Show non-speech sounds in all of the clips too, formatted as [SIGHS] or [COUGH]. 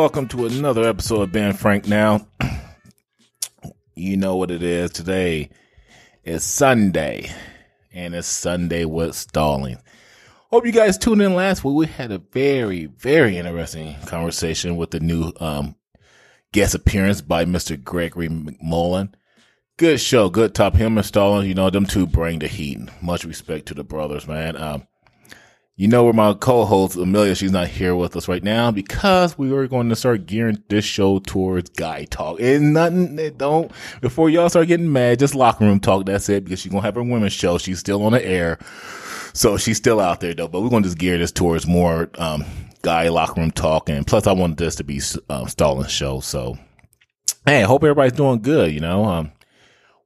welcome to another episode of Ben Frank Now. [CLEARS THROAT] you know what it is. Today is Sunday, and it's Sunday with Stalling. Hope you guys tuned in last week. We had a very, very interesting conversation with the new um, guest appearance by Mr. Gregory McMullen. Good show, good top. Him and Stalling, you know, them two bring the heat. Much respect to the brothers, man. Um, you know where my co-host Amelia, she's not here with us right now because we are going to start gearing this show towards guy talk. And nothing that don't before y'all start getting mad, just locker room talk. That's it because she's gonna have her women's show. She's still on the air, so she's still out there though. But we're gonna just gear this towards more um, guy locker room talk. And plus, I wanted this to be um, show. So, hey, hope everybody's doing good. You know, um,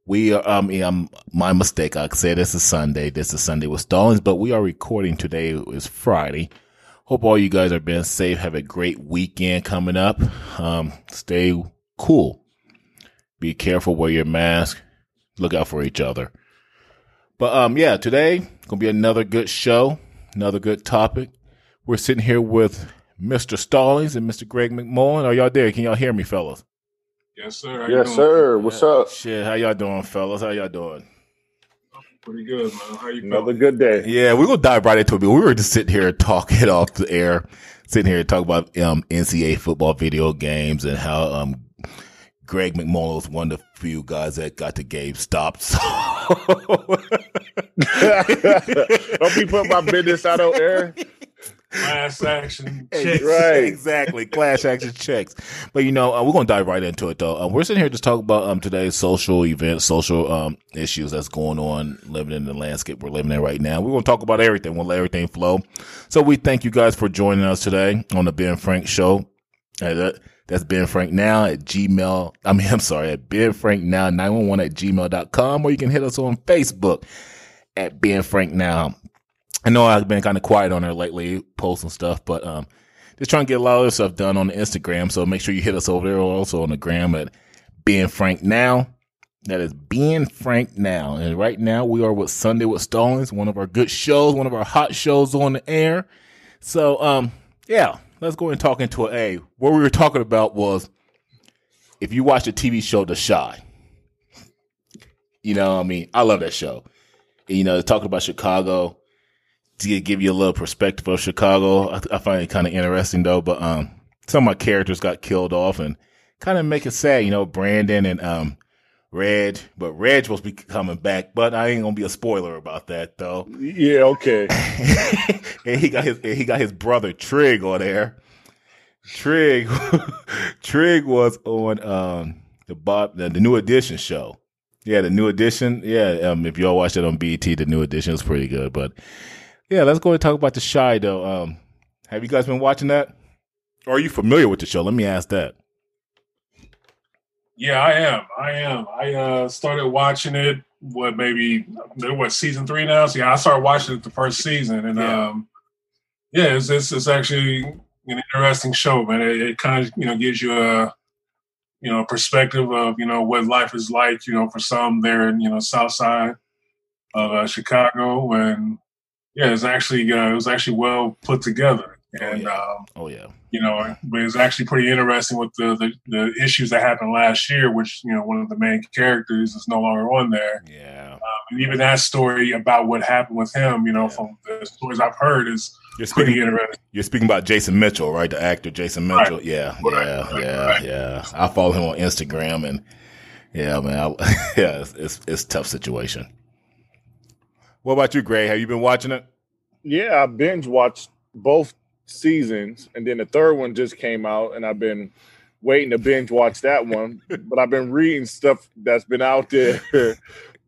we are, um, yeah, um, my mistake. I said this is Sunday. This is Sunday with Stallings, but we are recording today. is Friday. Hope all you guys are being safe. Have a great weekend coming up. Um, stay cool. Be careful. Wear your mask. Look out for each other. But, um, yeah, today gonna be another good show. Another good topic. We're sitting here with Mr. Stallings and Mr. Greg McMullen. Are y'all there? Can y'all hear me, fellas? Yes, sir. How yes, sir. What's up? Shit, how y'all doing, fellas? How y'all doing? Pretty good, man. How you Another good day. Yeah, we're gonna dive right into it. We were just sitting here talking [LAUGHS] off the air, sitting here talking about um, NCAA football video games and how um, Greg McMullen was one of the few guys that got the game stopped. So. [LAUGHS] Don't be putting my business out on air [LAUGHS] class action checks. Right. exactly. Class action checks. But you know, uh, we're going to dive right into it though. Uh, we're sitting here to talk about um, today's social events, social um, issues that's going on, living in the landscape we're living in right now. We're going to talk about everything. We'll let everything flow. So we thank you guys for joining us today on the Ben Frank Show. Uh, that's Ben Frank Now at Gmail. I mean, [LAUGHS] I'm sorry, at Ben Frank Now 911 at gmail.com, or you can hit us on Facebook at Ben Frank Now. I know I've been kind of quiet on there lately, posts and stuff, but um, just trying to get a lot of this stuff done on Instagram. So make sure you hit us over there, also on the gram at Ben Frank Now. That is Ben Frank Now. And right now we are with Sunday with Stallings, one of our good shows, one of our hot shows on the air. So um, yeah, let's go and talk into. A. What we were talking about was if you watch the TV show The Chi, You know, I mean, I love that show. And, you know, talking about Chicago to give you a little perspective of Chicago. I, I find it kind of interesting though, but um, some of my characters got killed off and kind of make it sad, you know, Brandon and um, Reg, but Reg to be coming back, but I ain't gonna be a spoiler about that though. Yeah, okay. [LAUGHS] and he got his he got his brother Trig on there. Trig, [LAUGHS] Trig was on um the Bob the, the New Edition show. Yeah, the New Edition. Yeah, um, if y'all watched it on BET, the New Edition was pretty good. But yeah, let's go and talk about the Chi though. Um, have you guys been watching that? Or are you familiar with the show? Let me ask that. Yeah, I am. I am. I uh, started watching it. What maybe what season three now? So yeah, I started watching it the first season, and yeah, um, yeah it's, it's, it's actually an interesting show, man. It, it kind of you know gives you a you know perspective of you know what life is like. You know, for some there in you know South Side of uh, Chicago, and yeah, it's actually uh, it was actually well put together, and oh yeah, um, oh, yeah. you know, but it's actually pretty interesting with the, the, the issues that happened last year, which you know one of the main characters is no longer on there. Yeah, um, and even that story about what happened with him, you know, yeah. from the stories I've heard, is you're speaking, pretty interesting. You're speaking about Jason Mitchell, right? The actor Jason Mitchell. Right. Yeah, right. yeah, right. yeah, yeah. I follow him on Instagram, and yeah, man, I, [LAUGHS] yeah, it's, it's it's tough situation. What about you, Gray? Have you been watching it? Yeah, I binge watched both seasons, and then the third one just came out, and I've been waiting to binge watch that one. [LAUGHS] but I've been reading stuff that's been out there, [LAUGHS]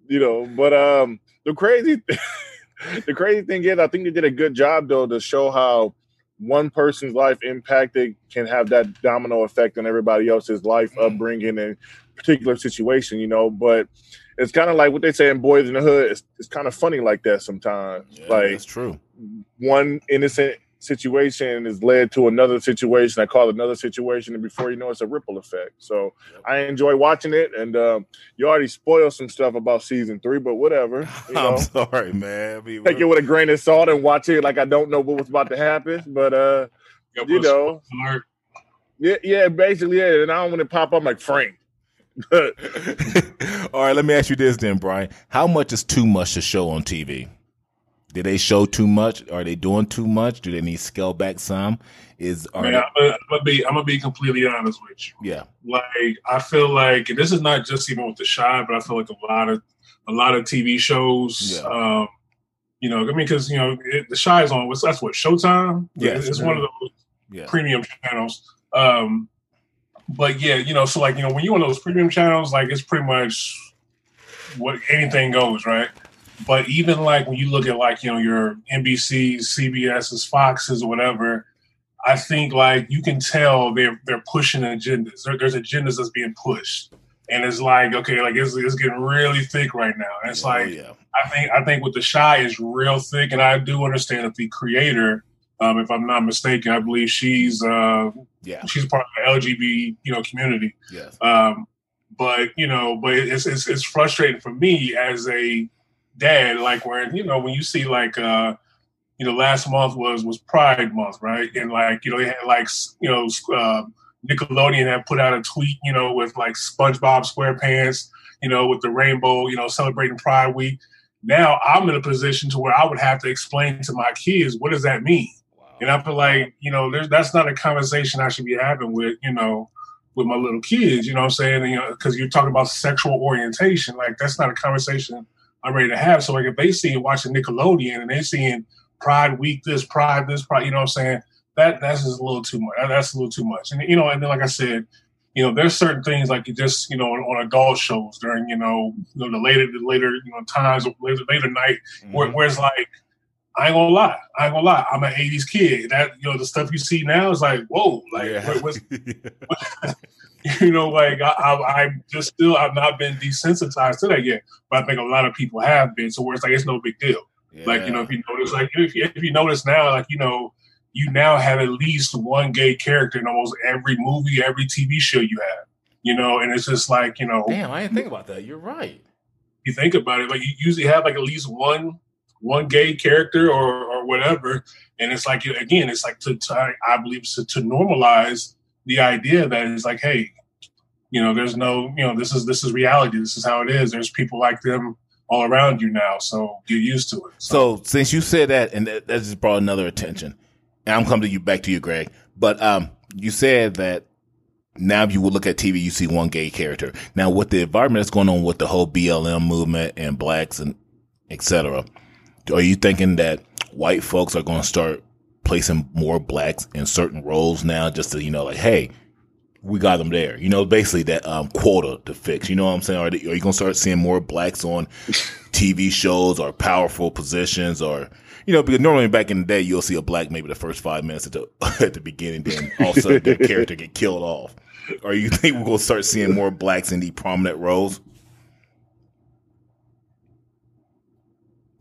you know. But um, the crazy, [LAUGHS] the crazy thing is, I think they did a good job though to show how one person's life impacted can have that domino effect on everybody else's life, upbringing, and particular situation, you know. But it's kind of like what they say in Boys in the Hood. It's, it's kind of funny like that sometimes. Yeah, like that's true. One innocent situation is led to another situation. I call it another situation, and before you know, it's a ripple effect. So Yep. I enjoy watching it, and um, you already spoiled some stuff about season three, but whatever. [LAUGHS] You know, I'm sorry, man. I mean, take it with a grain of salt and watch it like I don't know what was about to happen. But uh, you know, alert. Yeah, yeah, basically, yeah. And I don't want to pop up like Frank. [LAUGHS] All right, let me ask you this then, Brian. How much is too much to show on TV? Did they show too much? Are they doing too much? Do they need to scale back some? Is are Man, they- I'm, gonna, I'm gonna be I'm gonna be completely honest with you. yeah, Like I feel like and this is not just even with the Chi, but I feel like a lot of a lot of TV shows. Yeah. Um, you know, I mean, because you know it, the Chi is on. What's that's what Showtime? Yes. it's one of those yeah, premium channels. Um, but yeah, you know, so like you know, when you on those premium channels, like it's pretty much what anything goes, right? But even like when you look at like you know your NBC's, CBS's, Foxes, or whatever, I think like you can tell they're they're pushing agendas. There, there's agendas that's being pushed, and it's like okay, like it's, it's getting really thick right now. And it's Oh, like yeah, I think I think with the Chi is real thick, and I do understand that the creator, um, if I'm not mistaken, I believe she's uh, yeah, she's part of the LGBT you know community. yes, Um, but you know, but it's, it's it's frustrating for me as a dad, like where you know when you see like uh, you know last month was was Pride Month, right? And like you know they had like you know uh, Nickelodeon had put out a tweet, you know, with like SpongeBob SquarePants, you know, with the rainbow, you know, celebrating Pride Week. Now I'm in a position to where I would have to explain to my kids what does that mean. And I feel like, you know, there's that's not a conversation I should be having with, you know, with my little kids, you know what I'm saying? And, you know, because you're talking about sexual orientation. Like that's not a conversation I'm ready to have. So like if they see watching Nickelodeon and they seeing Pride Week, this Pride, this Pride, you know what I'm saying? That that's just a little too much. That's a little too much. And you know, and then like I said, you know, there's certain things like you just, you know, on, on adult shows during, you know, you know, the later the later, you know, times later later night where, Mhm. where it's like, I ain't gonna lie, I ain't gonna lie. I'm an '80s kid. That you know, the stuff you see now is like, whoa, like Yeah. what, what's [LAUGHS] [LAUGHS] you know, like I, I, just still, I've not been desensitized to that yet, but I think a lot of people have been. So where it's like it's no big deal. Like you know, if you notice, like if you, if you notice now, like you know, you now have at least one gay character in almost every movie, every TV show you have. You know, and it's just like you know, damn, I didn't think about that. You're right. you think about it, like you usually have like at least one one gay character or or whatever, and it's like again, it's like to, to I- believe to, to normalize the idea that it's like, hey, you know, there's no, you know, this is this is reality. This is how it is. There's people like them all around you now, so get used to it. So since you said that, and that, that just brought another attention, and I'm coming to you back to you, Greg. But um, you said that now if you would look at TV, you see one gay character. Now with the environment that's going on with the whole BLM movement and blacks and etc., are you thinking that white folks are going to start placing more blacks in certain roles now, just to you know, like, hey, we got them there. You know, basically that um, quota to fix. You know what I'm saying? Are, they, are you going to start seeing more blacks on [LAUGHS] TV shows or powerful positions or you know because normally back in the day you'll see a black maybe the first five minutes at the [LAUGHS] at the beginning then all of a sudden their character get killed off. Or you think we're going to start seeing more blacks in the prominent roles?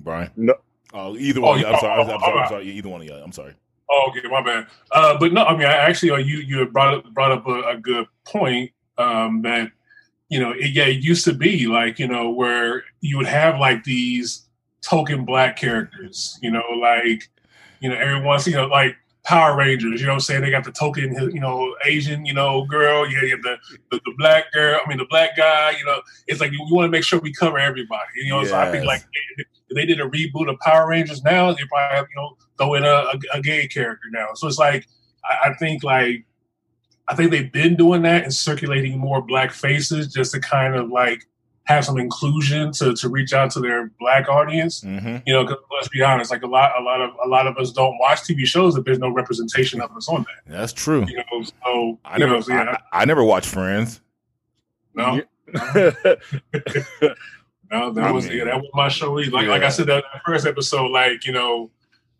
Brian? No. Oh, either Oh, one. yeah. I'm sorry. I'm, Oh, I'm sorry. I'm sorry. Either one of you. I'm sorry. Oh, okay, my bad. Uh, but no, I mean, I actually, uh, you you brought up brought up a, a good point um, that you know, it, yeah, it used to be like you know where you would have like these token black characters, you know, like you know, everyone's you know, like Power Rangers, you know, what I'm saying they got the token, you know, Asian, you know, girl, yeah, you have the, the the black girl, I mean, the black guy, you know, it's like we want to make sure we cover everybody, you know. So I think like if they did a reboot of Power Rangers now, they probably have, you know throw in a, a, a gay character now. So it's like I, I think like I think they've been doing that and circulating more black faces just to kind of like have some inclusion to to reach out to their black audience. Mm-hmm. You know, 'cause let's be honest, like a lot a lot of a lot of us don't watch TV shows if there's no representation of us on that. That's true. You know, so I you never, know, so, yeah, I, I never watched Friends. no, Yeah. [LAUGHS] [LAUGHS] no, that I was mean, yeah, that was my show. either. Like like. I said that that first episode, like you know,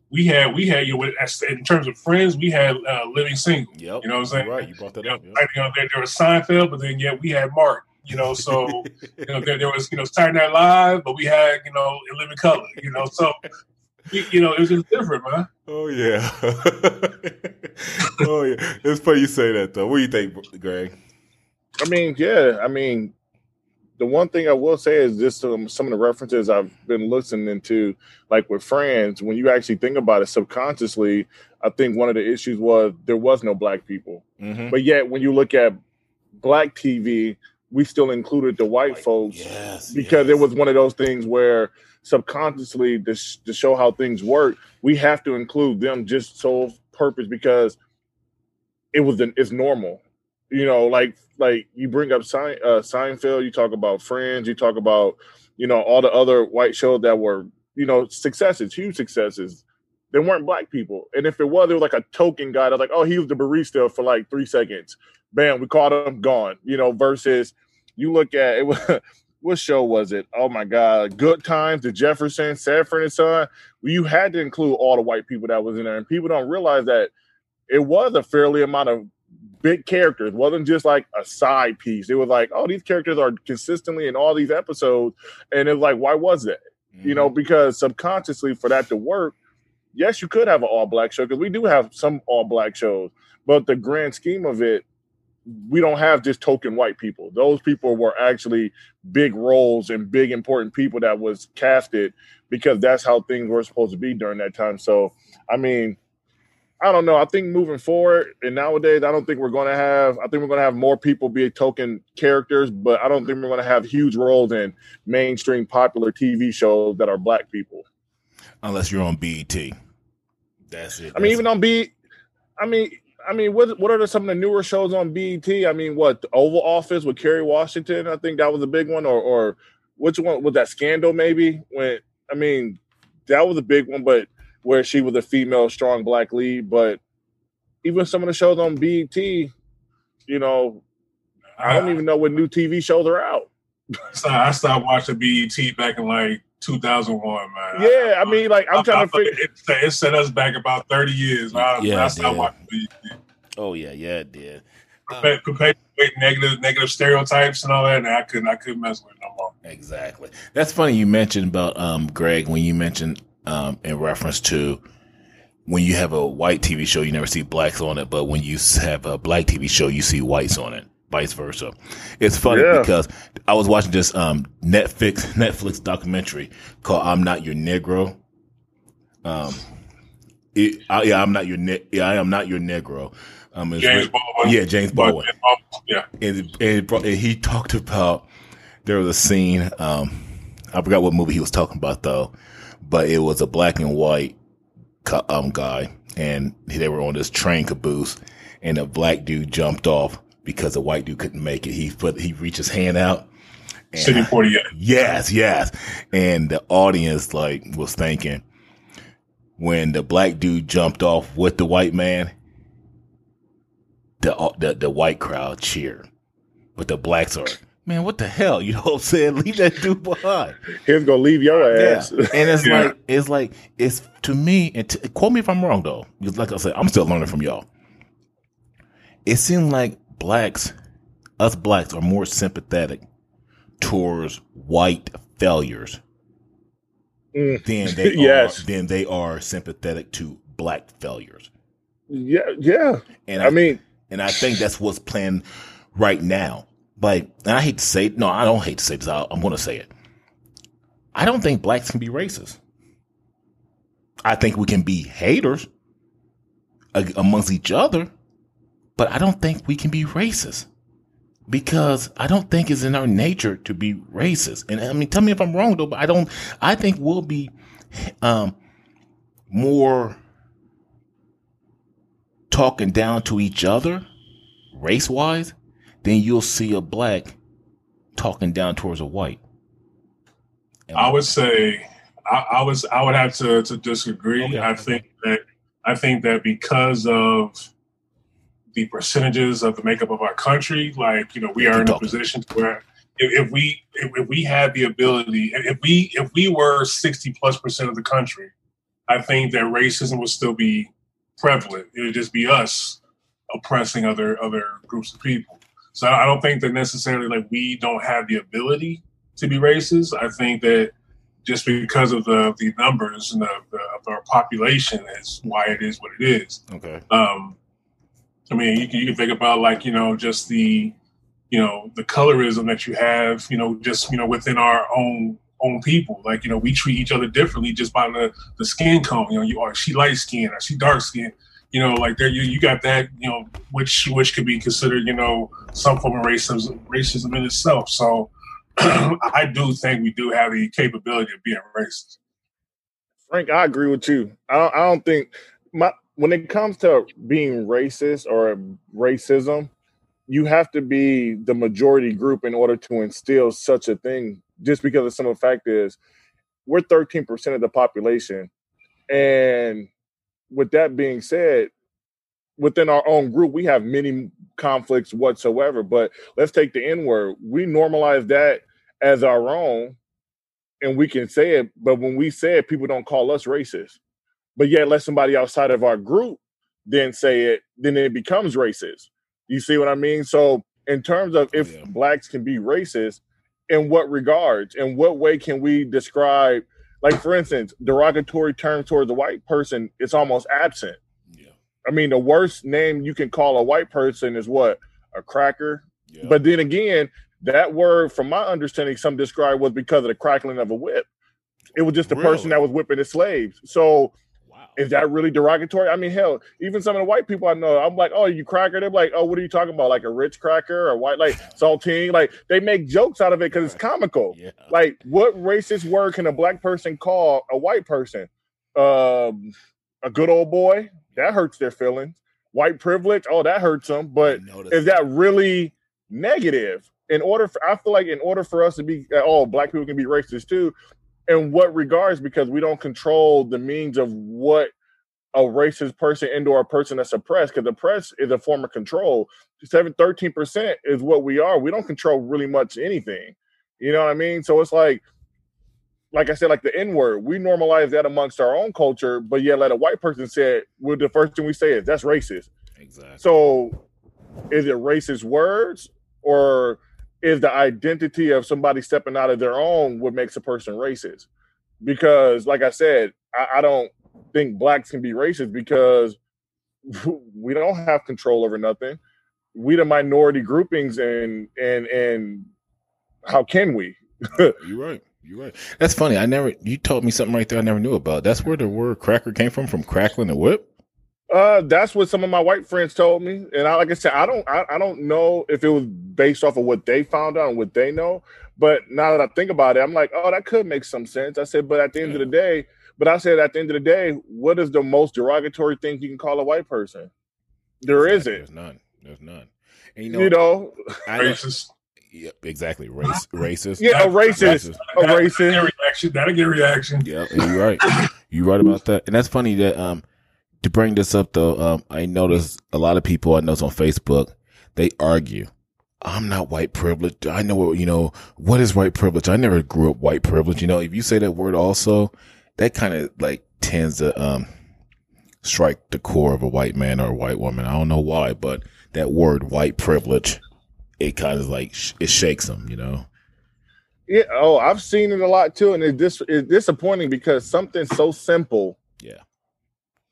we had we had you know, in terms of friends, we had uh, Living Single. Yep. You know what I'm saying? Right. You brought that You know, up. Yep. like, you know, there, there was Seinfeld, but then yeah, we had Martin. You know, so [LAUGHS] you know there, there was you know Saturday Night Live, but we had you know In Living Color. You know, so you, you know it was just different, man. Oh yeah. [LAUGHS] oh yeah. It's funny you say that though. What do you think, Greg? I mean, yeah. I mean, the one thing I will say is just some, some of the references I've been listening to, like with friends, when you actually think about it subconsciously, I think one of the issues was there was no black people. Mm-hmm. But yet, when you look at black TV, we still included the white folks Yes, because yes. it was one of those things where subconsciously to, sh- to show how things work, we have to include them just so purpose because it was an, it's normal. You know, like like you bring up Sein, uh, Seinfeld, you talk about Friends, you talk about you know all the other white shows that were you know successes, huge successes. They weren't black people, and if it was, it was like a token guy that's like, oh, he was the barista for like three seconds. Bam, we caught him, gone. You know, versus you look at it was [LAUGHS] what show was it? Oh my god, Good Times, The Jefferson, Sanford and Son. You had to include all the white people that was in there, and people don't realize that it was a fairly amount of big characters. It wasn't just like a side piece. It was like, oh, these characters are consistently in all these episodes, and it's like, why was that? Mm-hmm. You know, because subconsciously for that to work, yes, you could have an all black show because we do have some all black shows, but the grand scheme of it, we don't have just token white people. Those people were actually big roles and big important people that was casted because that's how things were supposed to be during that time. So, I mean, I don't know. I think moving forward and nowadays, I don't think we're going to have. I think we're going to have more people be token characters, but I don't think we're going to have huge roles in mainstream popular TV shows that are black people. unless you're on BET. That's it. I mean, even on B, I mean, I mean, what what are some of the newer shows on BET? I mean, what the Oval Office with Kerry Washington? I think that was a big one, or or which one was that? Scandal, maybe. When I mean, that was a big one, but where she was a female strong black lead. But even some of the shows on BET, you know, I don't even know what new TV shows are out. I stopped watching BET back in like 2001, man. Yeah, I mean, like I'm trying to figure. It, it set us back about 30 years. I, Yeah, I stopped watching BET. oh yeah, yeah, it did. Uh, Perpe- perpetuate negative negative stereotypes and all that, and I couldn't I couldn't mess with it no more. Exactly. That's funny you mentioned about um Greg when you mentioned um in reference to when you have a white TV show you never see blacks on it, but when you have a black TV show you see whites on it, vice versa. It's funny Yeah. because I was watching this um Netflix Netflix documentary called "I'm Not Your Negro." Um, it, I, yeah, I'm not your ne- yeah, I am not your Negro. Um, James Baldwin. yeah, James Baldwin Yeah. and, and, brought- and he talked about there was a scene um i forgot what movie he was talking about though but it was a black and white um guy and they were on this train caboose and a black dude jumped off because the white dude couldn't make it he put he reached his hand out City 48. Yes, yes. And the audience like was thinking when the black dude jumped off with the white man, the the, the white crowd cheered. But the blacks are, man, what the hell? [LAUGHS] You know what I'm saying? Leave that dude behind. He's gonna leave your ass. Yeah. And it's [LAUGHS] Yeah. like it's like it's to me and t- quote me if I'm wrong though. Because like I said, I'm still learning from y'all. It seems like blacks, us blacks, are more sympathetic towards white failures Mm. than [LAUGHS] they Yes. are than they are sympathetic to black failures. yeah, yeah. And I mean, and I think that's what's playing right now. Like, and I hate to say, no, I don't hate to say this. I, I'm going to say it. I don't think blacks can be racist. I think we can be haters amongst each other, but I don't think we can be racist because I don't think it's in our nature to be racist. And I mean, tell me if I'm wrong though, but I don't. I think we'll be um, more talking down to each other, race wise, then you'll see a black talking down towards a white. I would say I, I was I would have to to disagree. Okay. I think that I think that because of the percentages of the makeup of our country, like you know, we are in a position where if, if we if, if we had the ability, if we if we were sixty plus percent of the country, I think that racism would still be prevalent. It would just be us oppressing other other groups of people. So I don't think that necessarily like we don't have the ability to be racist. I think that just because of the the numbers and the, the of our population is why it is what it is. Okay. Um, I mean, you can, you can think about like you know just the you know, the colorism that you have, you know, just you know within our own own people. Like you know, we treat each other differently just by the the skin tone. You know, you are she light skin or she dark skin. You know, like there you you got that. You know, which which could be considered you know some form of racism racism in itself. So [CLEARS THROAT] I do think we do have the capability of being racist. Frank, I agree with you. I don't, I don't think my when it comes to being racist or racism, you have to be the majority group in order to instill such a thing. Just because of some of the fact is, we're thirteen percent of the population, and with that being said, within our own group, we have many conflicts whatsoever. But let's take the N word. We normalize that as our own, and we can say it. But when we say it, people don't call us racist. But yet, let somebody outside of our group then say it, then it becomes racist. You see what I mean? So, in terms of if yeah. blacks can be racist, in what regards? In what way can we describe? Like, for instance, derogatory terms towards a white person, it's almost absent. Yeah. I mean, the worst name you can call a white person is what? A cracker. Yeah. But then again, that word, from my understanding, some describe was because of the crackling of a whip. It was just the really? person that was whipping the slaves. So is that really derogatory? I mean, hell, even some of the white people I know, I'm like, oh, you cracker. They're like, oh, what are you talking about? Like a rich cracker or white, like saltine? Like they make jokes out of it because it's comical. Yeah. Like, what racist word can a black person call a white person? Um, a good old boy that hurts their feelings. White privilege, oh, that hurts them. But is that really negative? In order for, I feel like in order for us to be, oh, black people can be racist too in what regards? Because we don't control the means of what a racist person into a person that's oppressed because the press is a form of control. 7 13% is what we are. We don't control really much anything. You know what i mean? So it's like like i said like the n word. We normalize that amongst our own culture but yet let a white person say it well, the first thing we say is that's racist. Exactly. So is it racist words or is the identity of somebody stepping out of their own what makes a person racist. Because, like I said, I, I don't think blacks can be racist because [LAUGHS] we don't have control over nothing. We the minority groupings, and and and how can we? [LAUGHS] You're right. You're right. That's funny. I never. You told me something right there. I never knew about. That's where the word cracker came from. From crackling the whip. Uh, that's what some of my white friends told me, and I, like I said, I don't, I, I don't know if it was based off of what they found out and what they know. But now that I think about it, I'm like, oh, that could make some sense. I said, but at the end of the day, but I said at the end of the day, what is the most derogatory thing you can call a white person? There There's isn't. There's none. There's none. And you know, you know racist. Yep, exactly. Race, racist. Yeah, a racist. racist. A racist. That'll get reaction. That'll get a reaction. Yeah, you're right. You're right about that. And that's funny that um to bring this up though, um, I noticed a lot of people I know on Facebook, they argue. I'm not white privileged. I know what, you know, what is white privilege? I never grew up white privilege. You know, if you say that word also, that kind of like tends to, um, strike the core of a white man or a white woman. I don't know why, but that word white privilege, it kind of like, it shakes them, you know? Yeah. Oh, I've seen it a lot too. And it's, dis- it's disappointing because something so simple.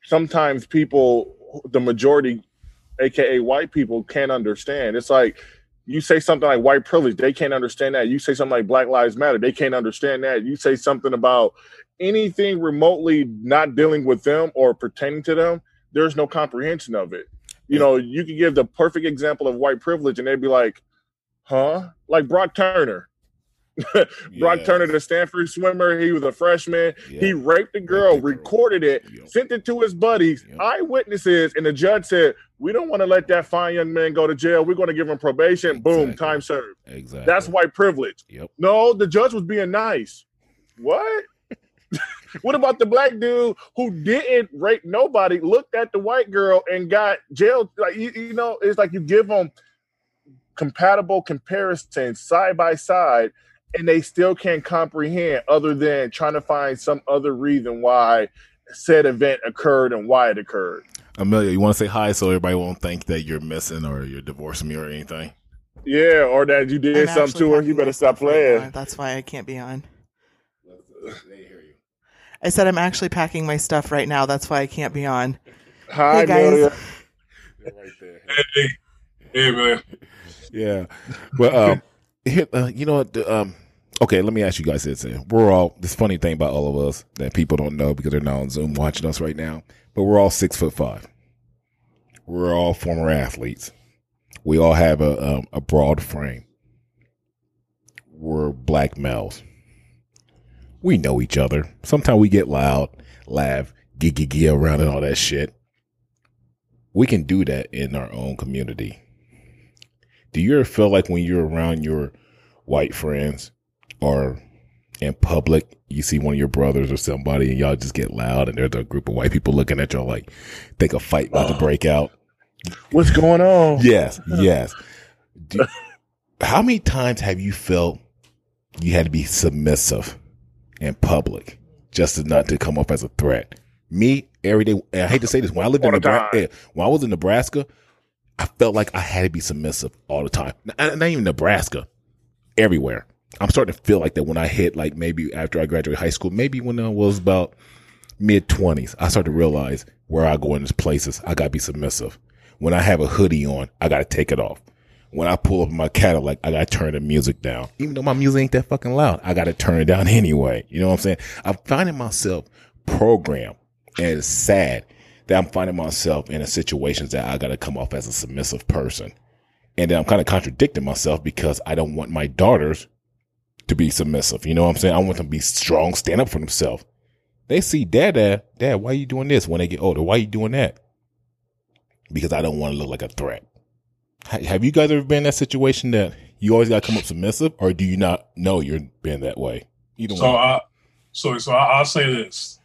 Sometimes people, the majority, aka white people, can't understand. It's like you say something like white privilege, they can't understand that. You say something like Black Lives Matter, they can't understand that. You say something about anything remotely not dealing with them or pertaining to them, there's no comprehension of it. You know, you can give the perfect example of white privilege and they'd be like, huh? Like Brock Turner. [LAUGHS] Brock yes. Turner, the Stanford swimmer, he was a freshman. He raped a girl, recorded it, yep. sent it to his buddies, yep. eyewitnesses, and the judge said, "We don't want to let that fine young man go to jail. We're going to give him probation. Exactly. Boom, time served." Exactly. That's white privilege. Yep. No, the judge was being nice. What? [LAUGHS] what about the black dude who didn't rape nobody, looked at the white girl and got jailed? Like you, you know, it's like you give them compatible comparisons side by side and they still can't comprehend other than trying to find some other reason why said event occurred and why it occurred. Amelia, you want to say hi so everybody won't think that you're missing or you're divorcing me or anything? Yeah, or that you did I'm something to her. You better stop playing. That's why I can't be on. I said I'm actually packing my stuff right now. That's why I can't be on. Hi, hey guys. Amelia. right there. Hey, hey man. Yeah, but um, [LAUGHS] here, uh, you know what? Um, okay, let me ask you guys this: uh, We're all this funny thing about all of us that people don't know because they're not on Zoom watching us right now. But we're all six foot five. We're all former athletes. We all have a um, a broad frame. We're black males. We know each other. Sometimes we get loud, laugh, giggy giggy around and all that shit. We can do that in our own community. Do you ever feel like when you're around your white friends or in public, you see one of your brothers or somebody and y'all just get loud and there's a group of white people looking at y'all like think a fight about to oh. break out? What's going on? Yes, [LAUGHS] yes. Do, how many times have you felt you had to be submissive in public just to not to come up as a threat? Me, every day. and I hate to say this. When I lived in All the Nebraska, eh, when I was in Nebraska, I felt like I had to be submissive all the time. Not, not even Nebraska, everywhere. I'm starting to feel like that when I hit like maybe after I graduated high school, maybe when I was about mid twenties, I started to realize where I go in these places, I gotta be submissive. When I have a hoodie on, I gotta take it off. When I pull up my Cadillac, I gotta turn the music down. Even though my music ain't that fucking loud, I gotta turn it down [LAUGHS] anyway. You know what I'm saying? I'm finding myself programmed and it's sad that I'm finding myself in a situations that I gotta come off as a submissive person. And then I'm kind of contradicting myself because I don't want my daughters to be submissive. You know what I'm saying? I want them to be strong, stand up for themselves. They see dad, dad, dad, why are you doing this when they get older? Why are you doing that? Because I don't want to look like a threat. Have you guys ever been in that situation that you always got to come up submissive or do you not know you're being that way? Either So one. I, so so I- I'll say this: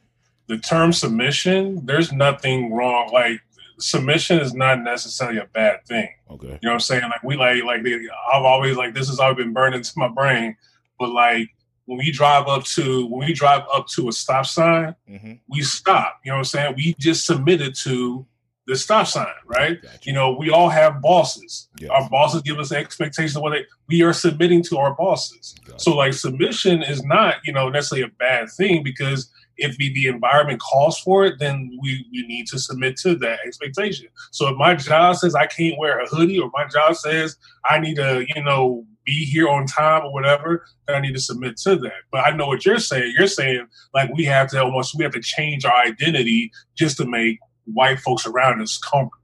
the term submission. There's nothing wrong. Like submission is not necessarily a bad thing. okay. You know what I'm saying? Like we like like I've always like this has always been burned into my brain. But like when we drive up to when we drive up to a stop sign, Mm-hmm. we stop. You know what I'm saying? We just submitted to the stop sign, right? Gotcha. You know, we all have bosses. Yes. Our bosses give us expectations of what they, we are submitting to our bosses. Gotcha. So like submission is not, you know, necessarily a bad thing because if the, the environment calls for it, then we, we need to submit to that expectation. So if my job says I can't wear a hoodie or my job says I need to, you know, be here on time or whatever, then I need to submit to that. But I know what you're saying. You're saying like we have to almost we have to change our identity just to make white folks around us comfortable.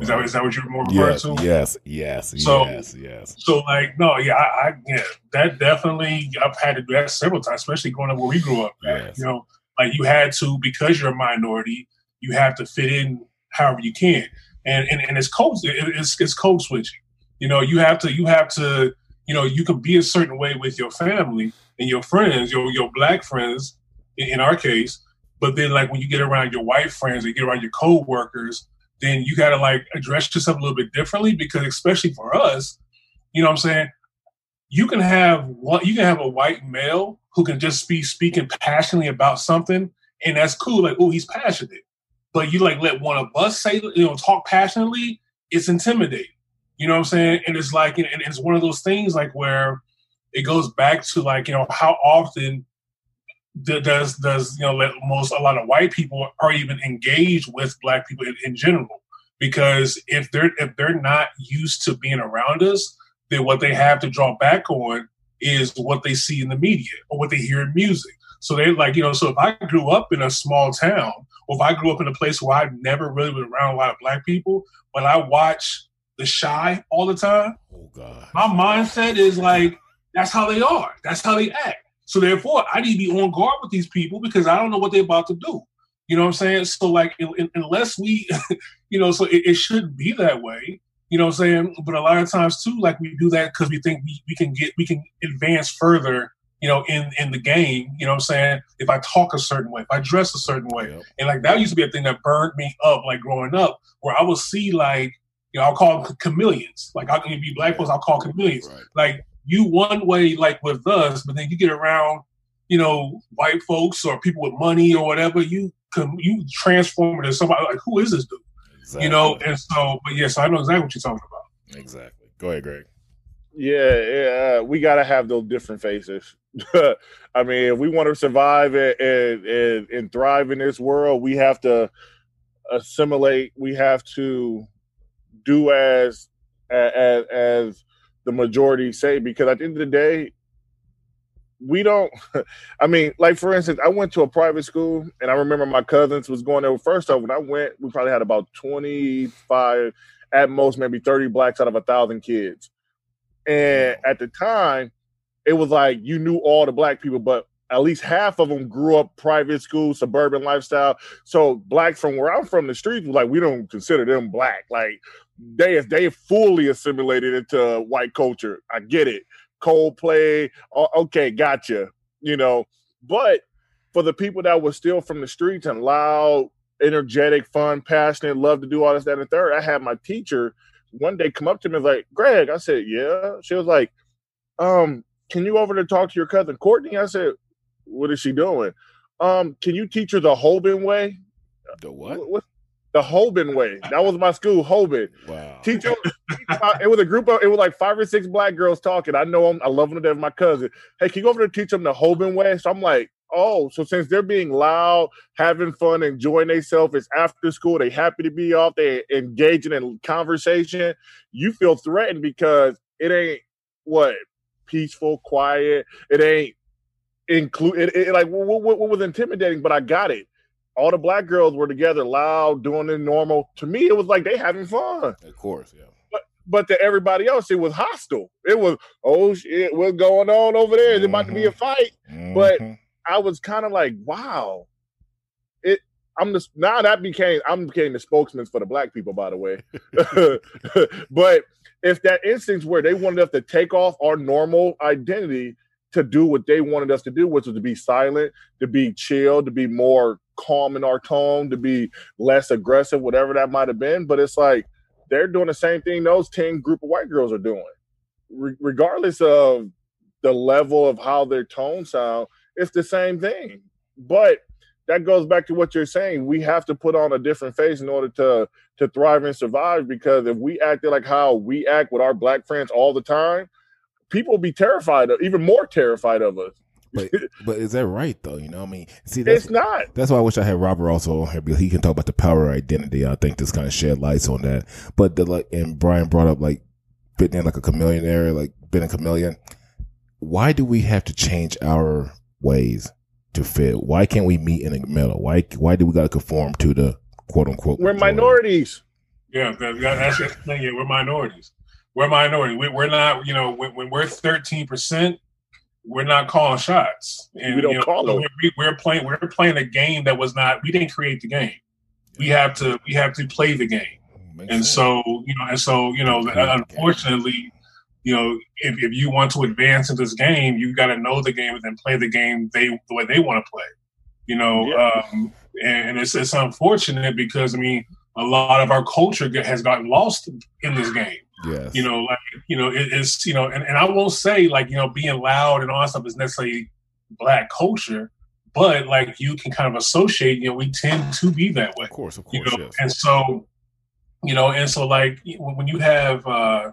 Is that, is that what you're more referring yes, to? yes, yes, So- yes, yes. So like no, yeah, I, I yeah, that definitely I've had to do that several times, especially growing up where we grew up. Yes. You know, like you had to because you're a minority, you have to fit in however you can, and and, and it's code it, it's it's code switching. You know, you have to you have to you know you can be a certain way with your family and your friends, your your black friends, in, in our case. But then, like when you get around your white friends, you get around your co-workers, then you got to like address yourself a little bit differently because, especially for us, you know what I'm saying? You can have one, you can have a white male who can just be speaking passionately about something, and that's cool. Like, oh, he's passionate. But you like let one of us say, you know, talk passionately, it's intimidating. You know what I'm saying? And it's like, and it's one of those things like where it goes back to like, you know, how often does does you know most a lot of white people are even engaged with black people in, in general because if they're if they're not used to being around us then what they have to draw back on is what they see in the media or what they hear in music so they like you know so if i grew up in a small town or if i grew up in a place where i've never really been around a lot of black people but i watch the Chi all the time. Oh God. my mindset is like that's how they are. That's how they act. So therefore i need to be on guard with these people because i don't know what they're about to do. You know what i'm saying? So like in, in- unless we [LAUGHS] you know so it, it shouldn't be that way. You know what i'm saying? But a lot of times too like we do that because we think we, we can get we can advance further you know in in the game. You know what i'm saying? If i talk a certain way if i dress a certain way. Yep. and like that used to be a thing that burned me up, like growing up, where I would see like, you know, I'll call them chameleons. Like I can be black folks, I'll call chameleons. Right. Like you one way, like with us, but then you get around, you know, white folks or people with money or whatever, you com- you transform into somebody like, who is this dude? Exactly. You know, and so, but yes, I know exactly what you're talking about. exactly. Go ahead, Greg. Yeah, yeah, uh, we got to have those different faces. [LAUGHS] I mean, if we want to survive and, and, and, and thrive in this world, we have to assimilate. We have to do as as as the majority say because at the end of the day, we don't [LAUGHS] I mean, like for instance, I went to a private school and I remember my cousins was going there. First off, when I went, we probably had about 25, at most maybe 30 blacks out of a thousand kids. And at the time, it was like you knew all the black people, but at least half of them grew up private school, suburban lifestyle. So blacks from where I'm from, the streets like we don't consider them black. Like they they fully assimilated into white culture. I get it. Coldplay, okay, gotcha. You know, but for the people that were still from the streets and loud, energetic, fun, passionate, love to do all this, that, and third, I had my teacher one day come up to me and was like, Greg, I said, yeah. She was like, um, can you over to talk to your cousin Courtney? I said, what is she doing? Um, can you teach her the Hoban way? The what? what? The Hoban way. That was my school, Hoban. Wow. Teach them. it was a group of. It was like five or six black girls talking. I know them. I love them. They're my cousin. Hey, can you go over to teach them the Hoban way? So I'm like, oh, so since they're being loud, having fun, enjoying themselves, it's after school. They happy to be off. They engaging in conversation. You feel threatened because it ain't what peaceful, quiet. It ain't include it, it, like what, what, what was intimidating, but I got it. All the black girls were together, loud, doing it normal. To me, it was like they having fun. Of course, yeah. But but to everybody else, it was hostile. It was oh shit, what's going on over there? Is it about to be a Mm-hmm. fight? Mhm. But I was kind of like, wow. It I'm just now that became I'm became the spokesman for the black people, by the way. [LAUGHS] [LAUGHS] but if that instance where they wanted us to take off our normal identity to do what they wanted us to do, which was to be silent, to be chill, to be more calm in our tone, to be less aggressive, whatever that might have been. But it's like they're doing the same thing those 10 group of white girls are doing. Re- regardless of the level of how their tone sound, it's the same thing. But that goes back to what you're saying. We have to put on a different face in order to to thrive and survive. Because if we acted like how we act with our black friends all the time, people will be terrified of, even more terrified of us. But [LAUGHS] but is that right though? You know, what I mean, see, that's It's not. That's why I wish I had Robert also on here because he can talk about the power of identity. I think this kind of shed lights on that. But the like, and Brian brought up like fitting in like a chameleon area, like being a chameleon. Why do we have to change our ways to fit? Why can't we meet in the middle? Why why do we got to conform to the quote unquote? We're majority? minorities. Yeah, that, that- that's the thing. Yeah, we're minorities. We're minority. We, we're not. You know, when, when we're thirteen percent, we're not calling shots. And We don't you know, call them. We're, we're playing. We're playing a game that was not. We didn't create the game. We have to. We have to play the game. Makes And sense. so you know, and so you know, unfortunately, you know, if, if you want to advance in this game, you got to know the game and then play the game they the way they want to play. You know, Yeah. um, and it's it's unfortunate because I mean, a lot of our culture has gotten lost in this game. Yes, You know, like you know, it, it's you know, and, and I won't say like you know, being loud and all that stuff is necessarily black culture, but like you can kind of associate. You know, we tend to be that way of course, of you course, know yes. and so you know and so like when when you have uh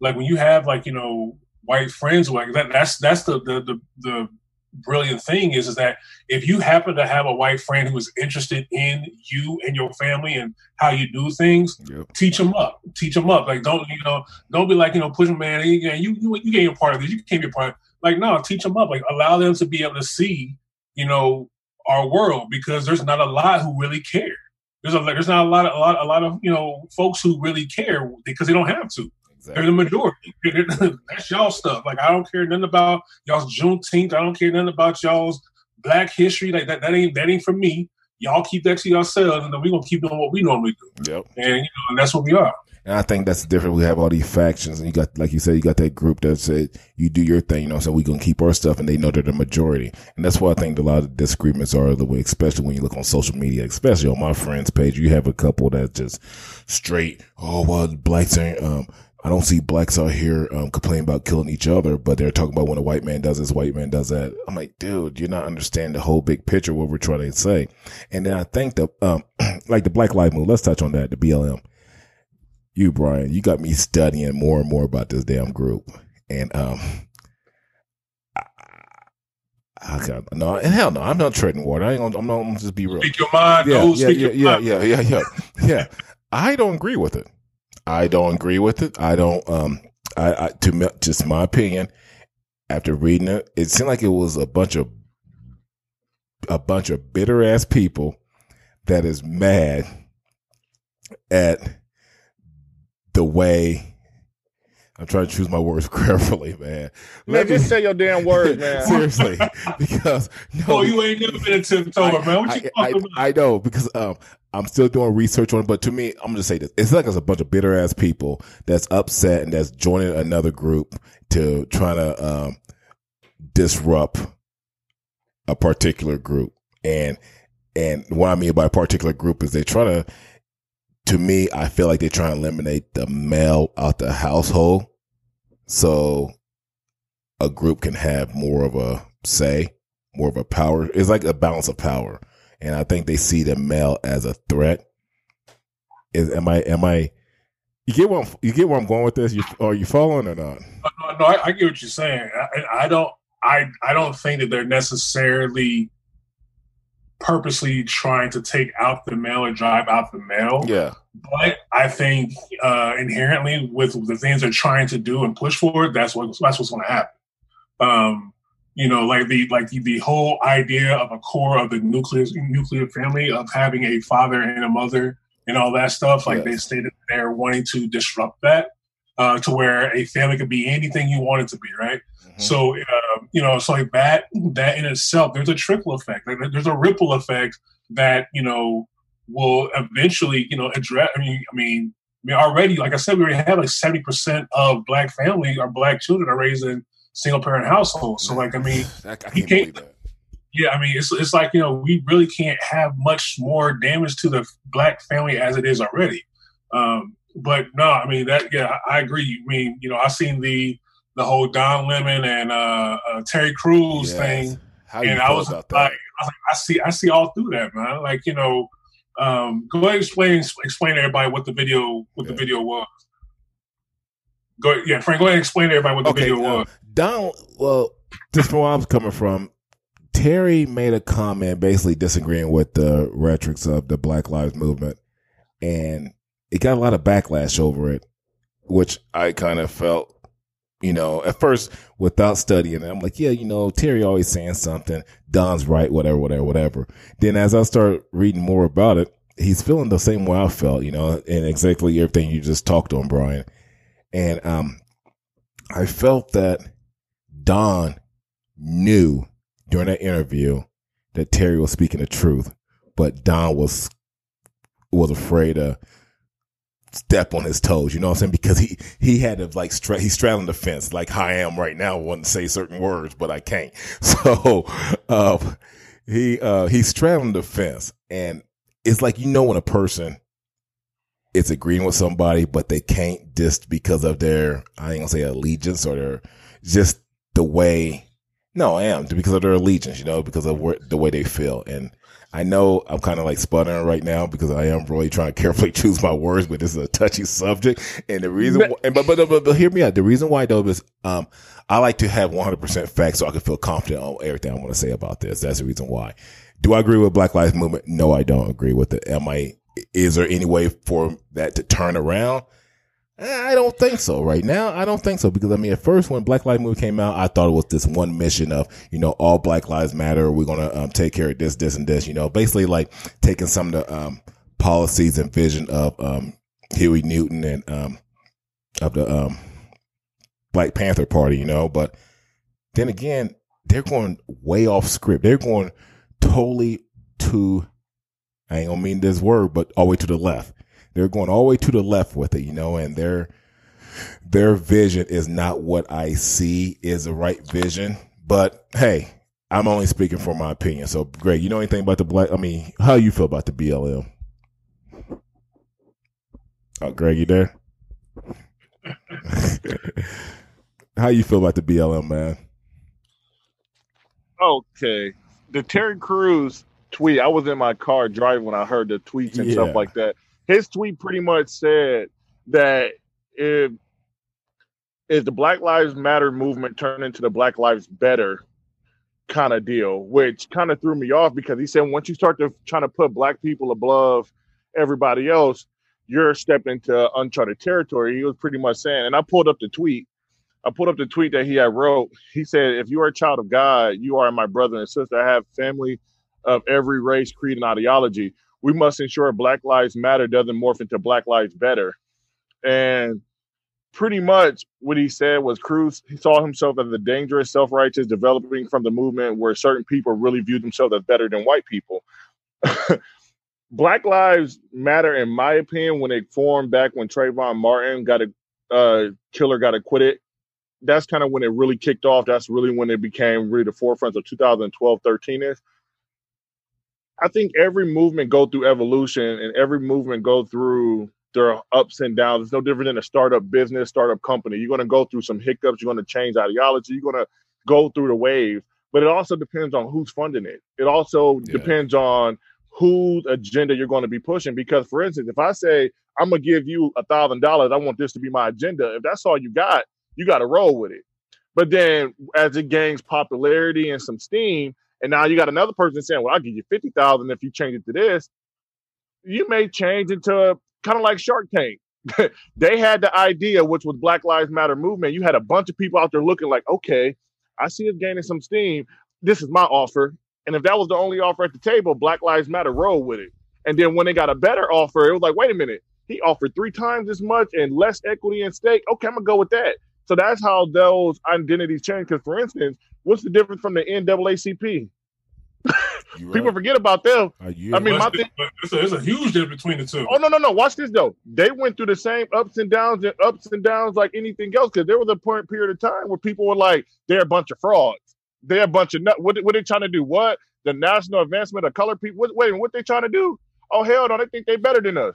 like when you have like you know white friends like that that's that's the the the, the brilliant thing is is that if you happen to have a white friend who is interested in you and your family and how you do things Yep. teach them up teach them up like don't you know don't be like you know push them man you you you, you can't be a part of this you can't be a part of, like no teach them up like allow them to be able to see you know our world because there's not a lot who really care there's a there's not a lot of a lot a lot of you know folks who really care because they don't have to. They're the majority. [LAUGHS] That's y'all stuff. Like I don't care nothing about y'all's Juneteenth. I don't care nothing about y'all's Black History. Like that that ain't that ain't for me. Y'all keep that to yourselves, and then we're gonna keep doing what we normally do. Yep. And you know, and that's what we are. And I think that's different. We have all these factions, and you got, like you said, you got that group that said you do your thing, you know. So we gonna keep our stuff, and they know they're the majority, and that's why I think a lot of disagreements are the way, especially when you look on social media, especially on my friends' page. You have a couple that just straight, oh well, blacks ain't. Um, I don't see blacks out here um, complaining about killing each other, but they're talking about when a white man does this, white man does that. I'm like, dude, you're not understanding the whole big picture what we're trying to say. And then I think the um, [CLEARS THROAT] like the Black Lives Movement. Let's touch on that. The BLM you, Brian, you got me studying more and more about this damn group. And um I, I got no hell no, I'm not treading water. I ain't gonna I'm not I'm just be real. Speak your mind. Yeah, no, yeah, speak yeah, yeah, yeah, yeah, yeah. [LAUGHS] Yeah. I don't agree with it. I don't agree with it. I don't um I, I to me, just my opinion, after reading it, it seemed like it was a bunch of a bunch of bitter ass people that is mad at the way I'm trying to choose my words [LAUGHS] carefully, man. Let me say your damn words, man. [LAUGHS] Seriously, because no, oh, you ain't never been a Tiptober, man. What you I, talking I, I know because um, I'm still doing research on it, but to me, I'm gonna say this: it's like it's a bunch of bitter ass people that's upset and that's joining another group to try to um, disrupt a particular group, and and what I mean by a particular group is they try to. To me, I feel like they're trying to eliminate the male out the household, so a group can have more of a say, more of a power. It's like a balance of power and I think they see the male as a threat. Is am I am I? You get where I'm, you get where I'm going with this? You are you following or not? No, no I, I, get what you're saying. I, I don't. I I don't think that they're necessarily purposely trying to take out the male or drive out the male. Yeah. But I think uh, inherently with the things they're trying to do and push forward, that's what that's what's going to happen. Um, you know, like the like the, the whole idea of a core of the nuclear nuclear family of having a father and a mother and all that stuff. Like yes. they stated, they're wanting to disrupt that uh, to where a family could be anything you want it to be, right? Mm-hmm. So, uh, you know, so like that that in itself, there's a trickle effect. Like there's a ripple effect that you know will eventually, you know, address. I mean, I mean, I mean, already, like I said, we already have like seventy percent of black family or black children are raised in single parent households. So like I mean, [SIGHS] I, I can't, can't Yeah, I mean it's it's like you know we really can't have much more damage to the black family as it is already. Um, but no, I mean that yeah, I, I agree. I mean you know I've seen the the whole Don Lemon and uh, uh, Terry Crews yes. thing, and I was like, I was like, I see I see all through that man. Like you know, um, go ahead and explain explain to everybody what the video what yeah. the video was. Go yeah, Frank. Go ahead and explain to everybody what the okay, video uh, was. Don, well, just from where I'm coming from, Terry made a comment basically disagreeing with the rhetorics of the Black Lives Movement, and it got a lot of backlash over it, which I kind of felt, you know, at first without studying I'm like, yeah, you know, Terry always saying something, Don's right, whatever, whatever, whatever. Then as I start reading more about it, he's feeling the same way I felt, you know, and exactly everything you just talked on, Brian. And um, I felt that Don knew during that interview that Terry was speaking the truth, but Don was was afraid to step on his toes. You know what I'm saying? Because he he had to like stra- he's straddling the fence, like I am right now. Want to say certain words, but I can't. [LAUGHS] So uh, he uh, he's straddling the fence, and it's like you know when a person is agreeing with somebody, but they can't just because of their, I ain't gonna say allegiance or their, just the way, no, I am because of their allegiance, you know, because of where, the way they feel. And I know I'm kind of like sputtering right now because I am really trying to carefully [LAUGHS] choose my words, but this is a touchy subject. And the reason, but, why, but, but, but, but hear me out. The reason why though is, um, I like to have 100% facts so I can feel confident on everything I want to say about this. That's the reason why. Do I agree with Black Lives Movement? No, I don't agree with it. Am I is there any way for that to turn around? I don't think so right now. I don't think so because I mean, at first when Black Lives Movement came out, I thought it was this one mission of, you know, all Black Lives Matter. We're to um, take care of this, this and this, you know, basically like taking some of the, um, policies and vision of, um, Huey Newton and, um, of the, um, Black Panther party, you know, but then again, they're going way off script. They're going totally to I ain't gonna mean this word, but all the way to the left. They're going all the way to the left with it, you know, and their their vision is not what I see is the right vision. But hey, I'm only speaking for my opinion. So, Greg, you know anything about the black? I mean, how you feel about the BLM? Oh, Greg, you there? [LAUGHS] how you feel about the BLM, man? Okay, the Terry Crews tweet. I was in my car driving when I heard the tweets and yeah. stuff like that. His tweet pretty much said that if is the Black Lives Matter movement turned into the Black Lives Better kind of deal, which kind of threw me off because he said once you start to trying to put black people above everybody else, you're stepping into uncharted territory. He was pretty much saying, and I pulled up the tweet. I pulled up the tweet that he had wrote. He said, "If you are a child of God, you are my brother and sister. I have family of every race, creed, and ideology. We must ensure Black Lives Matter doesn't morph into Black Lives Better." And pretty much what he said was Crews he saw himself as a dangerous, self-righteous, developing from the movement where certain people really viewed themselves as better than white people. [LAUGHS] Black Lives Matter, in my opinion, when it formed back when Trayvon Martin got a uh, killer got acquitted, that's kind of when it really kicked off. That's really when it became really the forefront of 2012, 13 is. I think every movement go through evolution and every movement go through their ups and downs. It's no different than a startup business, startup company. You're going to go through some hiccups. You're going to change ideology. You're going to go through the wave. But it also depends on who's funding it. It also yeah. depends on whose agenda you're going to be pushing. Because, for instance, if I say I'm going to give you a thousand dollars, I want this to be my agenda. If that's all you got, you got to roll with it. But then, as it gains popularity and some steam, and now you got another person saying, "Well, I'll give you fifty thousand if you change it to this," you may change into kind of like Shark Tank. [LAUGHS] they had the idea, which was Black Lives Matter movement. You had a bunch of people out there looking like, okay, I see it gaining some steam. This is my offer. And if that was the only offer at the table, Black Lives Matter rolled with it. And then when they got a better offer, it was like, wait a minute, he offered three times as much and less equity and stake. Okay, I'm gonna go with that. So that's how those identities change. Because for instance, what's the difference from the NAACP? People forget about them. I mean, my thing. It's a, it's a huge difference between the two. Oh no, no, no! Watch this though. They went through the same ups and downs and ups and downs like anything else. Because there was a point period of time where people were like, "They're a bunch of frauds. They're a bunch of nut. What, what they trying to do? What the national advancement of color people? What, wait, what they trying to do? Oh hell no! They think they better than us.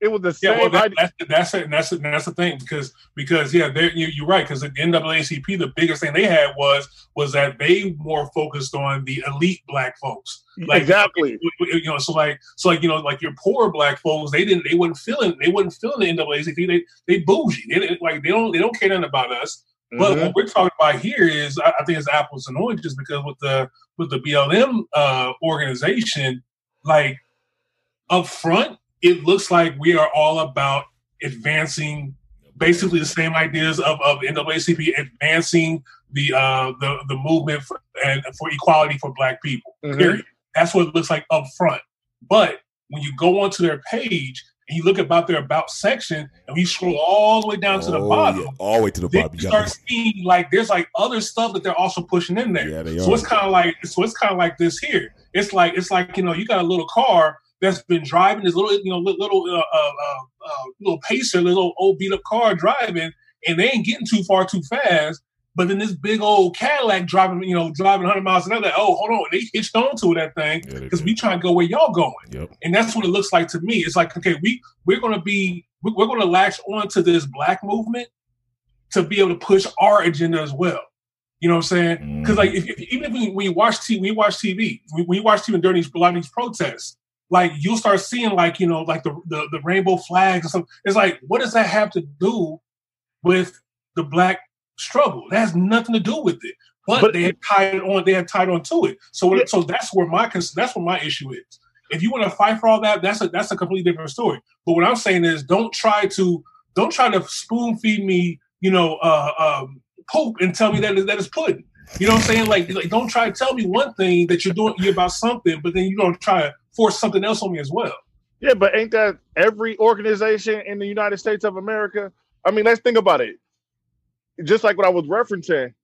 It was the same. Yeah, well, that, that's that's it. That's it. That's the thing because because yeah, you, are right. Because the NAACP, the biggest thing they had was was that they more focused on the elite black folks. Like, exactly. You know, so like so like you know like your poor black folks, they didn't they wouldn't feeling they wouldn't feeling the NAACP. They they bougie. They like they don't they don't care nothing about us. But mm-hmm. what we're talking about here is, I, I think it's apples and oranges because with the with the BLM uh, organization, like up front, it looks like we are all about advancing basically the same ideas of, of NAACP advancing the uh, the the movement for, and for equality for Black people. Mm-hmm. Period. That's what it looks like up front. But when you go onto their page and you look about their about section and you scroll all the way down oh, to the oh, bottom, yeah. all the way to the bottom, you start seeing like there's like other stuff that they're also pushing in there. Yeah, so are. it's kind of like so it's kind of like this here. It's like it's like you know you got a little car that's been driving this little, you know, little, uh, uh, uh, little pacer, little old beat up car driving, and they ain't getting too far too fast. But then this big old Cadillac driving, you know, driving 100 miles an hour. Like, oh, hold on, they hitched onto that thing because yeah, we trying to go where y'all going. Yep. And that's what it looks like to me. It's like, okay, we we're gonna be we're gonna latch onto this black movement to be able to push our agenda as well. You know what I'm saying? Because mm. like, if, if, even if we, we watch TV, we watch TV, we, we watch TV during these a lot of these protests like you'll start seeing like you know like the, the the, rainbow flags or something. It's like what does that have to do with the black struggle? That has nothing to do with it. But, but they had tied on. They had tied on to it. So yeah. so that's where my that's where my issue is. If you want to fight for all that, that's a that's a completely different story. But what I'm saying is, don't try to don't try to spoon feed me, you know, uh, um, Pope and tell me that that is pudding. You know what I'm saying? Like, like, don't try to tell me one thing that you're doing you about something, but then you don't try to force something else on me as well. Yeah, but ain't that every organization in the United States of America? I mean, let's think about it. Just like what I was referencing,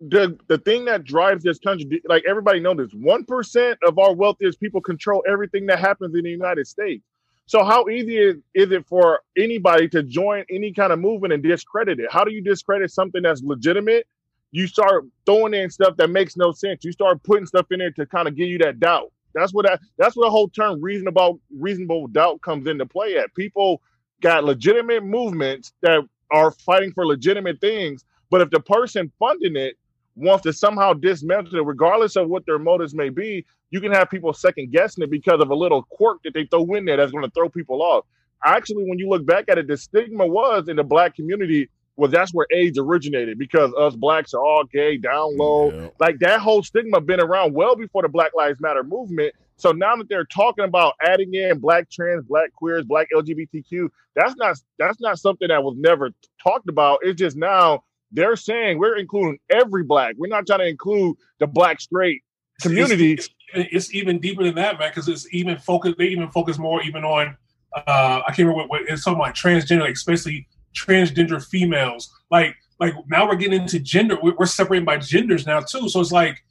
the the thing that drives this country, like everybody knows this, one percent of our wealthiest people control everything that happens in the United States. So how easy is, is it for anybody to join any kind of movement and discredit it? How do you discredit something that's legitimate? You start throwing in stuff that makes no sense. You start putting stuff in there to kind of give you that doubt. That's what that's what the whole term reasonable reasonable doubt comes into play at. People got legitimate movements that are fighting for legitimate things, but if the person funding it wants to somehow dismantle it, regardless of what their motives may be, you can have people second guessing it because of a little quirk that they throw in there that's going to throw people off. Actually, when you look back at it, the stigma was in the black community was that's where AIDS originated because us blacks are all gay, down low. Yeah. Like that whole stigma been around well before the Black Lives Matter movement. So now that they're talking about adding in black trans, black queers, black LGBTQ, that's not that's not something that was never talked about. It's just now they're saying we're including every black. We're not trying to include the black straight community. It's, it's, it's even deeper than that, man, because it's even focused. They even focus more even on. Uh, I can't remember what, what it's talking about transgender, like especially transgender females. Like like now we're getting into gender. We're, separating by genders now too. So it's like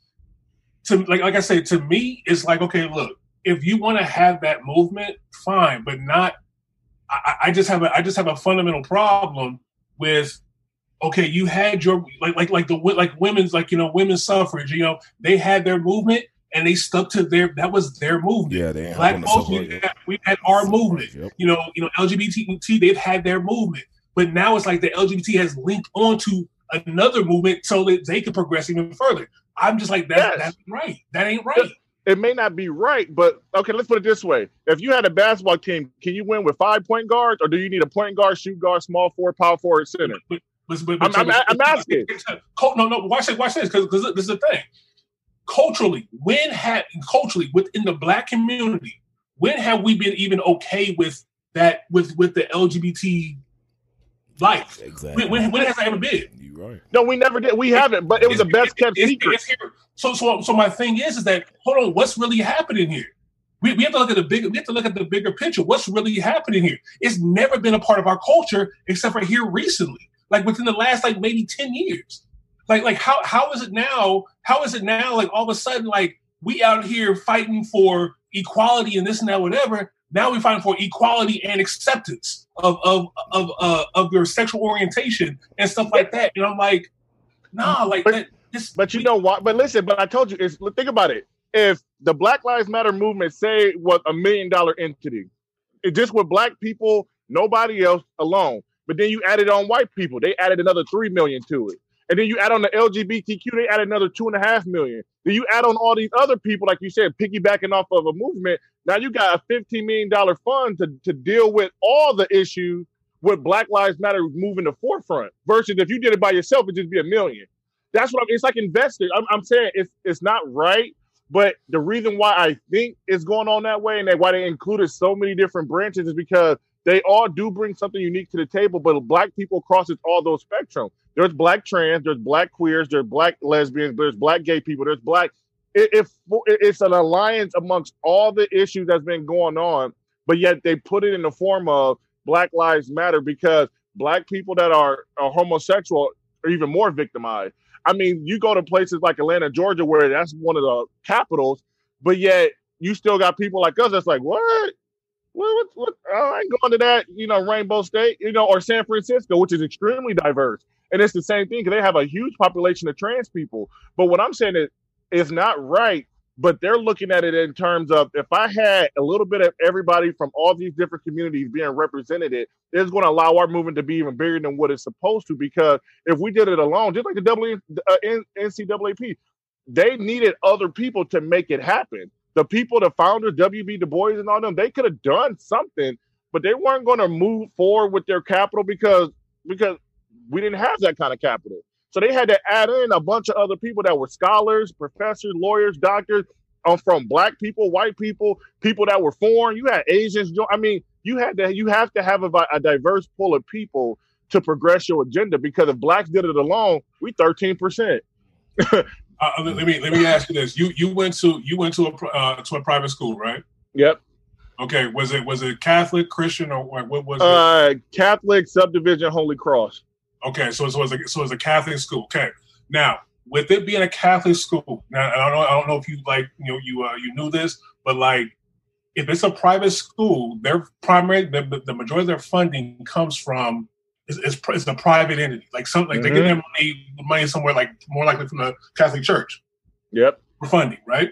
to like like I said to me, it's like okay, look, if you want to have that movement, fine, but not. I, I just have a I just have a fundamental problem with okay, you had your like like like the like women's like you know women's suffrage. You know they had their movement and they stuck to their that was their movement. Yeah, they black folks. We, had, we had our movement. Yep. You know, you know LGBT. They've had their movement, but now it's like the LGBT has linked onto another movement so that they can progress even further. I'm just like that. Yes. That's right. That ain't right. It may not be right, but okay, let's put it this way. If you had a basketball team, can you win with five point guards, or do you need a point guard, shoot guard, small forward, power forward, center? But, but, but, I'm, I'm, I'm, asking. No, no, watch this, watch this, because cause this is the thing. Culturally, when had culturally within the black community, when have we been even okay with that with with the LGBT life? Exactly. When, when, when has that ever been? You right. No, we never did. We haven't, but it was it's, the best kept secret. So, so, so my thing is, is that hold on, what's really happening here? We, we have to look at the big. We have to look at the bigger picture. What's really happening here? It's never been a part of our culture except for here recently like within the last like maybe 10 years. Like, like how how is it now? How is it now? Like all of a sudden, like we out here fighting for equality and this and that, whatever. Now we fight for equality and acceptance of of of uh, of your sexual orientation and stuff like that. And I'm like, nah, like but, that, this, but you know what? But listen, but I told you, it's think about it. If the Black Lives Matter movement say was a million dollar entity, it just with black people, nobody else alone, but then you added on white people. They added another three million to it. And then you add on the LGBTQ, they add another two and a half million. Then you add on all these other people, like you said, piggybacking off of a movement. Now you got a $15 million fund to, to deal with all the issues with Black Lives Matter moving the forefront. Versus if you did it by yourself, it'd just be a million. That's what I'm, it's like investing. I'm, I'm saying it's it's not right, but the reason why I think it's going on that way and that why they included so many different branches is because they all do bring something unique to the table, but black people crosses all those spectrum. There's black trans, there's black queers, there's black lesbians, there's black gay people, there's black. It, it, it's an alliance amongst all the issues that's been going on, but yet they put it in the form of Black Lives Matter because black people that are, are homosexual are even more victimized. I mean, you go to places like Atlanta, Georgia, where that's one of the capitals, but yet you still got people like us that's like, what? Well, what, what, I ain't going to that, you know, Rainbow State, you know, or San Francisco, which is extremely diverse. And it's the same thing because they have a huge population of trans people. But what I'm saying is, it's not right. But they're looking at it in terms of if I had a little bit of everybody from all these different communities being represented, it's going to allow our movement to be even bigger than what it's supposed to. Because if we did it alone, just like the w, uh, NCAAP, they needed other people to make it happen the people, the founders, WB Du Bois and all them, they could have done something, but they weren't going to move forward with their capital because because we didn't have that kind of capital. So they had to add in a bunch of other people that were scholars, professors, lawyers, doctors, um, from black people, white people, people that were foreign. You had Asians. I mean, you had to you have to have a, a diverse pool of people to progress your agenda because if blacks did it alone, we thirteen percent. [LAUGHS] Uh, uh, let me let me ask you this: you you went to you went to a uh, to a private school, right? Yep. Okay. Was it was it Catholic, Christian, or what was uh, it? Catholic subdivision Holy Cross. Okay, so so it's a so it's a Catholic school. Okay. Now, with it being a Catholic school, now I don't know I don't know if you like you know you uh, you knew this, but like if it's a private school, their primary the, the majority of their funding comes from it's, it's, it's a private entity. Like some like mm-hmm. they get their money money somewhere like more likely from the Catholic Church. Yep. For funding, right?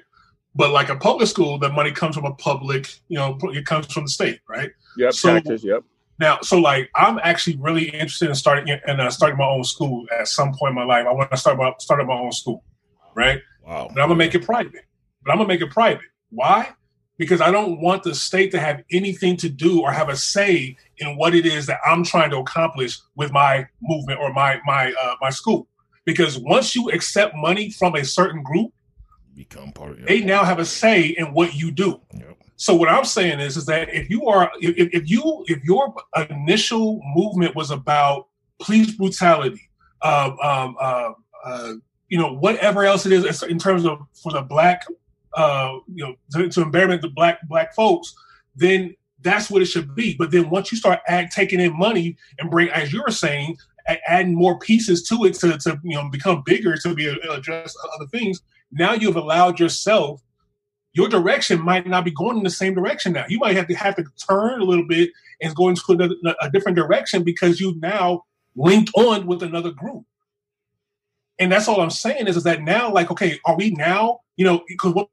But like a public school, the money comes from a public, you know, it comes from the state, right? Yep. So, taxes. Yep. Now, so like I'm actually really interested in starting and uh, starting my own school at some point in my life. I want to start my start my own school, right? Wow. But I'm gonna make it private. But I'm gonna make it private. Why? Because I don't want the state to have anything to do or have a say in what it is that I'm trying to accomplish with my movement or my my uh, my school. Because once you accept money from a certain group, become part of. They now have a say in what you do. Yep. So what I'm saying is, is that if you are, if, if you, if your initial movement was about police brutality, uh, um, uh, uh, you know, whatever else it is in terms of for the black, uh, you know, to, to embarrassment the black black folks, then that's what it should be. But then once you start add, taking in money and bring, as you were saying, adding more pieces to it to, to you know become bigger to be address other things, now you've allowed yourself your direction might not be going in the same direction now. You might have to have to turn a little bit and go into a, a different direction because you've now linked on with another group. And that's all I'm saying is, is that now, like, okay, are we now, you know, because what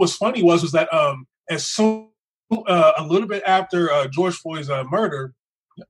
was funny was was that um as soon uh, a little bit after uh, George Floyd's uh, murder,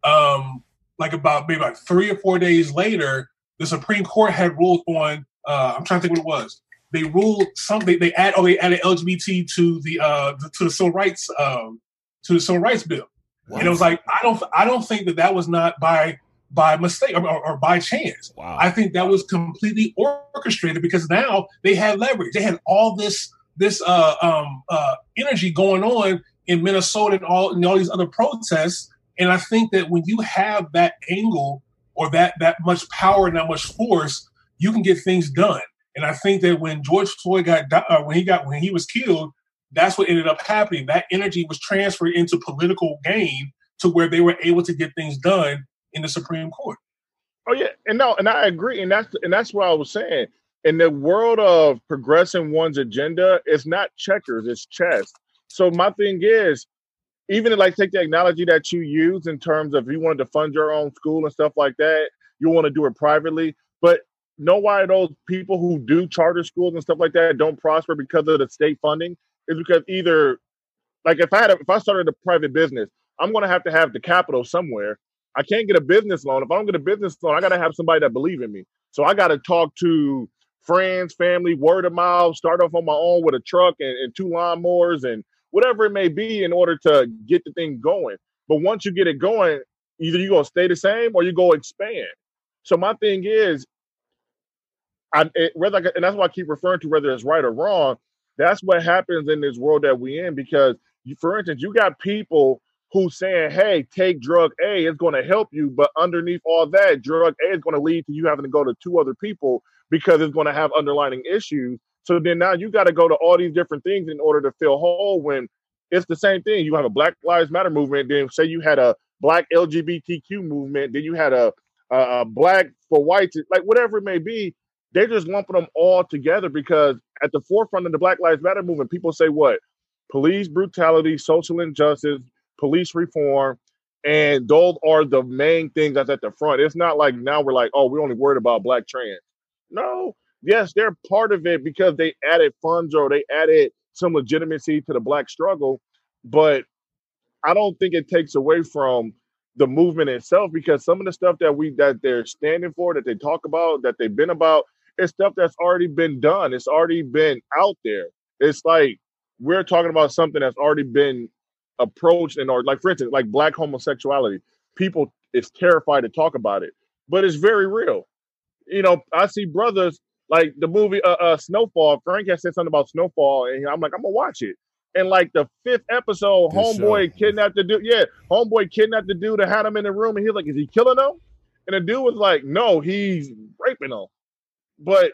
um, like about maybe like three or four days later, the Supreme Court had ruled on. Uh, I'm trying to think what it was they ruled something. They add oh they added LGBT to the uh to the civil rights um to the civil rights bill, what? and it was like I don't I don't think that that was not by by mistake or, or, or by chance. Wow. I think that was completely orchestrated because now they had leverage. They had all this this uh um uh energy going on in Minnesota and all and all these other protests. And I think that when you have that angle or that that much power and that much force, you can get things done. And I think that when George Floyd got uh, when he got when he was killed, that's what ended up happening. That energy was transferred into political gain to where they were able to get things done in the Supreme Court. Oh yeah, and no, and I agree, and that's and that's what I was saying. In the world of progressing one's agenda, it's not checkers, it's chess. So my thing is, even like take the analogy that you use in terms of you wanted to fund your own school and stuff like that, you want to do it privately. But know why those people who do charter schools and stuff like that don't prosper because of the state funding is because either like if I had a, if I started a private business, I'm to have to have the capital somewhere. I can't get a business loan. If I don't get a business loan, I got to have somebody that believe in me. So I got to talk to friends, family, word of mouth, start off on my own with a truck and, and two lawnmowers and whatever it may be in order to get the thing going. But once you get it going, either you're going to stay the same or you go expand. So my thing is, I, it, whether I, and that's why I keep referring to whether it's right or wrong. That's what happens in this world that we in because, you, for instance, you got people who saying, "Hey, take drug A; it's going to help you," but underneath all that, drug A is going to lead to you having to go to two other people because it's going to have underlying issues. So then now you got to go to all these different things in order to feel whole. When it's the same thing, you have a Black Lives Matter movement. Then say you had a Black LGBTQ movement. Then you had a, a, a Black for whites, like whatever it may be they're just lumping them all together because at the forefront of the Black Lives Matter movement, people say what? Police brutality, social injustice, police reform, and those are the main things that's at the front. It's not like now we're like, oh, we're only worried about black trans. No, yes, they're part of it because they added funds or they added some legitimacy to the black struggle, but I don't think it takes away from the movement itself because some of the stuff that we that they're standing for, that they talk about, that they've been about, it's stuff that's already been done. It's already been out there. It's like we're talking about something that's already been approached and or like for instance, like black homosexuality. People is terrified to talk about it, but it's very real. You know, I see brothers like the movie uh, uh Snowfall. Frank has said something about Snowfall, and I'm like, I'm gonna watch it. And like the fifth episode, Good homeboy show. kidnapped the dude. Yeah, homeboy kidnapped the dude and had him in the room, and he's like, "Is he killing him?" And the dude was like, "No, he's raping him." But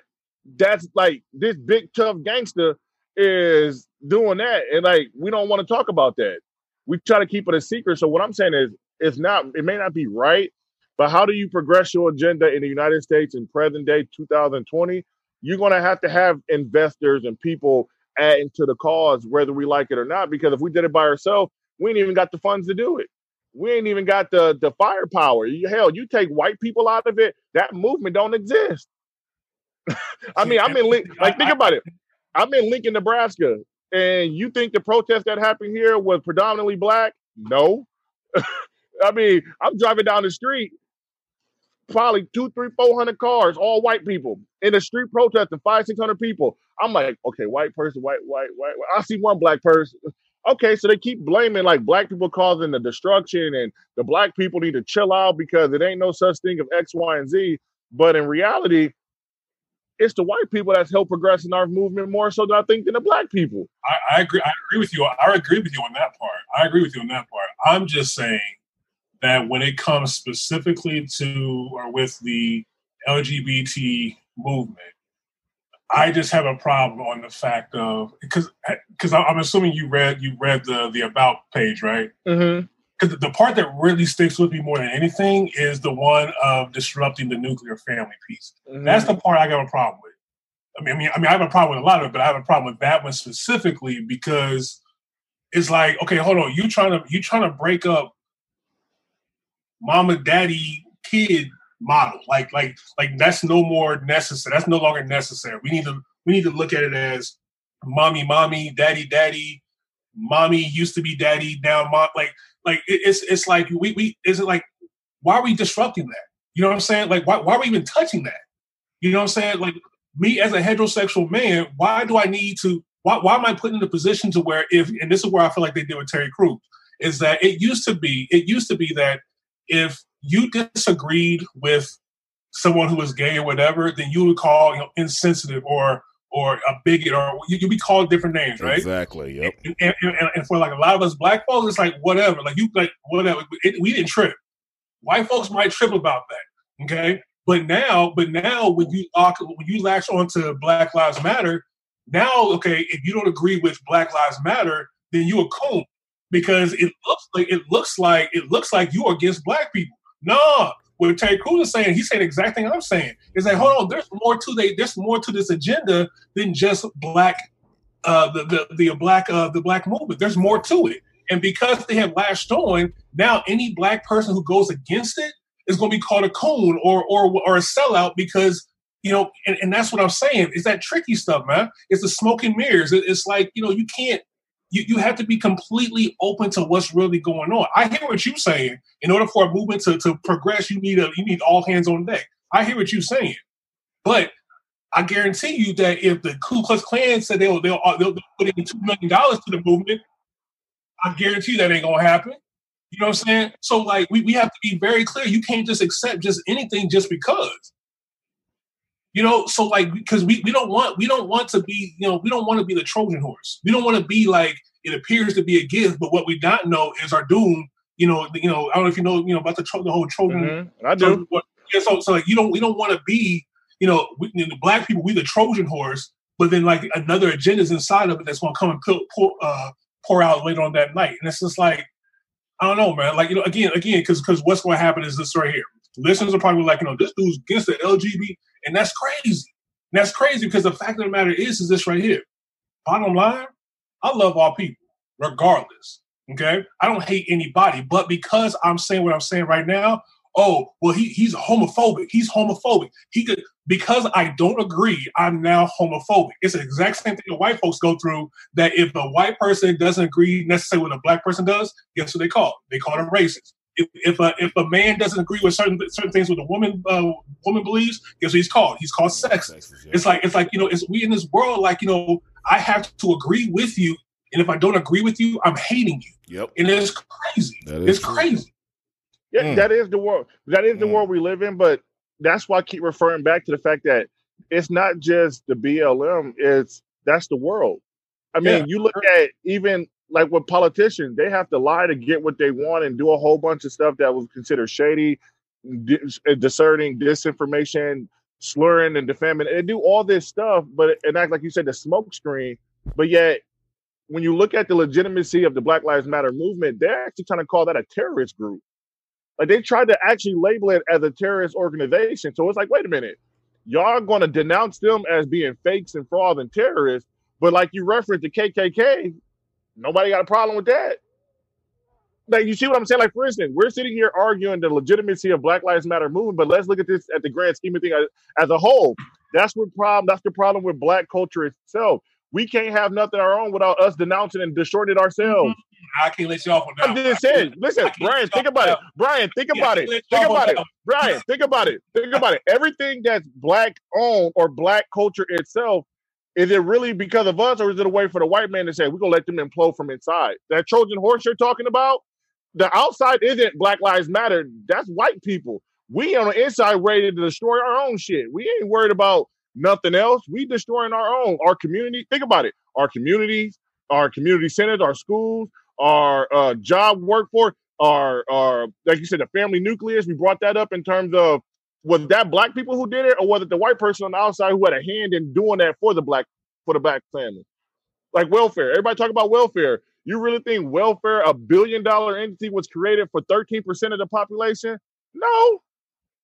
that's like this big tough gangster is doing that, and like we don't want to talk about that. We try to keep it a secret. So what I'm saying is, it's not. It may not be right, but how do you progress your agenda in the United States in present day 2020? You're going to have to have investors and people adding to the cause, whether we like it or not. Because if we did it by ourselves, we ain't even got the funds to do it. We ain't even got the the firepower. Hell, you take white people out of it, that movement don't exist. [LAUGHS] I mean, I'm in Link, like think about it. I'm in Lincoln, Nebraska, and you think the protest that happened here was predominantly black? No. [LAUGHS] I mean, I'm driving down the street, probably two, three, four hundred cars, all white people in the street protesting, five, six hundred people. I'm like, okay, white person, white, white, white. I see one black person. Okay, so they keep blaming like black people causing the destruction and the black people need to chill out because it ain't no such thing of X, Y, and Z. But in reality, it's the white people that's helped progress in our movement more so than I think than the black people. I, I agree. I agree with you. I agree with you on that part. I agree with you on that part. I'm just saying that when it comes specifically to or with the LGBT movement, I just have a problem on the fact of because because I'm assuming you read you read the the about page right. Mm-hmm. Because the part that really sticks with me more than anything is the one of disrupting the nuclear family piece. Mm-hmm. That's the part I got a problem with. I mean, I mean, I mean, I have a problem with a lot of it, but I have a problem with that one specifically because it's like, okay, hold on, you trying to you trying to break up mama, daddy, kid model. Like, like, like that's no more necessary. That's no longer necessary. We need to we need to look at it as mommy, mommy, daddy, daddy. Mommy used to be daddy, now mom. Like, like it's it's like we we is it like why are we disrupting that? You know what I'm saying? Like, why why are we even touching that? You know what I'm saying? Like me as a heterosexual man, why do I need to? Why, why am I put in a position to where if and this is where I feel like they did with Terry Crews is that it used to be it used to be that if you disagreed with someone who was gay or whatever, then you would call you know insensitive or or a bigot or you would be called different names, right? Exactly. Yep. And, and, and, and, for like a lot of us black folks, it's like whatever. Like you like whatever. It, we didn't trip. White folks might trip about that. Okay. But now, but now when you when you latch onto Black Lives Matter, now okay, if you don't agree with Black Lives Matter, then you a coon because it looks like it looks like it looks like you are against black people. No, what Terry Crews is saying, he's saying the exact thing I'm saying. Is like, hold on, there's more to they there's more to this agenda than just black uh the the, the black uh the black movement. There's more to it. And because they have lashed on, now any black person who goes against it is going to be called a coon or or or a sellout because you know, and, and that's what I'm saying. Is that tricky stuff, man? It's the smoke and mirrors. It, it's like you know, you can't. You, you have to be completely open to what's really going on. I hear what you're saying. In order for a movement to, to progress, you need a you need all hands on deck. I hear what you're saying, but I guarantee you that if the Ku Klux Klan said they'll they'll, uh, they'll put in two million dollars to the movement, I guarantee that ain't gonna happen. You know what I'm saying? So like we, we have to be very clear. You can't just accept just anything just because. You know, so like because we, we don't want we don't want to be, you know, we don't want to be the Trojan horse. We don't want to be like it appears to be a gift, but what we not know is our doom. You know, you know, I don't know if you know, you know, about the the whole Trojan. Mm-hmm. I do. yeah, so so like you don't we don't want to be, you know, we, you know, the black people we the Trojan horse, but then like another agenda's inside of it that's going to come and pour, pour, uh, pour out later on that night, and it's just like I don't know, man. Like you know, again, again, because because what's going to happen is this right here. Listeners are probably like, you know, this dude's against the LGBT, and that's crazy. And that's crazy because the fact of the matter is, is this right here. Bottom line, I love all people, regardless. Okay, I don't hate anybody, but because I'm saying what I'm saying right now, oh well, he he's homophobic. He's homophobic. He could because I don't agree. I'm now homophobic. It's the exact same thing that white folks go through. That if a white person doesn't agree necessarily what a black person does, guess what they call? They call them racist. If, if a if a man doesn't agree with certain certain things what a woman uh, woman believes, guess what he's called? He's called sexist. Yeah. It's like it's like you know, it's we in this world like you know, I have to agree with you, and if I don't agree with you, I'm hating you. Yep. And it's crazy. It's true. crazy. Yeah, mm. that is the world. That is the mm. world we live in. But that's why I keep referring back to the fact that it's not just the BLM. It's that's the world. I mean, yeah. you look at even like with politicians, they have to lie to get what they want and do a whole bunch of stuff that was considered shady, uh, discerning, disinformation, slurring and defaming. They do all this stuff, but and act like you said the smoke screen. But yet, when you look at the legitimacy of the Black Lives Matter movement, they're actually trying to call that a terrorist group. Like they tried to actually label it as a terrorist organization. So it's like, wait a minute, y'all going to denounce them as being fakes and fraud and terrorists, but like you referenced the KKK, nobody got a problem with that. Like you see what I'm saying? Like for instance, we're sitting here arguing the legitimacy of Black Lives Matter movement, but let's look at this at the grand scheme of things as, as a whole. That's what problem. That's the problem with Black culture itself. We can't have nothing our own without us denouncing and destroying it ourselves. I can't let you off on that. I'm just saying. Listen, Brian, think about it. Brian, think about it. Think about it. Brian, think about it. Think about it. Everything that's black owned or black culture itself, is it really because of us, or is it a way for the white man to say we're gonna let them implode from inside? That Trojan horse you're talking about, the outside isn't Black Lives Matter. That's white people. We on the inside ready to destroy our own shit. We ain't worried about nothing else, we destroying our own, our community. Think about it. Our communities, our community centers, our schools, our uh, job workforce, our, our, like you said, the family nucleus. We brought that up in terms of was that black people who did it, or was it the white person on the outside who had a hand in doing that for the black for the black family? Like welfare. Everybody talk about welfare. You really think welfare, a billion dollar entity, was created for 13% of the population? No.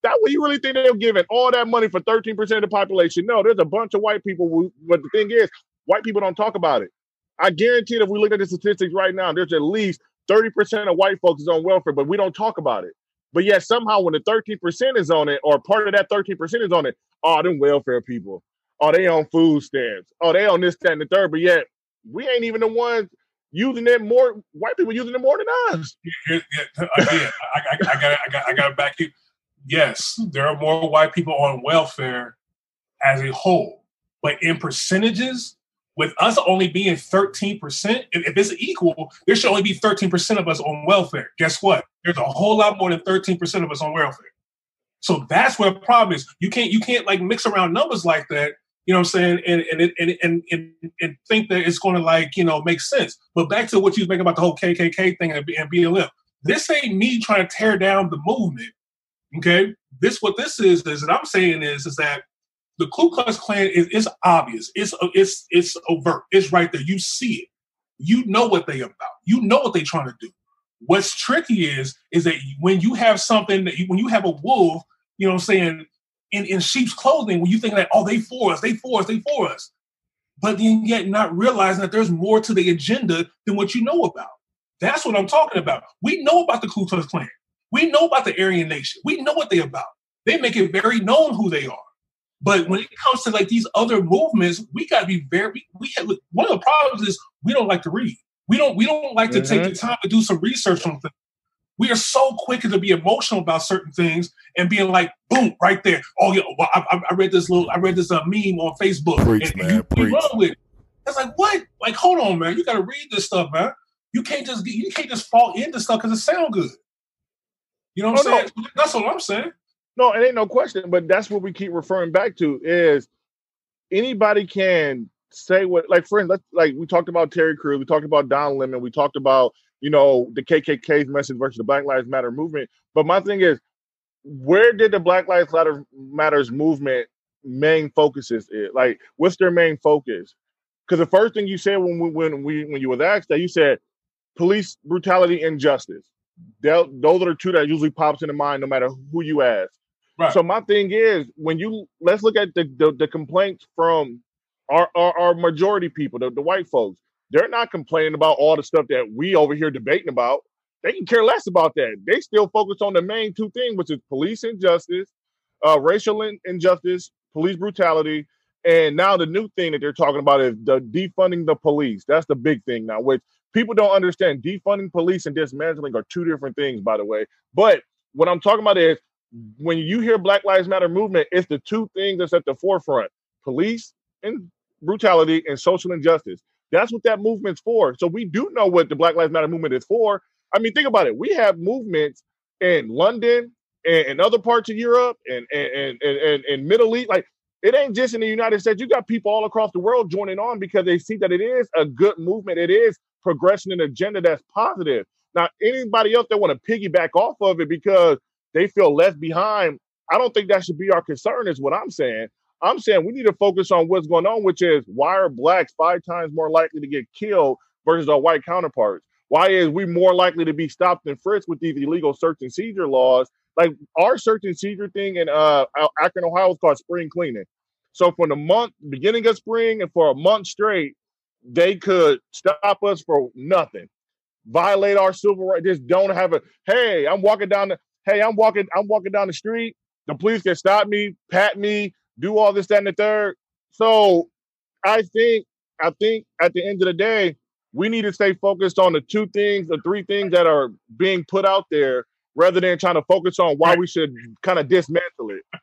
That way you really think they're giving all that money for 13% of the population? No, there's a bunch of white people who, but the thing is, white people don't talk about it. I guarantee that if we look at the statistics right now, there's at least 30% of white folks is on welfare, but we don't talk about it. But yet somehow when the 13% is on it, or part of that 13% is on it, oh, them welfare people. Oh, they on food stamps. Oh, they on this, that, and the third. But yet we ain't even the ones using it more. White people using it more than us. Yeah, yeah, again, I, I, I got, I got, I got to back you. Yes, there are more white people on welfare as a whole, but in percentages, with us only being 13%, if, it's equal, there should only be 13% of us on welfare. Guess what? There's a whole lot more than 13% of us on welfare. So that's where the problem is. You can't you can't like mix around numbers like that, you know what I'm saying, and and and and, and, and think that it's gonna like, you know, make sense. But back to what you was making about the whole KKK thing and, and BLM. This ain't me trying to tear down the movement. Okay. This what this is is that I'm saying is is that the Ku Klux Klan is, is obvious. It's it's it's overt. It's right there. You see it. You know what they about. You know what they're trying to do. What's tricky is is that when you have something that you, when you have a wolf, you know what I'm saying, in, in sheep's clothing, when you think that oh they for us, they for us, they for us, but then yet not realizing that there's more to the agenda than what you know about. That's what I'm talking about. We know about the Ku Klux Klan. We know about the Aryan Nation. We know what they're about. They make it very known who they are. But when it comes to like these other movements, we got to be very. We have one of the problems is we don't like to read. We don't. We don't like mm-hmm. to take the time to do some research on things. We are so quick to be emotional about certain things and being like, boom, right there. Oh yeah, well, I, I read this little. I read this uh, meme on Facebook. Preach, and, man. You, you run with it. It's like what? Like, hold on, man. You got to read this stuff, man. You can't just you can't just fall into stuff because it sound good. You know what I'm oh, saying? No. That's what I'm saying. No, it ain't no question, but that's what we keep referring back to is anybody can say what like friends let's like we talked about Terry Crews, we talked about Don Lemon, we talked about, you know, the KKK's message versus the Black Lives Matter movement. But my thing is, where did the Black Lives Matter Matters movement main focuses it? Like, what's their main focus? Because the first thing you said when we when we when you was asked that, you said police brutality and justice. Those are the two that usually pops into mind no matter who you ask. So my thing is, when you let's look at the the, the complaints from our, our, our majority people, the, the white folks. They're not complaining about all the stuff that we over here debating about. They can care less about that. They still focus on the main two things, which is police injustice, uh, racial injustice, police brutality, and now the new thing that they're talking about is the defunding the police. That's the big thing now, which people don't understand. Defunding police and dismantling are two different things, by the way. But what I'm talking about is when you hear Black Lives Matter movement, it's the two things that's at the forefront: police and brutality and social injustice. That's what that movement's for. So we do know what the Black Lives Matter movement is for. I mean, think about it. We have movements in London and, and other parts of Europe and and, and and and Middle East. Like it ain't just in the United States. You got people all across the world joining on because they see that it is a good movement. It is progression and agenda that's positive. Now, anybody else that want to piggyback off of it because they feel left behind. I don't think that should be our concern, is what I'm saying. I'm saying we need to focus on what's going on, which is why are blacks five times more likely to get killed versus our white counterparts? Why is we more likely to be stopped and frisked with these illegal search and seizure laws? Like our search and seizure thing in uh, Akron, Ohio is called spring cleaning. So for the month, beginning of spring, and for a month straight, they could stop us for nothing, violate our civil rights. Just don't have a. Hey, I'm walking down the hey, I'm walking, I'm walking down the street. The police can stop me, pat me, do all this, that, and the third. So I think, I think at the end of the day, we need to stay focused on the two things, the three things that are being put out there, rather than trying to focus on why we should kind of dismantle it. [LAUGHS]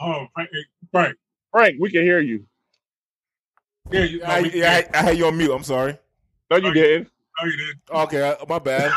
Oh, Frank, Frank, Frank, we can hear you. Yeah, you, no, I, yeah, I, I, had you on mute. I'm sorry. No, you didn't. No, you did. Okay, uh, my bad.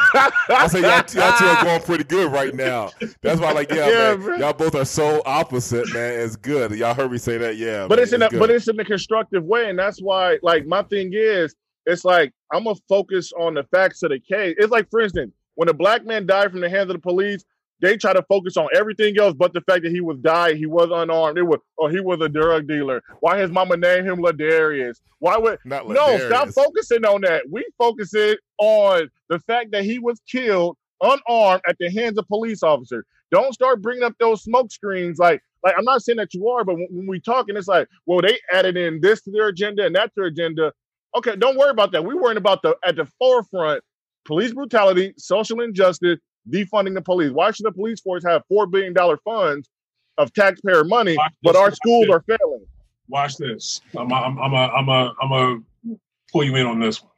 I say y'all, y'all two are going pretty good right now. That's why, like, yeah, [LAUGHS] Yeah, man, y'all both are so opposite, man. It's good. Y'all heard me say that, yeah. but man, it's in a, good. but it's in a constructive way, and that's why, like, my thing is, it's like I'm gonna focus on the facts of the case. It's like, for instance, when a black man died from the hands of the police, they try to focus on everything else but the fact that he was died, he was unarmed. It was, oh, he was a drug dealer. Why his mama named him Ladarius? Why would not no stop focusing on that? We focus it on the fact that he was killed unarmed at the hands of police officers. Don't start bringing up those smoke screens like like I'm not saying that you are, but when, when we talking, it's like, well, they added in this to their agenda and that to their agenda. Okay, don't worry about that. We're worrying about the at the forefront police brutality, social injustice, defunding the police. Why should the police force have four billion dollar funds of taxpayer money, Watch but this, our schools this. are failing? Watch this. I'm a, I'm a, I'm a, I'm a, I'm a pull you in on this one.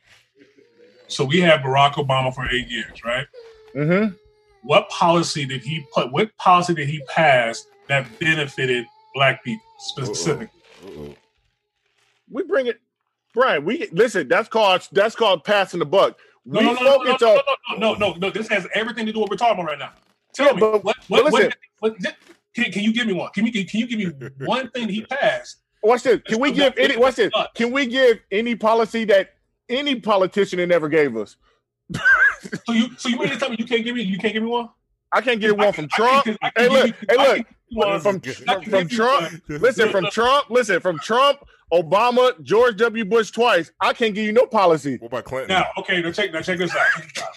So we had Barack Obama for eight years, right? Mm-hmm. What policy did he put? What policy did he pass that benefited black people specifically? Uh-oh. We bring it, Brian. We listen. That's called that's called passing the buck. We No, no, no, no, no, no, no, no, no, no. This has everything to do with what we're talking about right now. Tell me, but- what, but what, what, what, can, can you give me one? Can you can you give me [LAUGHS] one thing he passed? Watch this. Can we give any? Watch this. Can we give any policy that any politician that never gave us? [LAUGHS] So you so you mean to tell me you can't give me you can't give me one? I can't get one from Trump. can- [LAUGHS] I can Hey, look. Hey, look. can give you one. From from, from Trump. Listen, from Trump. Listen, from Trump, Obama, George W. Bush twice. I can't give you no policy. What about Clinton? Now, okay, now check now check this out. Check this out.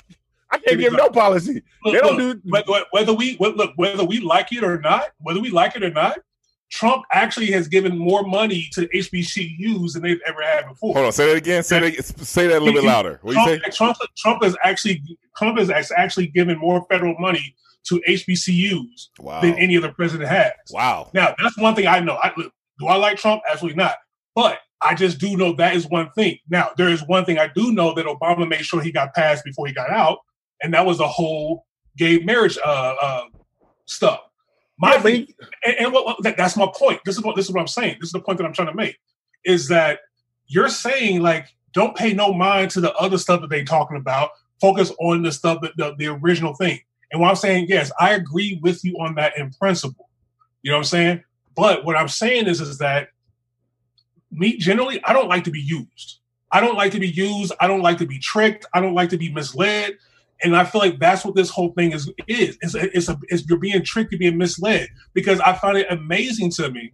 I can't give no policy. Look, They don't look, do. whether, whether we wh- look whether we like it or not, whether we like it or not, Trump actually has given more money to HBCUs than they've ever had before. Hold on, say that again. Say that. Say that a little bit louder. What do you Trump, say? Trump, Trump is actually Trump is actually given more federal money to HBCUs Wow. than any other president has. Wow. Now, that's one thing I know. I, look, do I like Trump? Absolutely not. But I just do know that is one thing. Now, there is one thing I do know that Obama made sure he got passed before he got out, and that was the whole gay marriage uh, uh, stuff. My Yeah, thing, and, and what, what- that, that's my point. This is what this is what I'm saying. This is the point that I'm trying to make. Is that you're saying like don't pay no mind to the other stuff that they talking about. Focus on the stuff that the, the original thing. And what I'm saying, yes, I agree with you on that in principle. You know what I'm saying? But what I'm saying is, is that me generally, I don't like to be used. I don't like to be used. I don't like to be tricked. I don't like to be misled. And I feel like that's what this whole thing is. Is it's a, it's, a, it's you're being tricked, you're being misled. Because I find it amazing to me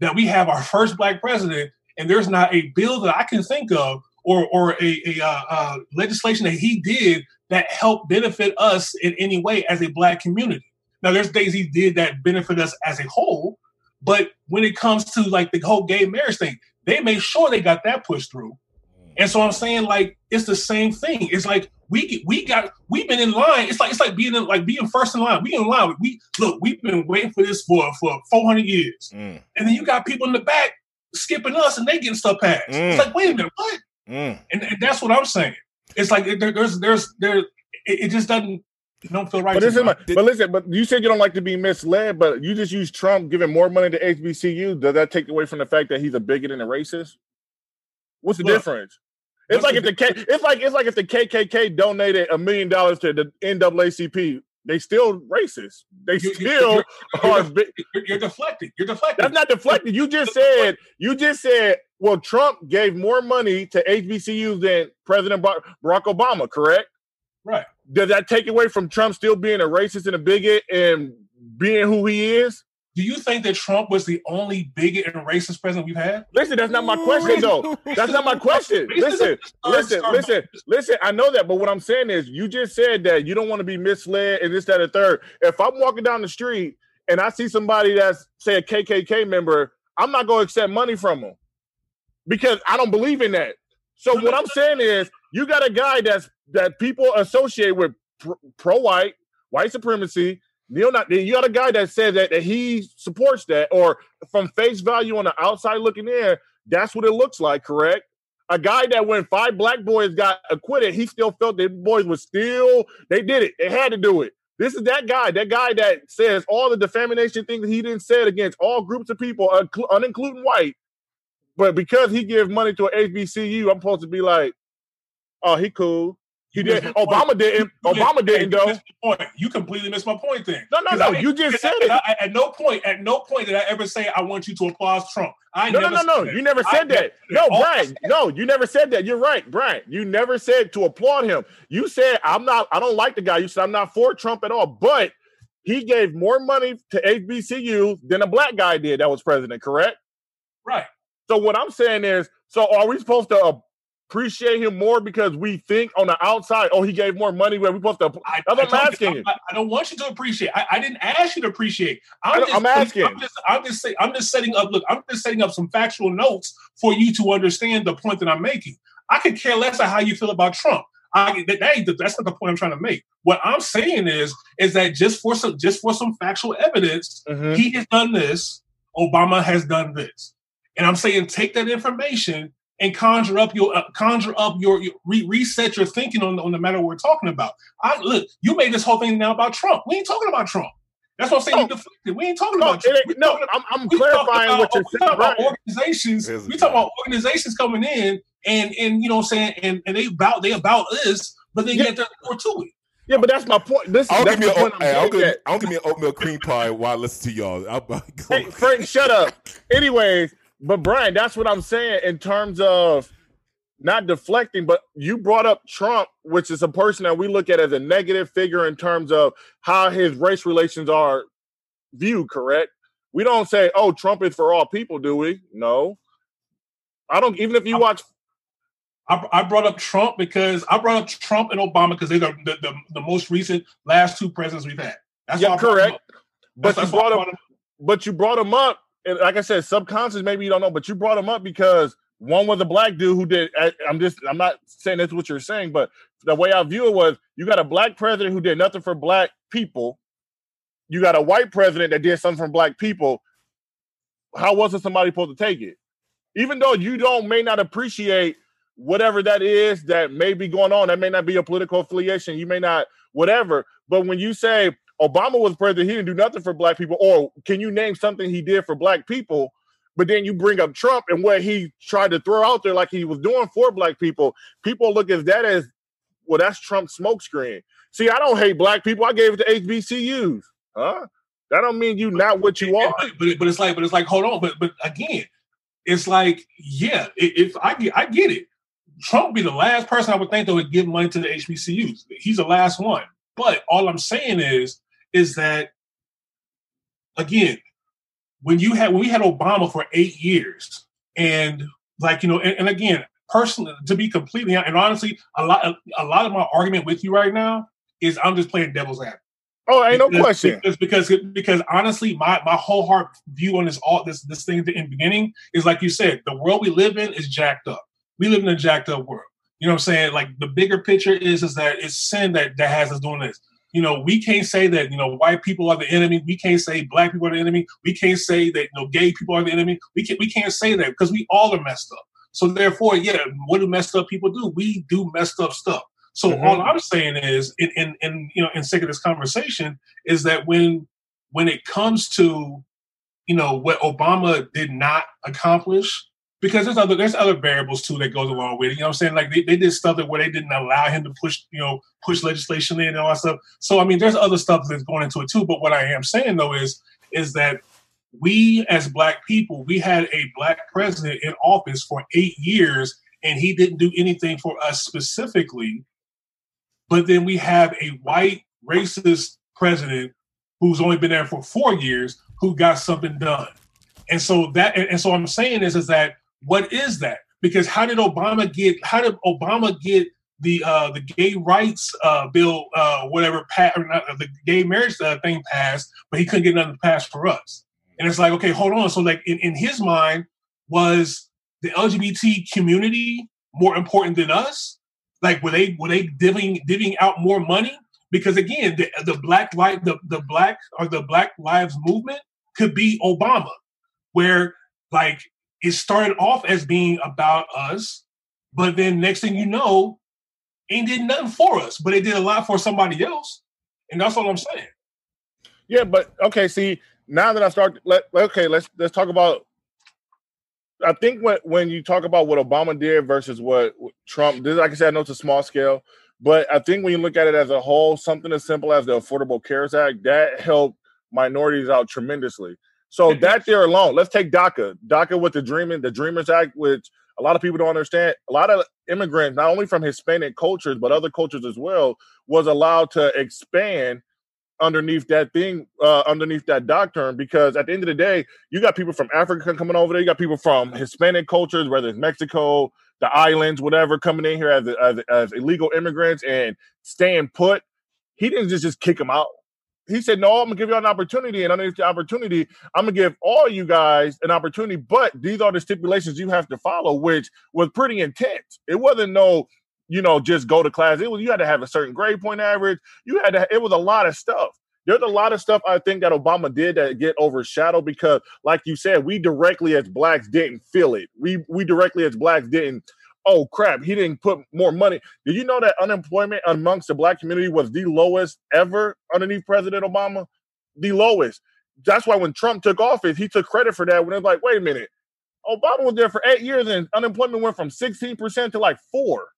that we have our first black president, and there's not a bill that I can think of or or a, a uh, uh, legislation that he did that help benefit us in any way as a black community. Now, there's things he did that benefit us as a whole, but when it comes to like the whole gay marriage thing, they made sure they got that pushed through. And so I'm saying like it's the same thing. It's like we we got we've been in line. It's like it's like being in, like being first in line. We in line. We look. We've been waiting for this for for 400 years, Mm, and then you got people in the back skipping us, and they getting stuff passed. Mm. It's like wait a minute, what? mm. And, and that's what I'm saying. It's like there, there's there's there. It, it just doesn't it don't feel right. But to this is my, but listen, but you said you don't like to be misled, but you just use Trump giving more money to HBCU. Does that take away from the fact that he's a bigot and a racist? What's the Look, difference? It's like if the K, it's like it's like if the KKK donated a million dollars to the NAACP, they still racist. They You- you- still you're- are. you're, you're, you're deflecting. You're deflecting. That's not deflecting. You just said you just said. Well, Trump gave more money to HBCUs than President Bar- Barack Obama. Correct? right. Does that take away from Trump still being a racist and a bigot and being who he is? Do you think that Trump was the only bigot and racist president we've had? Listen, that's not my question though. That's not my question. Listen, listen, listen, listen. I know that, but what I'm saying is, you just said that you don't want to be misled and this, that, and third. If I'm walking down the street and I see somebody that's say a KKK member, I'm not going to accept money from them because I don't believe in that. So what I'm saying is, you got a guy that's that people associate with pro-white, white supremacy. Neo not you got a guy that said that, that he supports that, or from face value on the outside looking in, that's what it looks like, correct? A guy that when five black boys got acquitted, he still felt that boys were still they did it. They had to do it. This is that guy, that guy that says all the defamation things he didn't say against all groups of people, unincluding white. But because he gives money to an HBCU, I'm supposed to be like, oh, he cool. He did. Obama didn't. Obama didn't though. Point. You completely missed my point. Then no, no, no. You just said it. I, at no point, at no point did I ever say I want you to applaud Trump. I no, no, no, no. You never said I, that. No, Brian. No, you never said that. You're right, Brian. You never said to applaud him. You said I'm not. I don't like the guy. You said I'm not for Trump at all. But he gave more money to HBCU than a black guy did that was president. Correct. Right. So what I'm saying is, so are we supposed to uh, appreciate him more because we think on the outside, oh, he gave more money where we supposed to. I, I'm I asking you. I, I, don't want you to appreciate. I, I, didn't ask you to appreciate. I'm, just, I'm asking. I'm just, I'm just, saying, I'm just setting up. Look, I'm just setting up some factual notes for you to understand the point that I'm making. I could care less of how you feel about Trump. I, that, that that's not the point I'm trying to make. What I'm saying is, is that just for some, just for some factual evidence, mm-hmm. he has done this. Obama has done this, and I'm saying take that information and conjure up your uh, conjure up your, your re- reset your thinking on, on the matter we're talking about. I look, you made this whole thing now about Trump. We ain't talking about Trump. That's what I'm saying. You deflected. We ain't talking no, about Trump. No, I'm, I'm clarifying about, what you're saying. Right. Organizations. We talk about organizations coming in and and you know what I'm saying and, and they about they about this, but they yeah. get more to it. Yeah, but that's my point. This, I'll give me a, hey, I'll, give, I'll give me an oatmeal cream pie while I listen to y'all. I'll, hey, Frank, shut up. [LAUGHS] Anyways, but Brian, that's what I'm saying in terms of not deflecting, but you brought up Trump, which is a person that we look at as a negative figure in terms of how his race relations are viewed, correct? We don't say, oh, Trump is for all people, do we? No. I don't, even if you watch. I, I brought up Trump because I brought up Trump and Obama because they're the, the, the, most recent last two presidents we've had. That's yeah, correct. But you brought him, but you brought him up, and like I said, subconscious, maybe you don't know, but you brought him up because one was a black dude who did. I'm just. I'm not saying that's what you're saying, but the way I view it was, you got a black president who did nothing for black people. You got a white president that did something for black people. How wasn't somebody supposed to take it? Even though you don't may not appreciate whatever that is that may be going on, that may not be a political affiliation. You may not whatever. But when you say Obama was president, he didn't do nothing for black people, or can you name something he did for black people? But then you bring up Trump and what he tried to throw out there, like he was doing for black people. People look at that as, well, that's Trump's smokescreen. See, I don't hate black people. I gave it to HBCUs. Huh? That don't mean you not what you are. But, but it's like, but it's like, hold on. But but again, it's like, yeah, if I get, I get it. Trump be the last person I would think that would give money to the HBCUs. He's the last one. But all I'm saying is, is that again, when you had when we had Obama for eight years, and like you know, and, and again, personally, to be completely and honestly, a lot a lot of my argument with you right now is I'm just playing devil's advocate. Oh, ain't no question. Because, because because honestly, my my whole heart view on this all this this thing in the beginning is like you said, the world we live in is jacked up. We live in a jacked up world. You know what I'm saying? Like the bigger picture is is that it's sin that that has us doing this you know, we can't say that, you know, white people are the enemy. We can't say black people are the enemy. We can't say that, you know, gay people are the enemy. We can't, we can't say that because we all are messed up. So therefore, yeah, what do messed up people do? We do messed up stuff. So mm-hmm. all I'm saying is, in, in, in, you know, in sake of this conversation, is that when when it comes to, you know, what Obama did not accomplish, because there's other there's other variables too that goes along with it. You know what I'm saying? Like they, they did stuff that where they didn't allow him to push, you know, push legislation in and all that stuff. So I mean there's other stuff that's going into it too. But what I am saying though is is that we as black people, we had a black president in office for eight years and he didn't do anything for us specifically. But then we have a white racist president who's only been there for four years who got something done. And so that and so I'm saying is is that what is that? Because how did Obama get? How did Obama get the uh, the gay rights uh, bill, uh, whatever, not, the gay marriage uh, thing passed, but he couldn't get nothing passed for us? And it's like, okay, hold on. So like in, in his mind, was the LGBT community more important than us? Like were they were they divvying divvying out more money? Because again, the, the black life the, the black or the Black Lives Movement could be Obama, where like it started off as being about us, but then next thing you know, ain't did nothing for us, but it did a lot for somebody else. And that's all I'm saying. Yeah, but okay, see, now that I start let okay, let's let's talk about I think when when you talk about what Obama did versus what Trump did, like I said, I know it's a small scale, But I think when you look at it as a whole, something as simple as the Affordable Cares Act that helped minorities out tremendously. So that there alone, let's take DACA. DACA with the Dreaming, the Dreamers Act, which a lot of people don't understand. A lot of immigrants, not only from Hispanic cultures but other cultures as well, was allowed to expand underneath that thing, uh, underneath that doctrine. Because at the end of the day, you got people from Africa coming over there. You got people from Hispanic cultures, whether it's Mexico, the islands, whatever, coming in here as as, as illegal immigrants and staying put. He didn't just just kick them out he said, No, I'm gonna give you an opportunity, and underneath the opportunity, I'm gonna give all you guys an opportunity, but these are the stipulations you have to follow, which was pretty intense. It wasn't no, you know, just go to class. It was you had to have a certain grade point average. You had to, it was a lot of stuff. There's a lot of stuff I think that Obama did that get overshadowed because, like you said, we directly as blacks didn't feel it. We we directly as blacks didn't oh crap, he didn't put more money. Did you know that unemployment amongst the black community was the lowest ever underneath President Obama? The lowest. That's why when Trump took office, he took credit for that when it was like, wait a minute, Obama was there for eight years and unemployment went from 16% to like four.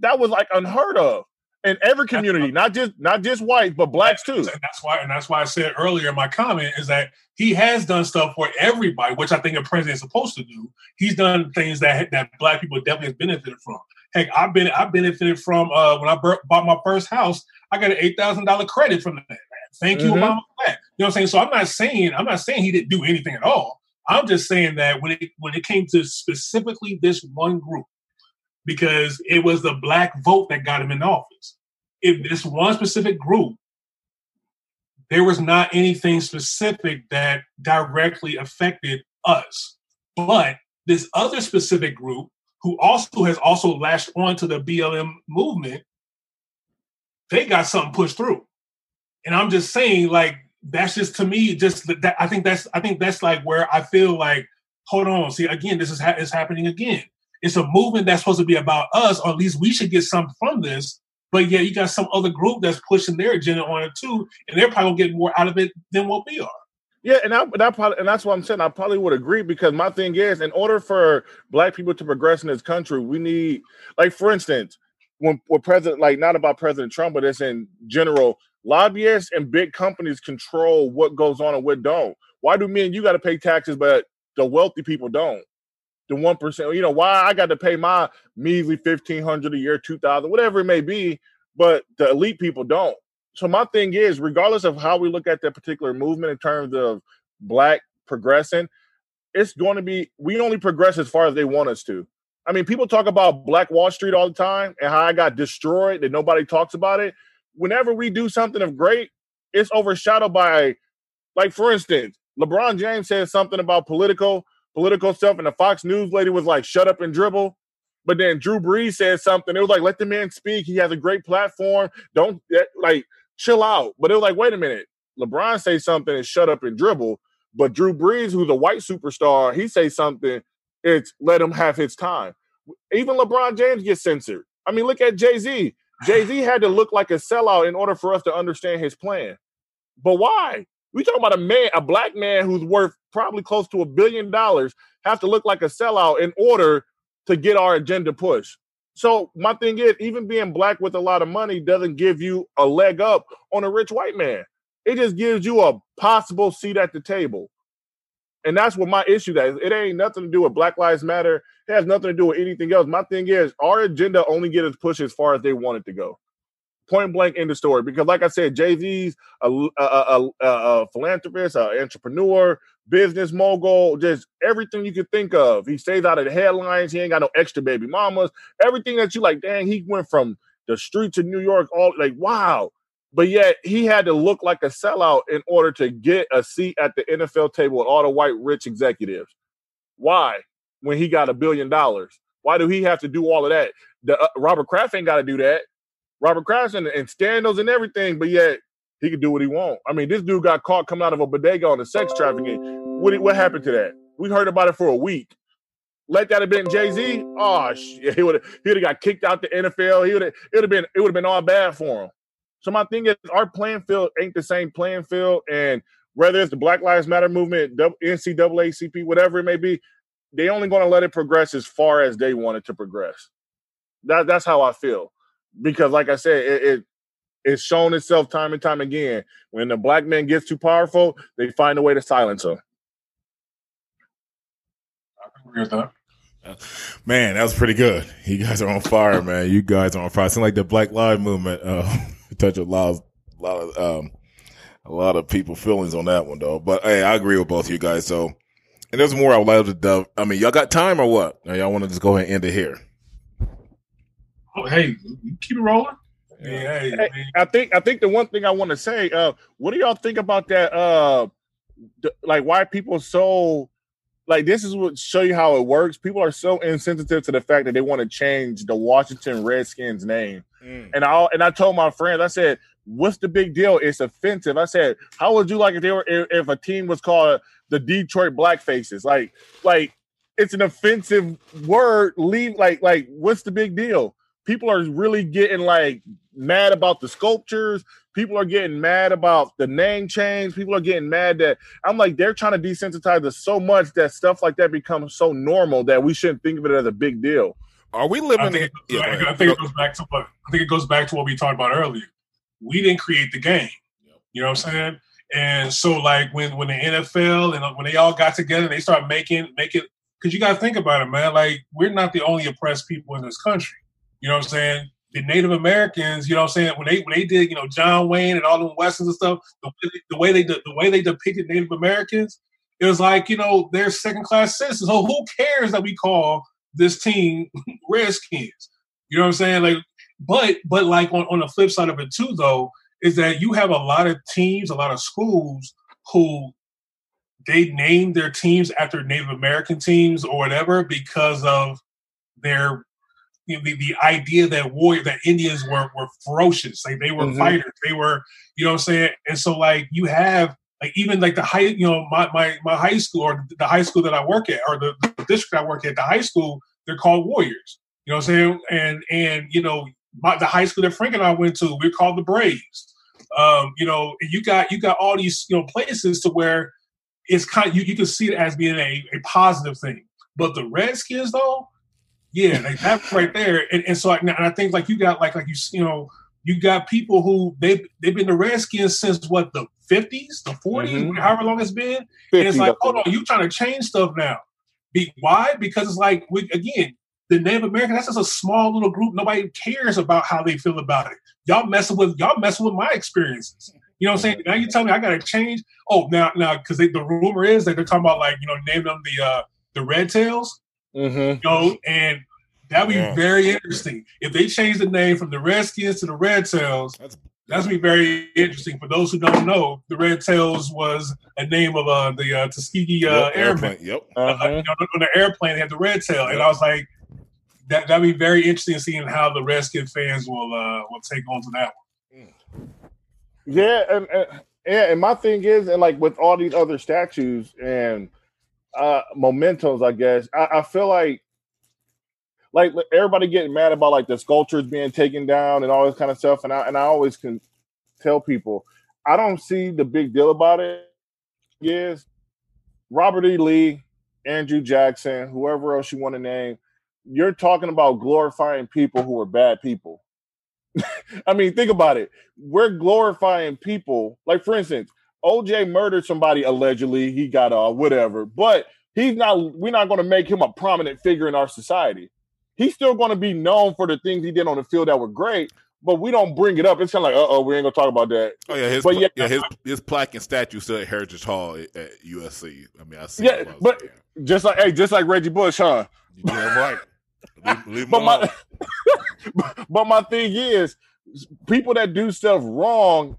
That was like unheard of in every community, not just not just white, but blacks too. And that's why, and that's why I said earlier in my comment is that he has done stuff for everybody, which I think a president is supposed to do. He's done things that that black people definitely has benefited from. Heck, I've been I benefited from uh, when I bought my first house. I got an eight thousand dollar credit from that. Thank you, mm-hmm. Obama. You know what I'm saying? So I'm not saying I'm not saying he didn't do anything at all. I'm just saying that when it when it came to specifically this one group, because it was the black vote that got him in office. If this one specific group, there was not anything specific that directly affected us. But this other specific group, who also has also latched on to the BLM movement, they got something pushed through. And I'm just saying, like, that's just to me, just that I think that's I think that's like where I feel like, hold on, see, again, this is ha- is happening again. It's a movement that's supposed to be about us, or at least we should get something from this. But yeah, you got some other group that's pushing their agenda on it too, and they're probably gonna get more out of it than what we are. Yeah, and I, that probably, and that's what I'm saying. I probably would agree because my thing is, in order for Black people to progress in this country, we need, like, for instance, when, when President, like, not about President Trump, but it's in general, lobbyists and big companies control what goes on and what don't. Why do me and you got to pay taxes, but the wealthy people don't? The one percent. You know why I got to pay my measly fifteen hundred a year, two thousand, whatever it may be, but the elite people don't. So my thing is, regardless of how we look at that particular movement in terms of black progressing, it's going to be we only progress as far as they want us to. I mean, people talk about Black Wall Street all the time and how I got destroyed that nobody talks about it. Whenever we do something of great, it's overshadowed by, like for instance, LeBron James said something about political political stuff, and the Fox News lady was like, "Shut up and dribble." But then Drew Brees said something. It was like, "Let the man speak. He has a great platform. Don't like chill out." But it was like, "Wait a minute." LeBron say something and shut up and dribble, but Drew Brees, who's a white superstar, he say something. It's let him have his time. Even LeBron James gets censored. I mean, look at Jay Z. Jay Z [SIGHS] had to look like a sellout in order for us to understand his plan. But why? We talking about a man, a black man who's worth probably close to a billion dollars, have to look like a sellout in order to get our agenda pushed. So my thing is, even being black with a lot of money doesn't give you a leg up on a rich white man. It just gives you a possible seat at the table. And that's what my issue is. It ain't nothing to do with Black Lives Matter. It has nothing to do with anything else. My thing is, our agenda only gets pushed as far as they want it to go point blank in the story. Because, like I said, Jay Z's a, a, a, a, philanthropist, an entrepreneur, business mogul, just everything you could think of. He stays out of the headlines. He ain't got no extra baby mamas. Everything that you like, dang, he went from the streets of New York, all like, wow. But yet he had to look like a sellout in order to get a seat at the NFL table with all the white rich executives. Why? When he got a billion dollars. Why do he have to do all of that? The, uh, Robert Kraft ain't got to do that. Robert Kraft and, and scandals and everything, but yet he could do what he want. I mean, this dude got caught coming out of a bodega on a sex trafficking. What what happened to that? We heard about it for a week. Let that have been Jay Z. Oh shit, [LAUGHS] he would have he would have got kicked out the NFL. He would it would have been it would have been all bad for him. So my thing is, our playing field ain't the same playing field, and whether it's the Black Lives Matter movement, NCAA, CP, whatever it may be, they only going to let it progress as far as they want it to progress. That that's how I feel. because, like I said, it, it it's shown itself time and time again. When the black man gets too powerful, they find a way to silence him. I agree with that. Man, that was pretty good. You guys are on fire, man. You guys are on fire. It Seems like the Black Lives Movement uh, [LAUGHS] touch a lot, of, lot of, um, a lot of people feelings on that one, though. But hey, I agree with both of you guys. So, and there's more I would like to. Dove. I mean, y'all got time or what? Or y'all want to just go ahead and end it here? Oh, hey, keep it rolling. Yeah, hey, Hey, I think I think the one thing I want to say, uh, what do y'all think about that? Uh, th- like why people so like this is what show you how it works. People are so insensitive to the fact that they want to change the Washington Redskins name. And I and I told my friends, I said, "What's the big deal? It's offensive." I said, "How would you like if they were if, if a team was called the Detroit Blackfaces? Like, like it's an offensive word. Leave like like what's the big deal? People are really getting like mad about the sculptures. People are getting mad about the name change. People are getting mad that I'm like they're trying to desensitize us so much that stuff like that becomes so normal that we shouldn't think of it as a big deal. Are we living? I think, in, it, yeah, I. I think it goes back to what I think it goes back to what we talked about earlier. We didn't create the game. You know what I'm saying? And so like when when the NFL and uh, when they all got together and they start making making because you got to think about it, man. Like we're not the only oppressed people in this country. You know what I'm saying? The Native Americans, you know what I'm saying? When they when they did, you know, John Wayne and all them westerns and stuff, the, the way they the way they depicted Native Americans, it was like you know they're second class citizens. So who cares that we call this team [LAUGHS] Redskins? You know what I'm saying? Like, but but like on, on the flip side of it too, though, is that you have a lot of teams, a lot of schools who they name their teams after Native American teams or whatever because of their you know, the, the idea that warrior that Indians were were ferocious, like they were Mhm. fighters, they were you know what I'm saying, and so like you have like even like the high you know my my my high school or the high school that I work at or the, the district I work at, the high school they're called warriors, you know what I'm saying, and and you know my, the high school that Frank and I went to, we're called the Braves. Um, you know, and you got you got all these you know places to where it's kind you, you can see it as being a, a positive thing. But the Redskins though, yeah, like that right there. And, and so I, and I think like you got like like you you know you got people who they they've been the Redskins since what the fifties, the 40s Mhm. however long it's been. And it's like, hold on, you trying to change stuff now? Be, why? Because it's like we, again, the Native American. That's just a small little group. Nobody cares about how they feel about it. Y'all messing with y'all messing with my experiences. You know what I'm saying? Now you tell me I got to change. Oh, now now because the rumor is that they're talking about like you know name them the uh the Red Tails. Mhm. You know, and that'd be Yeah. very interesting if they change the name from the Redskins to the Red Tails. That's That's gonna be very interesting. For those who don't know, the Red Tails was a name of uh, the uh, Tuskegee uh, yep, Airmen. airplane. Yep. Uh, Uh-huh. you know, on the airplane, they had the red tail, and I was like, that that'd be very interesting seeing how the Redskin fans will uh, will take on to that one. Yeah, and, and yeah, and my thing is, and like with all these other statues and uh mementos, I guess I, I feel like like everybody getting mad about like the sculptures being taken down and all this kind of stuff, and I and I always can tell people I don't see the big deal about it. Yes, Robert E. Lee, Andrew Jackson, whoever else you want to name, you're talking about glorifying people who are bad people. [LAUGHS] I mean, think about it. We're glorifying people. Like, for instance, OJ murdered somebody allegedly. He got uh whatever, but he's not. We're not going to make him a prominent figure in our society. He's still going to be known for the things he did on the field that were great, but we don't bring it up. It's kind of like, uh oh, we ain't gonna talk about that. Oh yeah, his But pla- yeah- yeah, his his plaque and statue still at Heritage Hall at, at USC. I mean, I see. Yeah, but just like hey, just like Reggie Bush, huh? you damn right. Leave, leave But my [LAUGHS] but my thing is, people that do stuff wrong,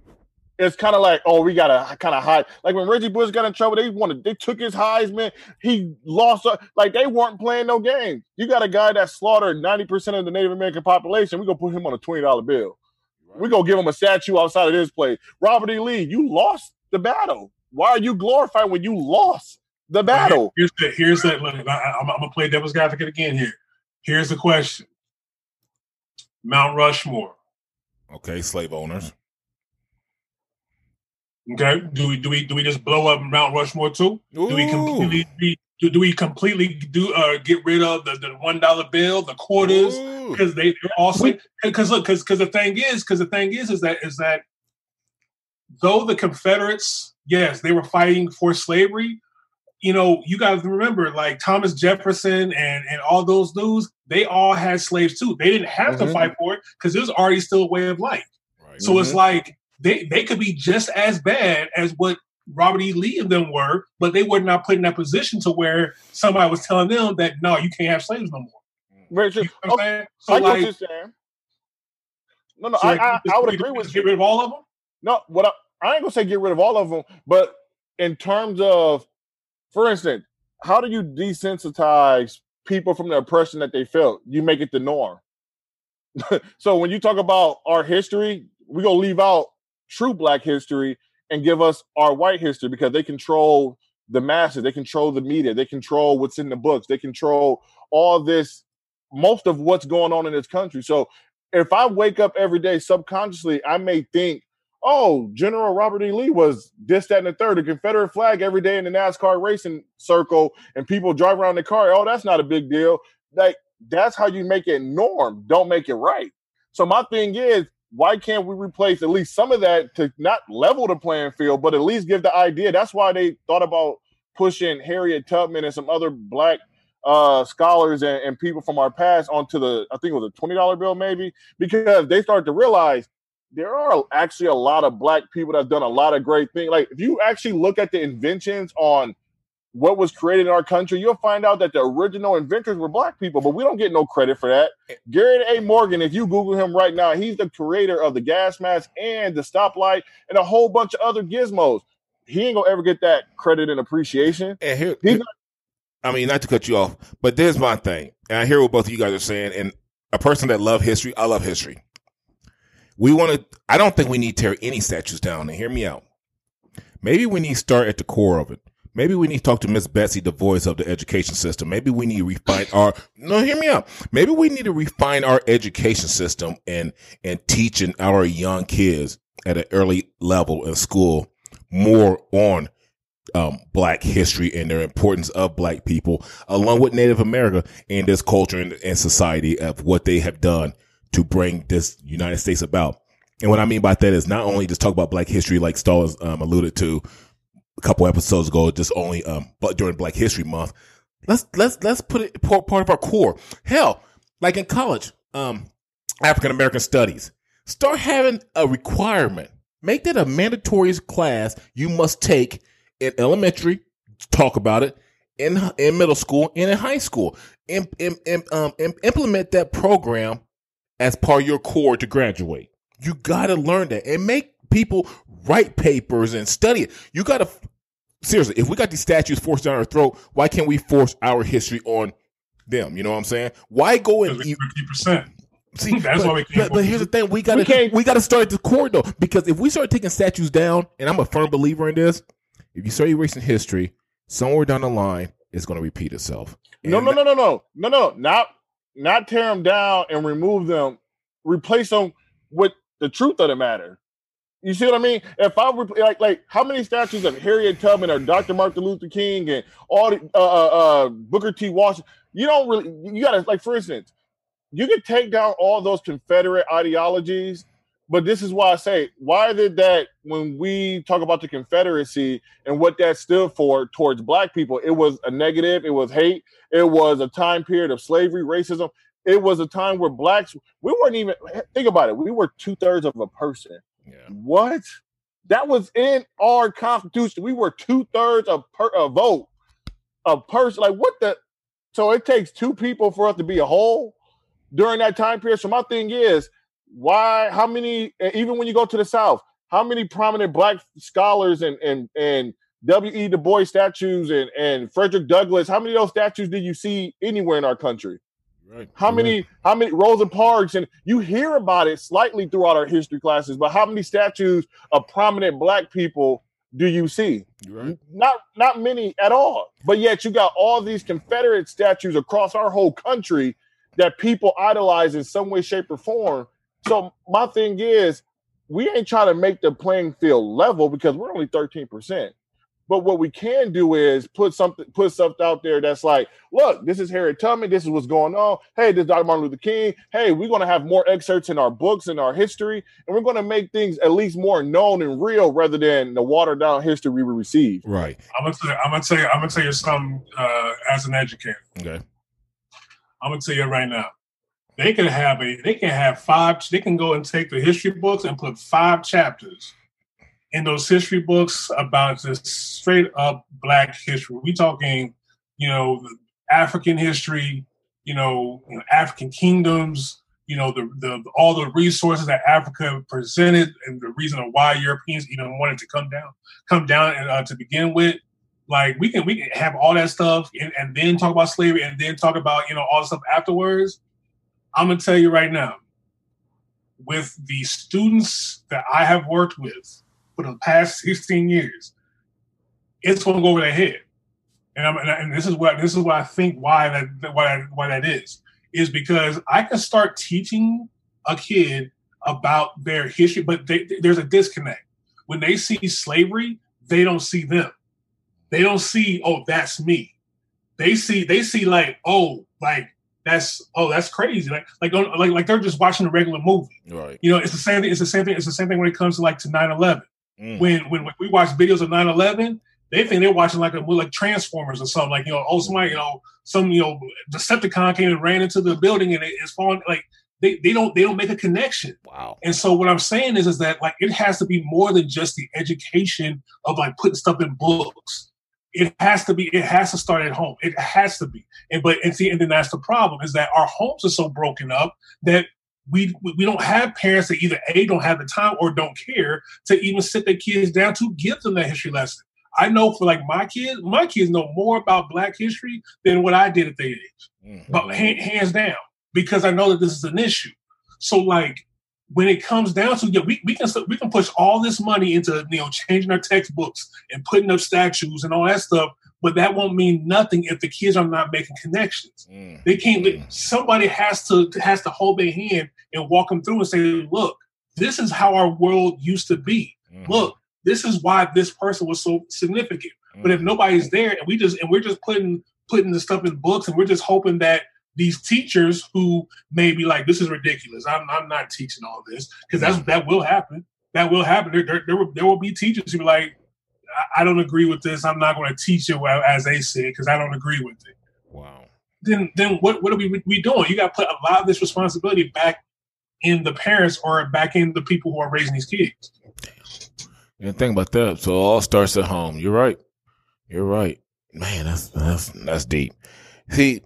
it's kind of like, oh, we gotta kind of hide. Like when Reggie Bush got in trouble, they wanted they took his Heisman. He lost. uh, Like they weren't playing no games. You got a guy that slaughtered ninety percent of the Native American population. We gonna put him on a twenty dollar bill. We gonna give him a statue outside of this place. Robert E. Lee, you lost the battle. Why are you glorified when you lost the battle? Here's the here's the look. I, I'm, I'm gonna play devil's advocate again here. Here's the question: Mount Rushmore. Okay, slave owners. Okay, do we do we do we just blow up Mount Rushmore too? Do we completely do, do we completely do uh, get rid of the, the one dollar bill, the quarters, because they they're also because look because because the thing is because the thing is is that is that though the Confederates yes they were fighting for slavery, you know you got to remember like Thomas Jefferson and and all those dudes they all had slaves too. They didn't have to Mhm. fight for it because it was already still a way of life. Right. So it's like they they could be just as bad as what Robert E. Lee and them were, but they were not put in that position to where somebody was telling them that no, you can't have slaves no more. Mm. Very true. You know what I'm oh, saying? So I like. No, no, so I, I, I would agree with get rid of all of them. No, what I, I ain't gonna say get rid of all of them, but in terms of, for instance, how do you desensitize people from the oppression that they felt? You make it the norm. [LAUGHS] so when you talk about our history, we gonna leave out true Black history and give us our white history because they control the masses, they control the media, they control what's in the books, they control all this, most of what's going on in this country. So if I wake up every day subconsciously, I may think oh, General Robert E. Lee was this, that, and the third, a Confederate flag every day in the NASCAR racing circle, and people drive around the car. Oh, that's not a big deal. Like that's how you make it norm. Don't make it right. So my thing is, why can't we replace at least some of that to not level the playing field, but at least give the idea? That's why they thought about pushing Harriet Tubman and some other black uh scholars and, and people from our past onto the I think it was a twenty dollar bill maybe because they started to realize there are actually a lot of black people that have done a lot of great things. Like if you actually look at the inventions on what was created in our country, you'll find out that the original inventors were black people, but we don't get no credit for that. Eh. Garrett A. Morgan, if you Google him right now, he's the creator of the gas mask and the stoplight and a whole bunch of other gizmos. He ain't gonna ever get that credit and appreciation. And here, here- I mean, not to cut you off, but there's my thing. And I hear what both of you guys are saying. And a person that love history, I love history. We want to, I don't think we need to tear any statues down. And hear me out. Maybe we need to start at the core of it. Maybe we need to talk to Miss Betsy, the voice of the education system. Maybe we need to refine our, no, hear me out. Maybe we need to refine our education system and, and teaching our young kids at an early level in school more on um, black history and their importance of black people, along with Native America and this culture and, and society of what they have done to bring this United States about. And what I mean by that is not only just talk about black history, like Stalin um, alluded to a couple episodes ago, just only um, but during Black History Month. Let's let's let's put it part of our core. Hell, like in college, um, African American Studies, start having a requirement. Make that a mandatory class you must take in elementary. Talk about it in in middle school and in high school. Um, im- implement that program as part of your core to graduate. You got to learn that and make people write papers and study it. You got to seriously. If we got these statues forced down our throat, why can't we force our history on them? You know what I'm saying? Why go and Because fifty percent. See, That's but, why we can't but, but here's the thing: we gotta can't- we got to start at the core though, because if we start taking statues down, and I'm a firm believer in this, if you start erasing history, somewhere down the line, it's going to repeat itself. No, no, no, no, no, no, no, not not tear them down and remove them, replace them with the truth of the matter. You see what I mean? If I repl- like, like how many statues of Harriet Tubman or Dr. Martin Luther King and all the uh, uh, uh, Booker T. Washington? You don't really. You gotta like, for instance, you can take down all those Confederate ideologies, but this is why I say, why did that when we talk about the Confederacy and what that stood for towards Black people, it was a negative, it was hate, it was a time period of slavery, racism. It was a time where blacks we weren't even think about it. We were two thirds of a person. Yeah. What? That was in our constitution. We were two thirds of per, a vote, a person. Like what the? So it takes two people for us to be a whole during that time period. So my thing is, why? How many? Even when you go to the South, how many prominent black scholars and and and W. E. Du Bois statues and and Frederick Douglass? How many of those statues did you see anywhere in our country? Right. How many, how many Rosa Parks, and you hear about it slightly throughout our history classes, but how many statues of prominent black people do you see? Right. Not not many at all. But yet you got all these Confederate statues across our whole country that people idolize in some way, shape, or form. So my thing is, we ain't trying to make the playing field level because we're only 13%. But what we can do is put something put something out there that's like, look, this is Harriet Tubman, this is what's going on. Hey, this is Dr. Martin Luther King. Hey, we're gonna have more excerpts in our books and our history, and we're gonna make things at least more known and real rather than the watered down history we receive. Right. I'm gonna tell, I'm gonna tell you, I'm gonna tell you something uh, as an educator. Okay. I'm gonna tell you right now. They can have a they can have five they can go and take the history books and put five chapters in those history books about just straight up black history. We talking, you know, African history, you know, you know African kingdoms, you know, the, the all the resources that Africa presented and the reason why Europeans even wanted to come down, come down uh, to begin with. Like we can we can have all that stuff and, and then talk about slavery and then talk about you know all the stuff afterwards. I'm gonna tell you right now, with the students that I have worked with for the past 16 years, it's gonna go over their head. And, I'm, and, and this is what this is what I think why that why that, why that is is because I can start teaching a kid about their history, but they, there's a disconnect when they see slavery, they don't see them. They don't see, oh, that's me. They see, they see like, oh, like that's oh, that's crazy. Like, like, like, like they're just watching a regular movie. Right. You know, it's the same thing. It's the same thing. It's the same thing when it comes to like to 9-11. Mm. When, when we watch videos of 9-11, they think they're watching like a like Transformers or something. Like you know, oh somebody, you know, some you know, Decepticon came and ran into the building and it, it's falling. Like they, they don't they don't make a connection. Wow. And so what I'm saying is is that like it has to be more than just the education of like putting stuff in books. It has to be. It has to start at home. It has to be. And but and see, and then that's the problem is that our homes are so broken up that we we don't have parents that either a don't have the time or don't care to even sit their kids down to give them that history lesson. I know for like my kids, my kids know more about Black history than what I did at their age, Mhm. but ha- hands down because I know that this is an issue. So like when it comes down to yeah, we, we can we can push all this money into you know changing our textbooks and putting up statues and all that stuff, but that won't mean nothing if the kids are not making connections. Mm. They can't. Mm. Somebody has to has to hold their hand and walk them through and say, "Look, this is how our world used to be. Mhm. Look, this is why this person was so significant." But if Mm. nobody's there and we just and we're just putting putting the stuff in books and we're just hoping that these teachers who may be like, "This is ridiculous. I'm I'm not teaching all this," because that's that will happen. That will happen. There there, there, will, there will be teachers who be like, I, "I don't agree with this. I'm not going to teach it as they said because I don't agree with it." wow. then then what what are we we doing? You got to put a lot of this responsibility back in the parents or back in the people who are raising these kids. And think about that. So it all starts at home. You're right. You're right. Man, that's that's that's deep. See,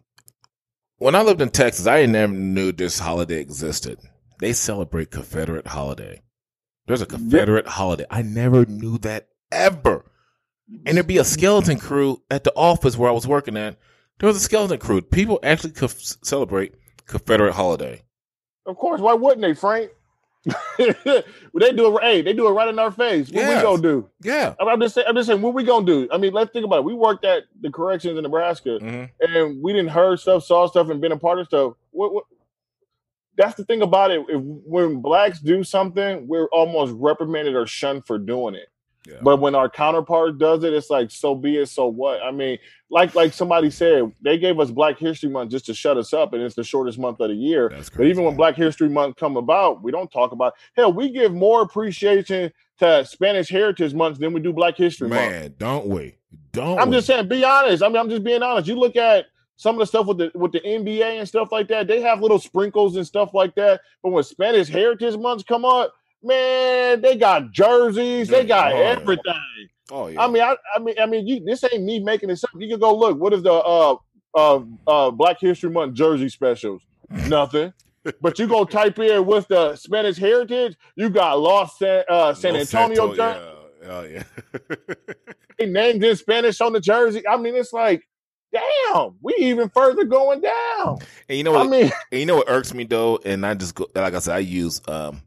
when I lived in Texas, I never knew this holiday existed. They celebrate Confederate holiday. There's a Confederate holiday. I never knew that ever. And there'd be a skeleton crew at the office where I was working at. There was a skeleton crew. People actually could celebrate Confederate holiday. Of course, why wouldn't they, Frank? [LAUGHS] they do it. Hey, they do it right in our face. What Yes. we gonna do? Yeah. I'm just saying. I'm just saying. What we gonna do? I mean, let's think about it. We worked at the corrections in Nebraska, hmm and we didn't heard stuff, saw stuff, and been a part of stuff. What? what that's the thing about it. If, when blacks do something, we're almost reprimanded or shunned for doing it. Yeah. But when our counterpart does it, it's like, so be it. So what? I mean, like like somebody said, they gave us Black History Month just to shut us up, and it's the shortest month of the year. That's But even when. Black History Month come about, we don't talk about. Hell, we give more appreciation to Spanish Heritage Month than we do Black History Month. Man, don't we? Don't I'm we? just saying, be honest. I mean, I'm just being honest. You look at some of the stuff with the with the NBA and stuff like that. They have little sprinkles and stuff like that. But when Spanish Heritage Months come up, man, they got jerseys, they got Oh, everything. Oh yeah. I mean, I, I mean, I mean, you, this ain't me making this up. You can go look. What is the uh uh uh Black History Month jersey specials? Nothing. [LAUGHS] But you go type in with the Spanish heritage, you got Los San, uh, San Los Antonio Santo- jersey Yeah, oh, yeah. [LAUGHS] They named in Spanish on the jersey. I mean, it's like, damn, we even further going down. and you know what? I mean, and you know what irks me though, and I just go, like I said, I use um,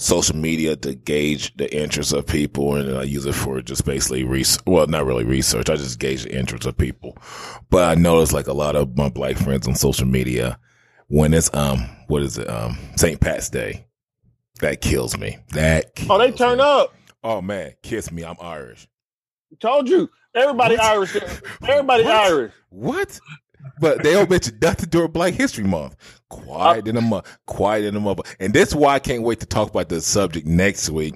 social media to gauge the interest of people, and I use it for just basically research. Well, not really research. I just gauge the interest of people. But I notice like a lot of my black friends on social media when it's um, what is it um, St. Pat's Day. That kills me. That oh, they turn me. up. Oh man, kiss me. I'm Irish. Told you. Everybody What? Irish. [LAUGHS] Everybody What? Irish. What? But they don't mention nothing during Black History Month. Quiet in a month. Quiet in a month. And that's why I can't wait to talk about the subject next week.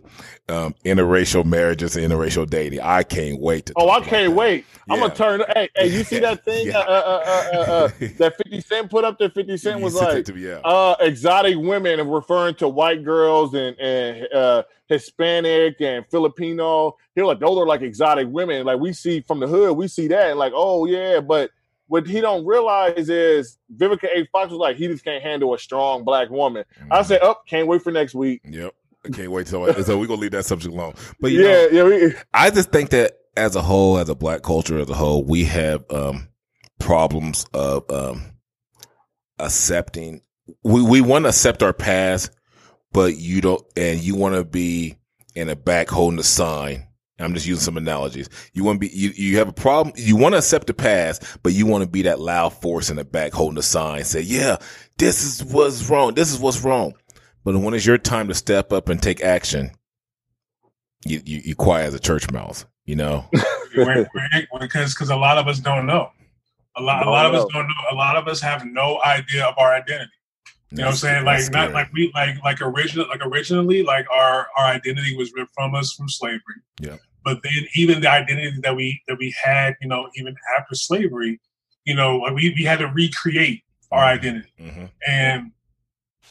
Um, interracial marriages and interracial dating. I can't wait to. Oh, I can't wait. I'm gonna turn. Hey, hey, you see that [LAUGHS] thing? Yeah. Uh, uh, uh, uh, uh, [LAUGHS] that 50 Cent put up there? 50 Cent was like, to yeah. uh, exotic women and referring to white girls and, and uh, Hispanic and Filipino. He like, those are like exotic women. Like we see from the hood, we see that. And like, oh yeah, but what he don't realize is Vivica A. Fox was like, he just can't handle a strong black woman. I Mhm. said, up, can't wait for next week. Yep. I can't wait till. So we're gonna leave that subject alone. But you yeah, know, yeah. We, I just think that as a whole, as a black culture as a whole, we have um, problems of um, accepting. We we want to accept our past, but you don't, and you want to be in the back holding the sign. I'm just using some analogies. You want to be, you, you have a problem. You want to accept the past, but you want to be that loud force in the back holding the sign. Say, yeah, this is what's wrong. This is what's wrong. But when it's your time to step up and take action, you, you, you quiet as a church mouse, you know? [LAUGHS] We're- we're- because because a lot of us don't know. A lot, a lot of us don't know. A lot of us have no idea of our identity. You know what I'm saying? Like not like we like like original like originally like our our identity was ripped from us from slavery. Yeah. But then even the identity that we that we had, you know, even after slavery, you know, like we, we had to recreate our identity. Mhm. And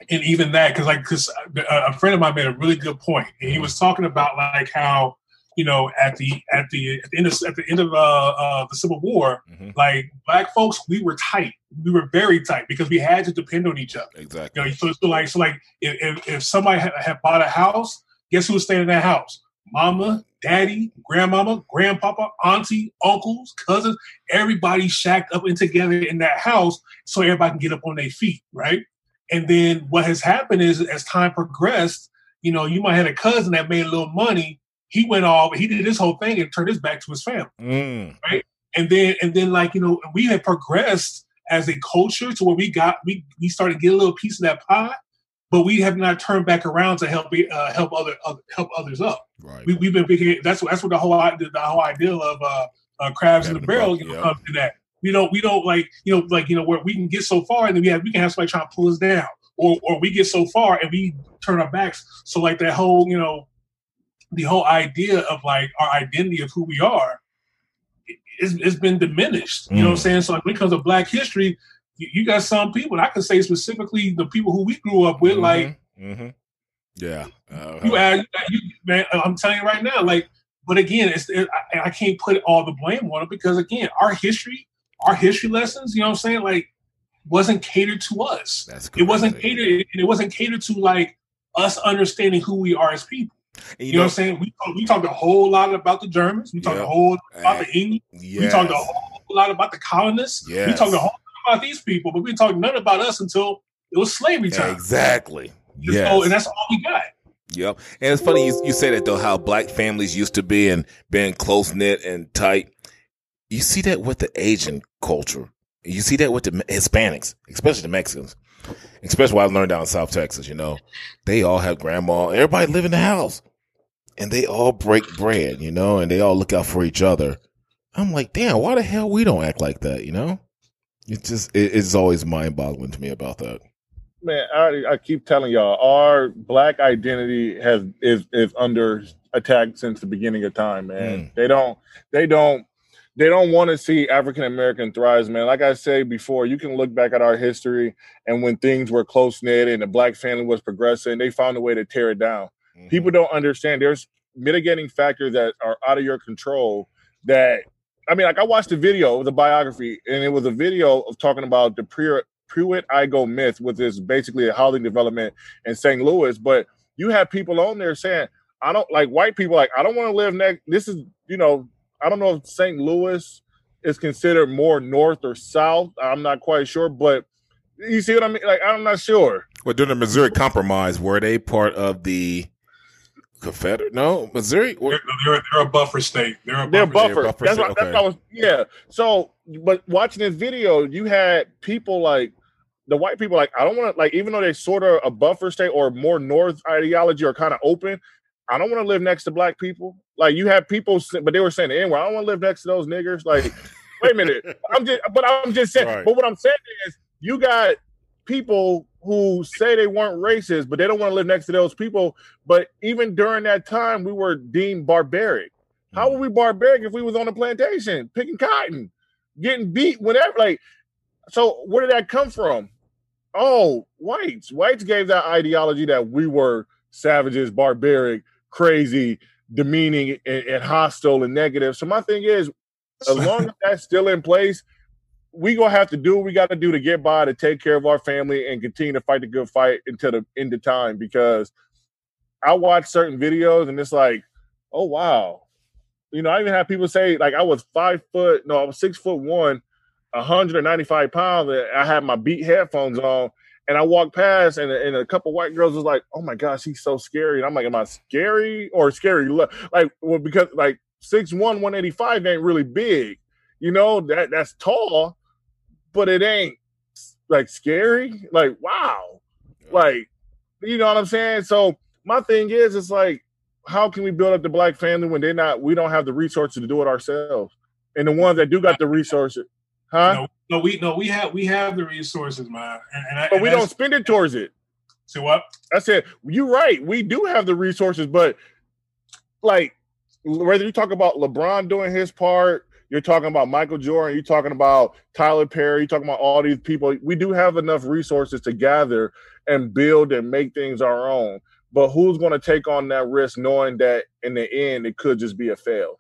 and even that because like because a, a friend of mine made a really good point and he was talking about like how you know at the at the at the end of at the end of uh, uh the civil war Mhm. like black folks we were tight we were very tight because we had to depend on each other Exactly. you know so, so like so like if, if, if somebody had, had bought a house guess who was staying in that house mama daddy grandmama grandpapa auntie uncles cousins everybody shacked up and together in that house so everybody can get up on their feet right? And then what has happened is as time progressed you know you might have a cousin that made a little money. He went off he did this whole thing and turned his back to his family Mm. and then and then like you know we had progressed as a culture to where we got we we started to get a little piece of that pie but we have not turned back around to help uh, help other, other help others up Right. we, we've been picking that's what that's what the whole idea the whole idea of uh, uh crabs in the the barrel you know, yeah. comes to that we don't we don't like you know like you know where we can get so far and then we have we can have somebody trying to pull us down or or we get so far and we turn our backs so like that whole you know the whole idea of like our identity of who we are it's, it's been diminished. You know what I'm Mm. saying? So like when it comes to Black history, you, you got some people. And I can say specifically the people who we grew up with. Like hmm yeah. Uh, you, add, you, man, I'm telling you right now. Like, but again, it's it, I, I can't put all the blame on it because again, our history, our history lessons. You know what I'm saying? Like, wasn't catered to us. that's It wasn't catered. And it wasn't catered to like us understanding who we are as people. And You, know, what I'm saying? We we talked a whole lot about the Germans. We talked Yeah. a whole lot about uh, the English. yes. We talked a whole lot about the colonists. We talked a whole about these people, but we didn't talk none about us until it was slavery time. Exactly. And Yes. So, and that's all we got. Yep. And it's funny you, you say that though, how black families used to be and being close knit and tight. You see that with the Asian culture. You see that with the Hispanics, especially the Mexicans, especially what I learned down in South Texas. You know, they all have grandma. Everybody live in the house, and they all break bread. You know, and they all look out for each other. I'm like, damn, why the hell we don't act like that? You know, it's just it, it's always mind boggling to me about that. man, I, I keep telling y'all, our black identity has is is under attack since the beginning of time, man. Hmm. They don't, they don't, they don't want to see African American thrive, man. Like I say before, you can look back at our history and when things were close knit and the black family was progressing, they found a way to tear it down. Mm-hmm. People don't understand. There's mitigating factors that are out of your control. That I mean, like I watched a video, a biography, and it was a video of talking about the pre Pruitt Igoe myth, which is basically a housing development in St. Louis. But you have people on there saying, I don't like white people, like, I don't want to live next. This is, you know, I don't know if St. Louis is considered more north or south. I'm not quite sure, but you see what I mean? Like, I'm not sure. Well, during the Missouri Compromise, were they part of the Confederate? No, Missouri. They're, they're, they're a buffer state. They're a They're buffer. buffer. buffer That's state, what, that's okay. what I was. Yeah. So, but watching this video, you had people like the white people. Like, I don't want to like, even though they sort of a buffer state or more north ideology or kind of open. I don't want to live next to black people. Like you have people, but they were saying, anyway, I don't want to live next to those niggers. Like, wait a minute. [LAUGHS] I'm just, but I'm just saying. Right. But what I'm saying is, you got people who say they weren't racist, but they don't want to live next to those people. But even during that time, we were deemed barbaric. How mm. were we barbaric if we was on a plantation picking cotton, getting beat, whatever? Like, so where did that come from? Oh, whites. Whites gave that ideology that we were savages, barbaric, crazy, demeaning, and, and hostile and negative. So my thing is, as long as that's still in place, we gonna have to do what we got to do to get by to take care of our family and continue to fight the good fight until the end of time. Because I watch certain videos and it's like, oh wow, you know, I even have people say like I was five foot, no, I was six foot one, 195 pounds, I had my beat headphones on, and I walked past, and, and a couple white girls was like, "Oh my gosh, he's so scary," and I'm like, "Am I scary or scary?" Like, well, because like six one, 185 ain't really big, you know, that that's tall, but it ain't like scary. Like, wow, like, you know what I'm saying? So my thing is, it's like, how can we build up the black family when they're not? We don't have the resources to do it ourselves, and the ones that do got the resources, huh? No, no, we no, we have we have the resources, man, and, and, I- but we don't spend it towards it. See what? I said, you're right. We do have the resources, but like whether you talk about LeBron doing his part, you're talking about Michael Jordan, you're talking about Tyler Perry, you're talking about all these people. We do have enough resources to gather and build and make things our own. But who's going to take on that risk knowing that in the end it could just be a fail?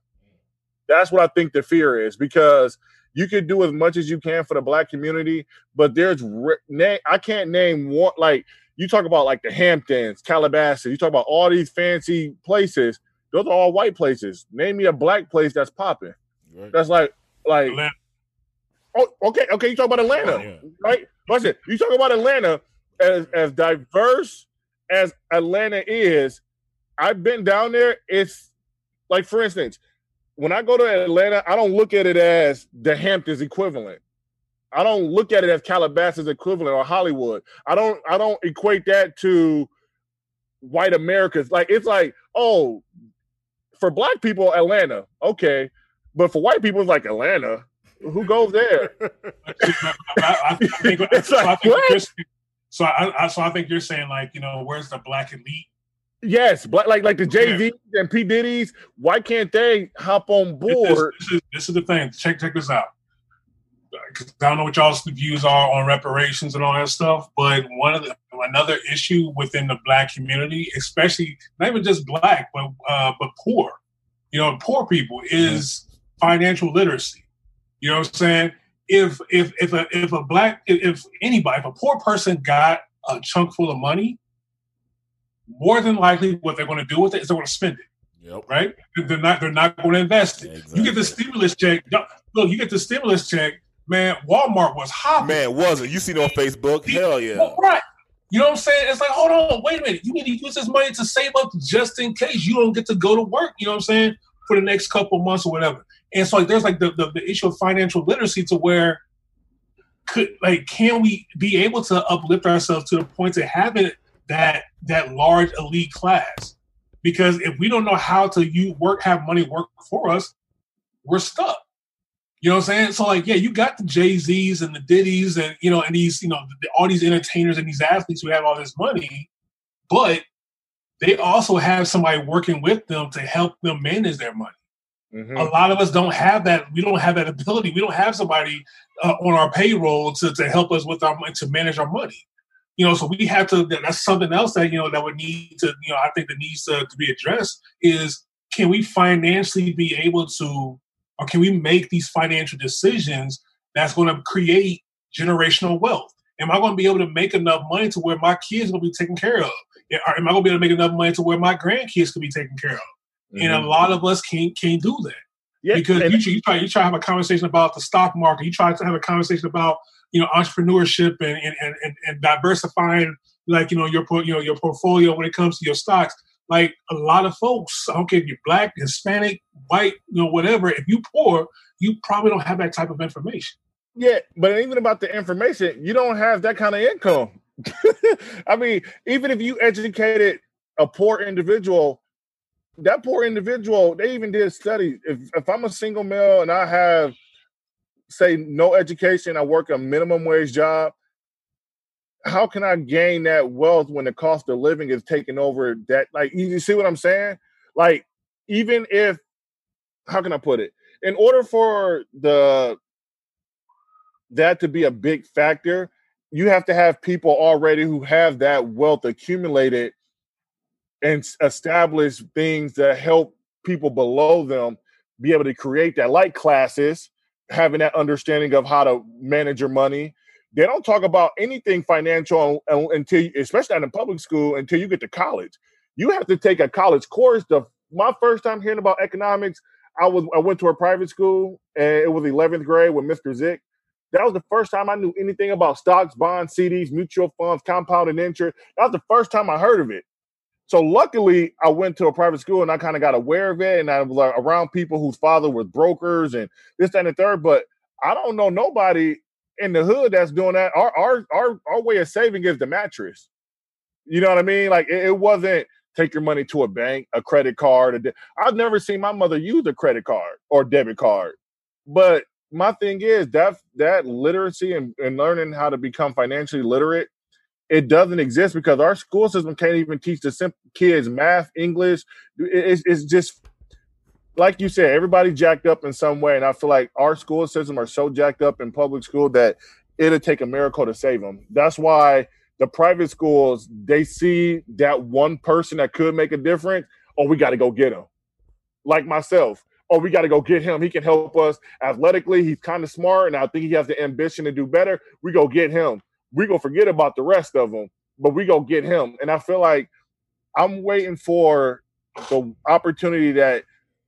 That's what I think the fear is because you can do as much as you can for the black community, but there's I can't name one like you talk about like the Hamptons, Calabasas, you talk about all these fancy places. Those are all white places. Name me a black place that's popping. Right. That's like like Atlanta. oh okay okay. You talk about Atlanta, Yeah. right? Listen, you talk about Atlanta as as diverse as Atlanta is. I've been down there. It's like for instance, when I go to Atlanta, I don't look at it as the Hamptons equivalent. I don't look at it as Calabasas equivalent or Hollywood. I don't I don't equate that to white Americans. Like it's like, oh, for black people, Atlanta, okay. But for white people, it's like Atlanta. Who goes there? [LAUGHS] I, I, I think, It's [LAUGHS] so, I like, think what? you're, so I, I so I think you're saying like you know where's the black elite? yes, black like like the Jay Z and P Diddy's. Why can't they hop on board? this is this is the thing. Check check this out. 'Cause I don't know what y'all's views are on reparations and all that stuff, but one of the another issue within the black community, especially not even just black, but uh, but poor, you know, poor people is financial literacy. You know what I'm saying? If if if a if a black if, anybody if a poor person got a chunk full of money, more than likely what they're going to do with it is they're going to spend it Yep. right? They're not they're not going to invest it. You get the stimulus check. Look, you get the stimulus check. Man, Walmart was hopping. Man, wasn't you seen it on Facebook? Hell yeah. Well, right. You know what I'm saying? It's like, hold on, wait a minute. You need to use this money to save up just in case you don't get to go to work. You know what I'm saying? For the next couple months or whatever. And so like, there's like the, the the issue of financial literacy to where could like can we be able to uplift ourselves to the point to having that that large elite class? Because if we don't know how to you work have money work for us, we're stuck. You know what I'm saying? So like, yeah, you got the Jay Z's and the Diddy's and you know, and these, you know, the, all these entertainers and these athletes who have all this money, but they also have somebody working with them to help them manage their money. Mhm. A lot of us don't have that. We don't have that ability. We don't have somebody uh, on our payroll to, to help us with our money to manage our money. You know, so we have to. That's something else that you know that would need to. You know, I think that needs to, to be addressed is can we financially be able to, or can we make these financial decisions that's going to create generational wealth? Am I going to be able to make enough money to where my kids will be taken care of? Am I going to be able to make enough money to where my grandkids can be taken care of? And a Mhm. lot of us can't can't do that yeah, because and- you, try- you try you try to have a conversation about the stock market. You try to have a conversation about you know entrepreneurship and and, and, and, and diversifying like you know your you know your portfolio when it comes to your stocks. Like a lot of folks, I don't care if you're black, Hispanic, white, you know whatever. If you poor, you probably don't have that type of information. Yeah, but even about the information, you don't have that kind of income. [LAUGHS] I mean, even if you educated a poor individual, that poor individual, they even did studies. If if I'm a single male and I have say no education, I work a minimum wage job, how can I gain that wealth when the cost of living is taking over that? Like, you see what I'm saying? Like, even if, how can I put it? In order for the that to be a big factor, you have to have people already who have that wealth accumulated and establish things that help people below them be able to create that, like classes, having that understanding of how to manage your money, they don't talk about anything financial until, especially in public school, until you get to college. You have to take a college course. The my first time hearing about economics, I was I went to a private school and it was 11th grade with Mr. Zick. That was the first time I knew anything about stocks, bonds, CDs, mutual funds, compounded interest. That was the first time I heard of it. So luckily, I went to a private school and I kind of got aware of it, and I was like, around people whose father was brokers and this, that, and the third. But I don't know nobody in the hood that's doing that. Our our our our way of saving is the mattress. You know what I mean? Like it, it wasn't take your money to a bank, a credit card. De- I've never seen my mother use a credit card or debit card. But my thing is that that literacy and, and learning how to become financially literate, it doesn't exist because our school system can't even teach the simple kids math, English. It's, it's just like you said, everybody jacked up in some way, and I feel like our school system are so jacked up in public school that it'll take a miracle to save them. That's why the private schools they see that one person that could make a difference. Oh, we got to go get him. Like myself. Oh, we got to go get him. He can help us athletically. He's kind of smart, and I think he has the ambition to do better. We go get him. We go forget about the rest of them, but we go get him. And I feel like I'm waiting for the opportunity that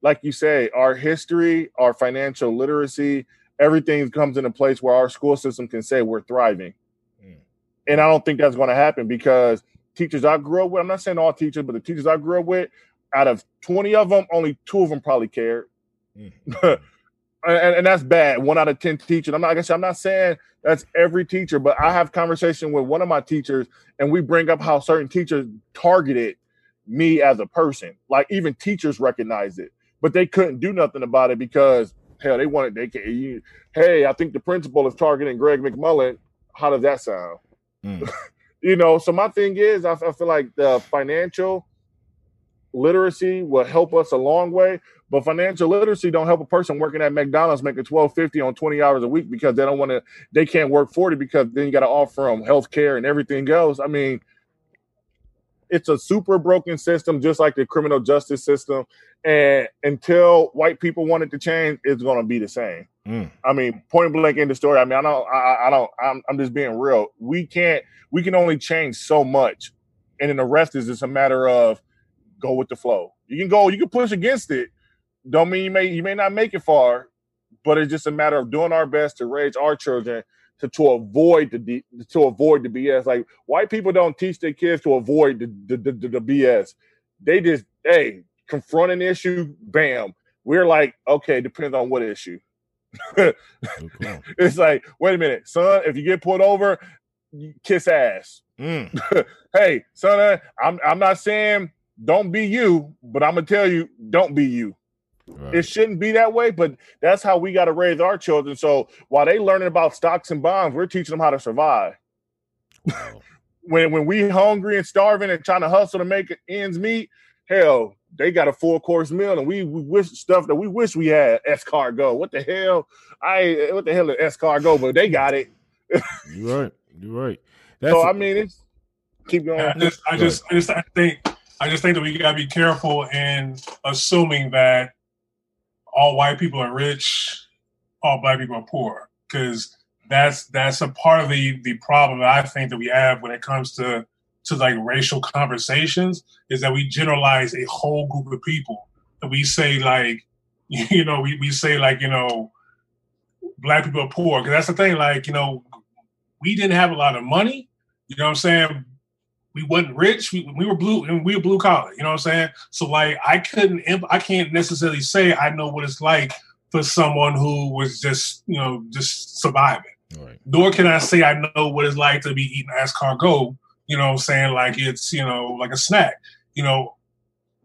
like you say, our history, our financial literacy, everything comes in a place where our school system can say we're thriving. Mm. And I don't think that's going to happen because teachers I grew up with, I'm not saying all teachers, but the teachers I grew up with, out of 20 of them, only two of them probably cared. Mm. [LAUGHS] and, and, that's bad. One out of 10 teachers. I'm not, like I said, I'm not saying that's every teacher, but I have conversation with one of my teachers and we bring up how certain teachers targeted me as a person. Like even teachers recognize it but they couldn't do nothing about it because hell, they wanted they can. You, hey, I think the principal is targeting Greg McMullen. How does that sound? Mm. [LAUGHS] you know, so my thing is, I, I feel like the financial literacy will help us a long way. But financial literacy don't help a person working at McDonald's making twelve fifty on twenty hours a week because they don't want to. They can't work forty because then you got to offer them health care and everything else. I mean, it's a super broken system, just like the criminal justice system. And until white people want it to change, it's going to be the same. Mm. I mean, point blank in the story. I mean, I don't, I, I don't, I'm, I'm just being real. We can't, we can only change so much, and then the rest is just a matter of go with the flow. You can go, you can push against it. Don't mean you may, you may not make it far, but it's just a matter of doing our best to raise our children to, to avoid the to avoid the BS. Like white people don't teach their kids to avoid the the, the, the BS. They just hey confront an issue, bam. We're like, okay, depends on what issue. [LAUGHS] it's like, wait a minute, son. If you get pulled over, kiss ass. Mm. [LAUGHS] hey, son, I'm I'm not saying don't be you, but I'm gonna tell you, don't be you. Right. It shouldn't be that way, but that's how we got to raise our children. So while they learning about stocks and bonds, we're teaching them how to survive. Wow. [LAUGHS] when when we hungry and starving and trying to hustle to make ends meet, hell, they got a four course meal, and we, we wish stuff that we wish we had escargot. What the hell? I what the hell is escargot? But they got it. you're right. You're right. [LAUGHS] That's so a- I mean, it's keep going. I just, I just, I just, I think, I just think that we gotta be careful in assuming that all white people are rich, all black people are poor, because that's that's a part of the the problem that I think that we have when it comes to to like racial conversations is that we generalize a whole group of people. And we say like [LAUGHS] you know we, we say like you know black people are poor. Because that's the thing like you know we didn't have a lot of money you know what i'm saying we wasn't rich. We, we were blue and we were blue collar. You know what I'm saying? So like I couldn't I can't necessarily say I know what it's like for someone who was just you know just surviving. Right. Nor can I say I know what it's like to be eating escargot. You know what I'm saying? Like it's you know like a snack. You know,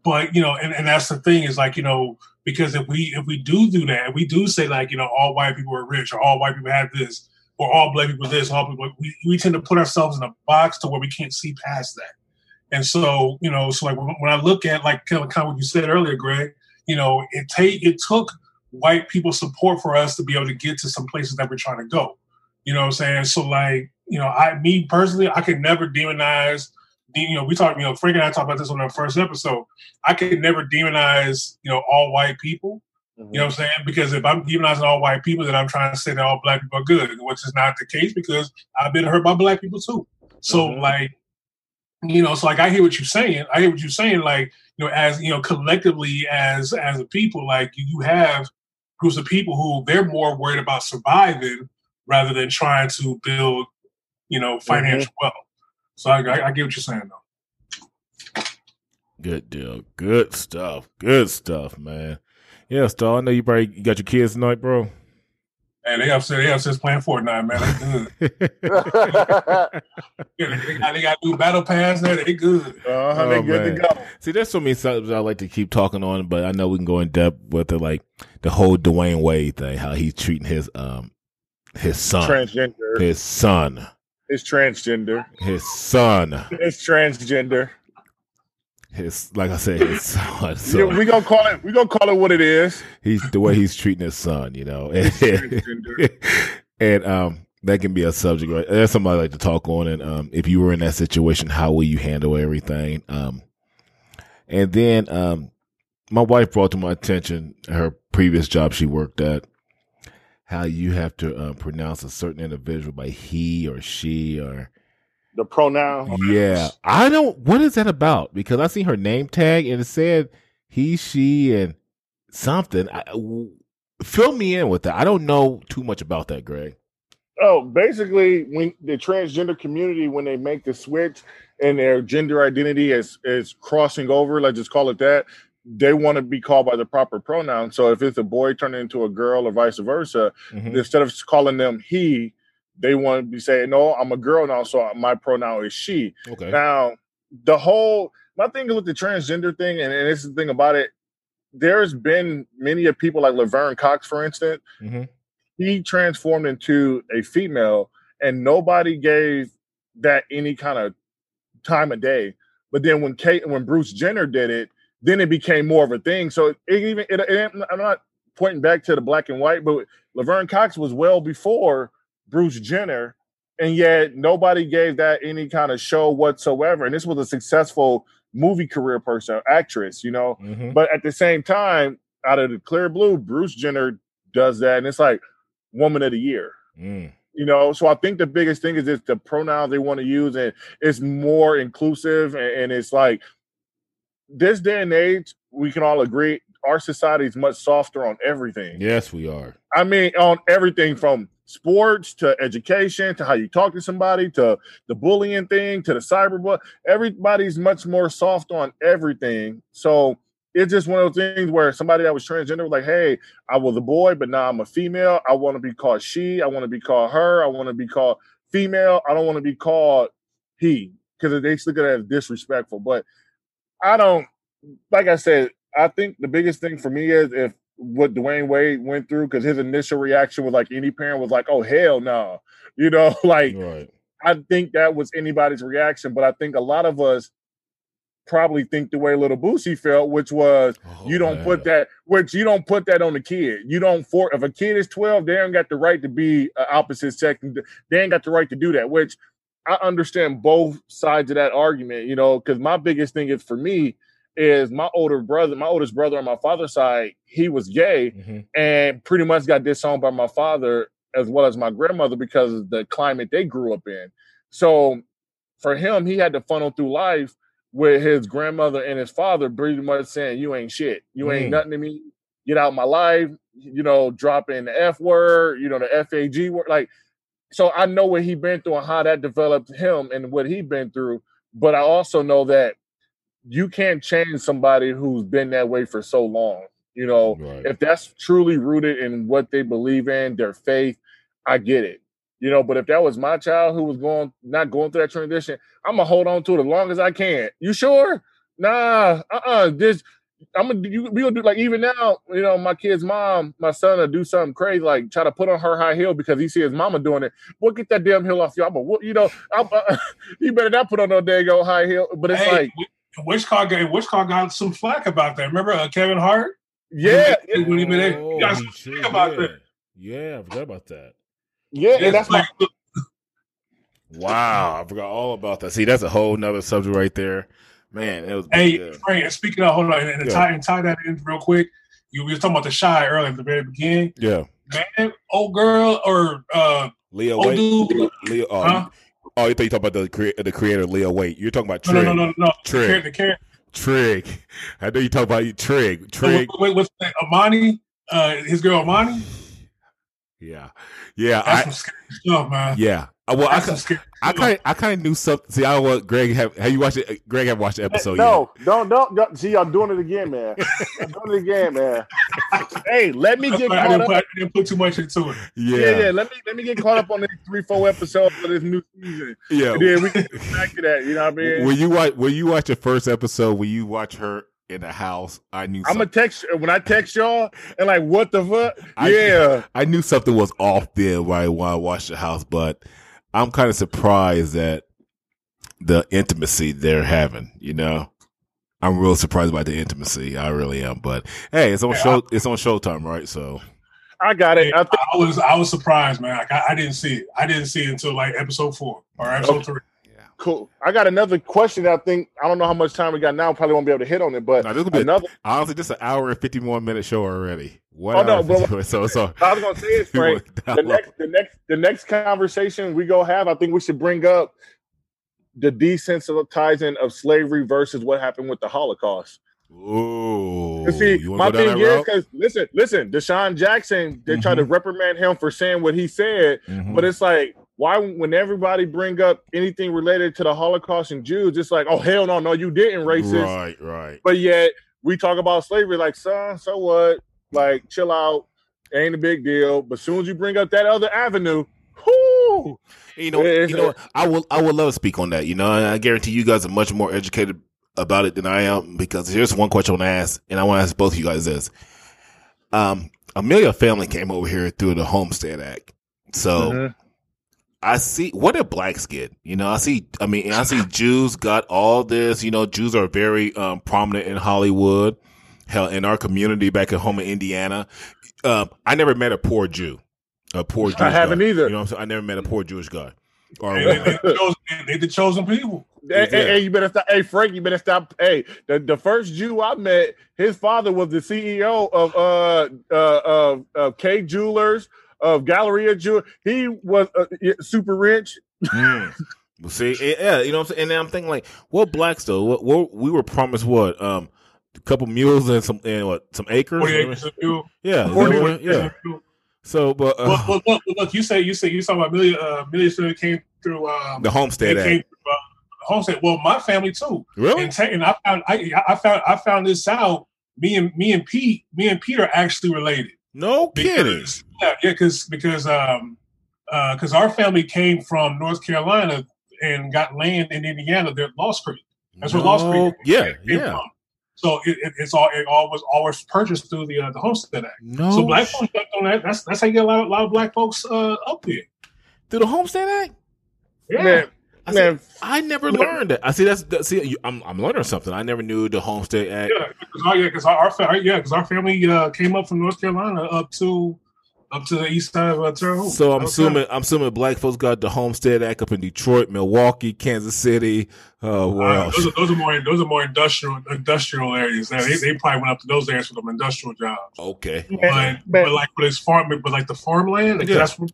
but you know, and, and that's the thing is like you know because if we if we do do that, we do say like you know all white people are rich or all white people have this or all black people this, all people we, we tend to put ourselves in a box to where we can't see past that. And so you know, so like when I look at like kind of, kind of what you said earlier, Greg, you know, it take it took white people support for us to be able to get to some places that we're trying to go. You know what I'm saying? So like, you know, I me personally, I could never demonize you know, we talked, you know, Frank and I talked about this on our first episode. I could never demonize, you know, all white people. Mm-hmm. You know what I'm saying? Because if I'm demonizing all white people, then I'm trying to say that all black people are good, which is not the case because I've been hurt by black people too. So mm-hmm. like, you know, so like I hear what you're saying. I hear what you're saying. Like, you know, as you know, collectively as as a people, like you have groups of people who they're more worried about surviving rather than trying to build, you know, financial mm-hmm. wealth. So I, I, I get what you're saying though. Good deal. Good stuff. Good stuff, man. Yeah, Star. I know you probably got your kids tonight, bro. And they upset. They upset playing Fortnite, man. They good. [LAUGHS] yeah, they, got, they got new battle pass there. They good. Uh-huh, they oh, good man. to go. See, there's so many subjects I like to keep talking on, but I know we can go in depth with the like the whole Dwyane Wade thing, how he's treating his um his son, transgender, his son. His transgender. His son. His transgender. His like I said, his [LAUGHS] son. So, yeah, we gonna call it. We gonna call it what it is. He's the way he's treating his son. You know, and, [LAUGHS] and um, that can be a subject. Right? That's something I like to talk on. And um, if you were in that situation, how will you handle everything? Um, and then um, my wife brought to my attention her previous job she worked at how you have to uh, pronounce a certain individual by he or she or the pronoun. Yeah, I don't. What is that about? Because I see her name tag and it said he, she, and something. I, fill me in with that. I don't know too much about that, Greg. Oh, basically, when the transgender community, when they make the switch and their gender identity is is crossing over, let's just call it that, they want to be called by the proper pronoun. So if it's a boy turning into a girl or vice versa, mm-hmm. instead of calling them he, they want to be saying, "No, I'm a girl now, so my pronoun is she." Okay. Now, the whole my thing with the transgender thing, and, and this is the thing about it, there's been many of people like Laverne Cox, for instance. Mm-hmm. He transformed into a female, and nobody gave that any kind of time of day. But then when Kate, when Bruce Jenner did it, then it became more of a thing. So it even it, it, I'm not pointing back to the black and white, but Laverne Cox was well before Bruce Jenner, and yet nobody gave that any kind of show whatsoever. And this was a successful movie career person, actress, you know. Mm-hmm. But at the same time, out of the clear blue, Bruce Jenner does that, and it's like woman of the year. Mm. You know, so I think the biggest thing is it's the pronouns they want to use, and it's more inclusive, and, and it's like this day and age, we can all agree our society is much softer on everything. Yes, we are. I mean, on everything from sports to education to how you talk to somebody to the bullying thing to the cyber everybody's much more soft on everything. So it's just one of those things where somebody that was transgender was like hey i was a boy but now i'm a female. I want to be called she. I want to be called her. I want to be called female. I don't want to be called he. Because they look at it as disrespectful. But I don't like I said, I think the biggest thing for me is if what Dwyane Wade went through, because his initial reaction was like any parent was like, "Oh hell no," [LAUGHS] you know, [LAUGHS] like right. I think that was anybody's reaction, but I think a lot of us probably think the way little Boosie felt, which was oh, you don't man. put that, which you don't put that on the kid. You don't for if a kid is twelve, they don't got the right to be uh, opposite sex. They ain't got the right to do that. Which I understand both sides of that argument, you know, because my biggest thing is for me is my older brother, my oldest brother on my father's side, he was gay mm-hmm. and pretty much got disowned by my father as well as my grandmother because of the climate they grew up in. So for him, he had to funnel through life with his grandmother and his father pretty much saying, You ain't shit. You ain't mm. nothing to me. Get out my life, you know, dropping the F word, you know, the FAG word. Like so I know what he been through and how that developed him and what he been through. But I also know that you can't change somebody who's been that way for so long. You know, right. if that's truly rooted in what they believe in, their faith, I get it. You know, but if that was my child who was going not going through that transition, I'm gonna hold on to it as long as I can. You sure? Nah, uh, uh This I'm gonna you, we gonna do like even now. You know, my kid's mom, my son, will do something crazy like try to put on her high heel because he see his mama doing it. Well, get that damn heel off you. I'm a, you know, I'm, uh, [LAUGHS] you better not put on no dang old high heel. But it's Hey, like, which car got which car got some flack about that? Remember uh, Kevin Hart? yeah, When he- when he been there, Oh, you guys he think should, about yeah. that. Yeah, I forgot about that. yeah, and that's my Wow, I forgot all about that. See, that's a whole nother subject right there. Man, it was Hey, yeah. Frank, and speaking of, hold on, and, and, Yeah. tie, and tie that in real quick. You we were talking about the Chi earlier at the very beginning. yeah. Man, old girl or uh, Leo old Wait. dude. Leo, oh, Huh? Oh, you thought you talking about the crea- the creator Lena Waithe. You're talking about No, Trig. no, no, no, no. Trig. The character. Trig. I know you talk about you Trig. Trig. With, with, with Imani, uh, his girl Imani. Yeah. Yeah. That's I, some scary stuff, man. yeah. Uh, Well, I, That's some scary I kind I kind of knew something. See, I don't want Greg have have you watched it? Greg have watched the episode no, don't, don't, don't. See, y'all doing it again, man. Y'all doing it again, man. [LAUGHS] hey, let me That's get why I caught didn't, up. put, I didn't put too much into it. Yeah, Yeah. yeah. Let me let me get caught up on these three, four episodes of this new season. Yeah. And then we can get back to that. You know what I mean? When you watch when you watch the first episode, when you watch her in the house, I knew I'm gonna text when I text y'all and like, what the fuck? I- yeah, I knew something was off there when I, when I watched the house, but I'm kind of surprised that the intimacy they're having. You know, I'm real surprised by the intimacy. I really am. But hey, it's on Yeah, show. It's on Showtime, right? So I got it. I think I was I was surprised, man. Like, I, I didn't see it. I didn't see it until like episode four or episode Okay. three. Cool. I got another question. I think I don't know how much time we got now. Probably won't be able to hit on it, but now this will be another. honestly just an hour and 51 minute show already. What Oh, no, but- 51? [LAUGHS] so so [LAUGHS] I was gonna say is [LAUGHS] Frank. the next, the next, the next conversation we go have, I think we should bring up the desensitizing of slavery versus what happened with the Holocaust. Ooh, You see, my wanna go down thing is because listen, listen, DeSean Jackson, they try to reprimand him for saying what he said, Mhm. but it's like, why when everybody bring up anything related to the Holocaust and Jews, it's like, oh hell no, no, you didn't racist. Right, right. But yet we talk about slavery, like, son, so what? Like, chill out, ain't a big deal. But soon as you bring up that other avenue, whoo, You know, you know. I will, I would love to speak on that. You know, and I guarantee you guys are much more educated about it than I am. Because here's one question I want to ask, and I want to ask both of you guys this: um, Amelia family came over here through the Homestead Act, so Mhm. I see what did blacks get. You know, I see. I mean, I see [LAUGHS] Jews got all this. You know, Jews are very um, prominent in Hollywood. Hell, in our community back at home in Indiana, um, I never met a poor Jew. A poor Jewish I haven't guy. either. You know what I'm saying? I never met a poor Jewish guy. Or They, they, [LAUGHS] they, chose, they the chosen people. Hey, hey, Yeah. hey, you better stop. Hey, Frank, you better stop. Hey, the, the first Jew I met, his father was the CEO of uh uh of, of Kay Jewelers, of Galleria Jew. He was uh, super rich. Mm. See, eh, yeah, you know what I'm saying. And then I'm thinking like, what blacks though? What, what we were promised what? Um, a couple mules and some and what? Some acres. Forty acres. Yeah, 40 what- acres yeah. of. So, but uh, Look, look, look, look, you say you say you talking about million uh, Amelia Stewart came through um, the Homestead they Act. came through uh, Homestead. Well, my family too. Really? And, ta- and I found I, I found I found this out. Me and me and Pete, me and Pete are actually related. No kidding. Because, yeah, yeah, because because um uh because our family came from North Carolina and got land in Indiana. They're Lost Creek. That's where Lost Creek. Yeah, came yeah. from. So it, it, it's all it all was always purchased through the uh, the Homestead Act. No. so black folks on that. That's that's how you get a lot, a lot of black folks uh, up there. through the Homestead Act. Yeah. Man, I, man, see, I never learned that. I see. That's that, see. you- I'm I'm learning something. I never knew the Homestead Act. Yeah, because our, yeah, 'cause our, our fa- yeah, 'cause our family uh, came up from North Carolina up to up to the east side of uh, Terre So I'm Okay. assuming I'm assuming black folks got the Homestead Act up in Detroit, Milwaukee, Kansas City. Uh, where Uh, else? those, are, those are more those are more industrial industrial areas. Now, they, they probably went up to those areas for them industrial jobs. Okay. But, man, but like for this farm, but like the farmland, like Yeah. that's what,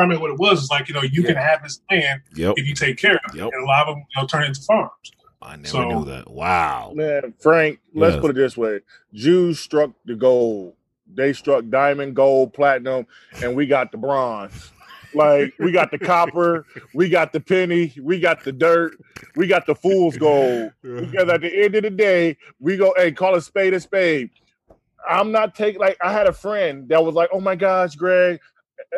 primarily what it was. Is like you know you can have this land Yep. if you take care of it, Yep. and a lot of them you know turn into farms. I never So- knew that. Wow. man, Frank. Let's Yes. put it this way: Jews struck the gold. They struck diamond, gold, platinum, and we got the bronze. Like we got the copper, we got the penny, we got the dirt, we got the fool's gold. Because at the end of the day, we go, hey, call a spade a spade. I'm not taking like I had a friend that was like, oh my gosh, Greg,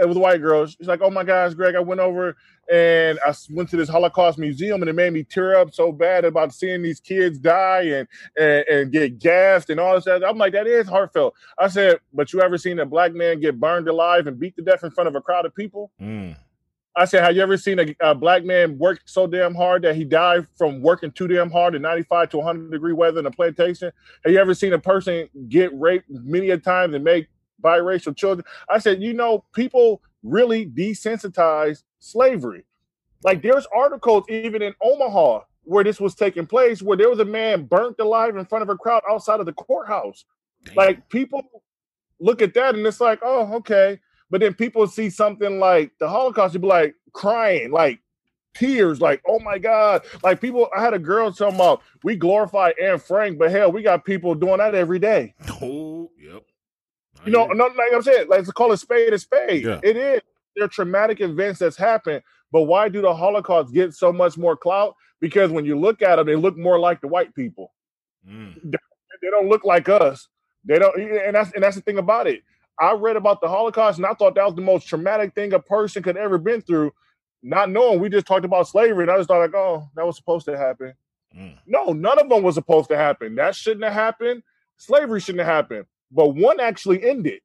it was a white girl. She's like, "Oh my gosh, Greg, I went over and I went to this Holocaust museum, and it made me tear up so bad about seeing these kids die and and, and get gassed and all this." Stuff. I'm like, that is heartfelt. I said, "But you ever seen a black man get burned alive and beat to death in front of a crowd of people?" Mm. I said, "Have you ever seen a, a black man work so damn hard that he died from working too damn hard in 95 to 100 degree weather in a plantation? Have you ever seen a person get raped many a times and make biracial children?" I said, "You know, people." really desensitized slavery. Like there's articles even in Omaha where this was taking place, where there was a man burnt alive in front of a crowd outside of the courthouse. Damn. Like people look at that and it's like, oh, okay. But then people see something like the Holocaust, you'd be like crying, like tears, like, oh my God. Like people, I had a girl talking about uh, we glorify Anne Frank, but hell, we got people doing that every day. [LAUGHS] Oh, yep. You know, no, like I'm saying, like let's call a spade a spade. Yeah. It is. They're traumatic events that's happened. But why do the Holocaust get so much more clout? Because when you look at them, they look more like the white people. Mm. They don't look like us. They don't, and that's and that's the thing about it. I read about the Holocaust and I thought that was the most traumatic thing a person could ever been through. Not knowing we just talked about slavery, and I just thought like, oh, that was supposed to happen. Mm. No, none of them was supposed to happen. That shouldn't have happened. Slavery shouldn't have happened. But one actually ended.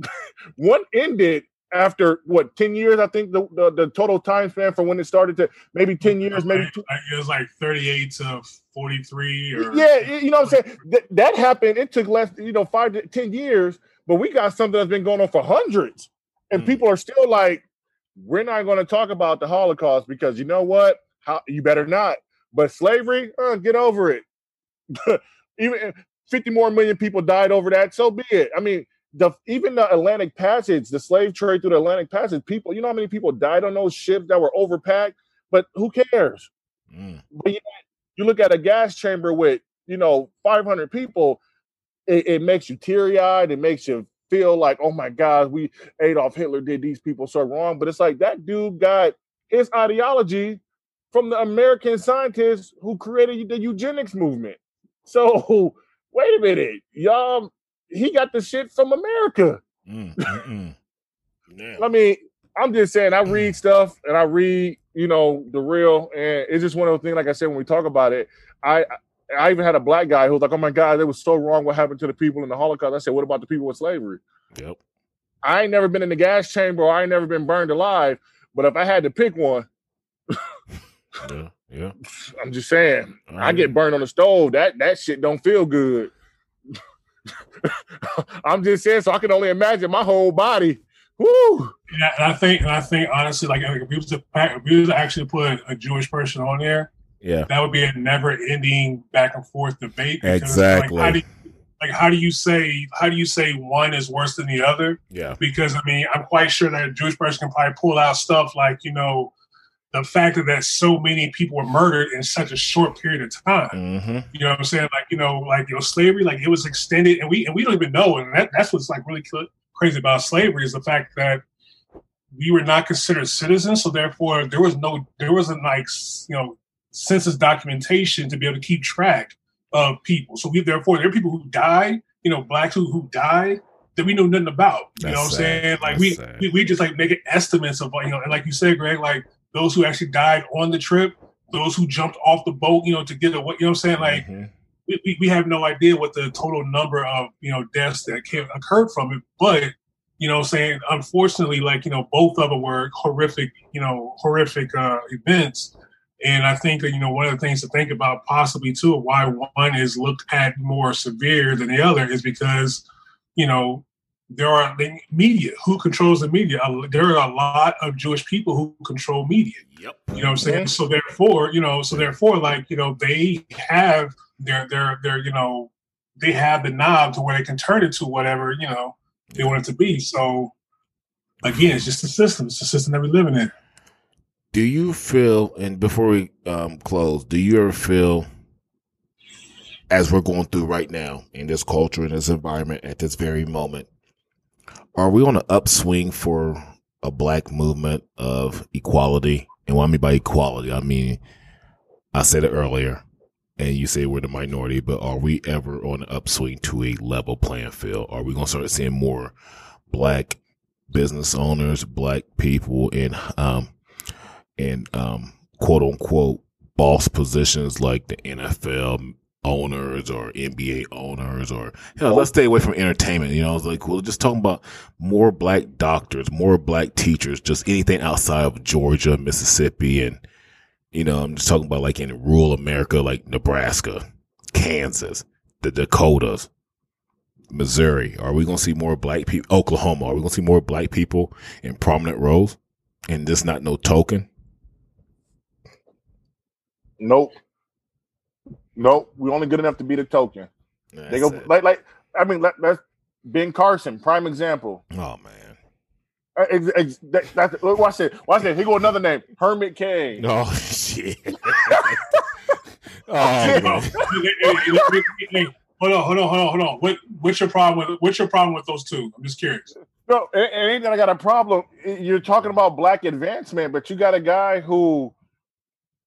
[LAUGHS] one ended after what 10 years i think the, the, the total time span for when it started to maybe 10 years maybe Like, two, like, it was like 38 to 43 or yeah you know what i'm saying? Th- that happened. It took less you know five to 10 years but we got something that's been going on for hundreds. And Mm. people are still like we're not going to talk about the holocaust because you know what? How you better not. But slavery uh, get over it. [LAUGHS] Even 50 more million people died over that so be it. I mean the even the atlantic passage the slave trade through the atlantic passage people you know how many people died on those ships that were overpacked? But who cares? Mm. but you, you look at a gas chamber with you know 500 people it, it makes you teary-eyed it makes you feel like oh my god we adolf hitler did these people so wrong. But it's like that dude got his ideology from the american scientists who created the eugenics movement. [LAUGHS] So wait a minute y'all he got the shit from america Mm. [LAUGHS] Mm. mm. Yeah. I mean, I'm just saying, I read stuff and I read, you know, the real, and it's just one of those things. Like I said, when we talk about it, I I even had a black guy who was like, "Oh my God, it was so wrong what happened to the people in the Holocaust." I said, "What about the people with slavery?" Yep. I ain't never been in the gas chamber, or I ain't never been burned alive. But if I had to pick one, Yeah. Yeah. I'm just saying, I get burned on the stove. That that shit don't feel good. [LAUGHS] I'm just saying, so I can only imagine my whole body. Woo! Yeah, and I think, and I think honestly, like if we was to if we was to actually put a Jewish person on there, Yeah. that would be a never-ending back and forth debate. Exactly. Like how, do you, like how do you say how do you say one is worse than the other? Yeah. Because I mean, I'm quite sure that a Jewish person can probably pull out stuff like you know the fact that, that so many people were murdered in such a short period of time. Mm-hmm. You know what I'm saying? Like, you know, like, you know, slavery, like it was extended and we, and we don't even know. And that, that's what's like really crazy about slavery is the fact that we were not considered citizens. So therefore there was no, there wasn't like, you know, census documentation to be able to keep track of people. So we, therefore there are people who died, you know, blacks who, who died that we know nothing about. You That's know what I'm saying? Like we, we, we just like making estimates of, you know, and like you said, Greg, like those who actually died on the trip, those who jumped off the boat, you know, to get away, you know what I'm saying? Like, Mhm. we, we- have no idea what the total number of you know deaths that came, occurred from it but you know what I'm saying unfortunately like you know both of them were horrific you know horrific uh, events and i think that you know one of the things to think about possibly too why one is looked at more severe than the other is because you know there are the media who controls the media there are a lot of jewish people who control media Yep. you know what I'm saying? So therefore, you know, so therefore, like, you know, they have their their their, you know, they have the knob to where they can turn it to whatever, you know, they want it to be. So again, it's just the system. It's the system that we're living in. Do you feel, and before we um, close, do you ever feel, as we're going through right now in this culture, in this environment, at this very moment, are we on an upswing for a black movement of equality? And what I mean by equality, I mean, I said it earlier, and you say we're the minority, but are we ever on an upswing to a level playing field? Are we going to start seeing more black business owners, black people in um in um quote unquote boss positions like the NFL owners or NBA owners or hell, let's stay away from entertainment. You know, it's like we're just talking about more black doctors, more black teachers, just anything outside of Georgia, Mississippi, and you know, I'm just talking about like in rural America, like Nebraska, Kansas, the Dakotas, Missouri. Are we to see more black people? Oklahoma. Are we to see more black people in prominent roles? And this not no token? Nope. Nope. We're only good enough to be the token. That's they go it. like like I mean let, that's Ben Carson, prime example. oh man. Uh, ex- ex- that, that's look, watch it. Watch it. He go another name, Herman Cain. Oh [LAUGHS] shit. [LAUGHS] oh Yeah. man. Hold on, hold on, hold on, hold on. What, what's your problem with what's your problem with those two? I'm just curious. No, it, it ain't that I got a problem. You're talking about black advancement, but you got a guy who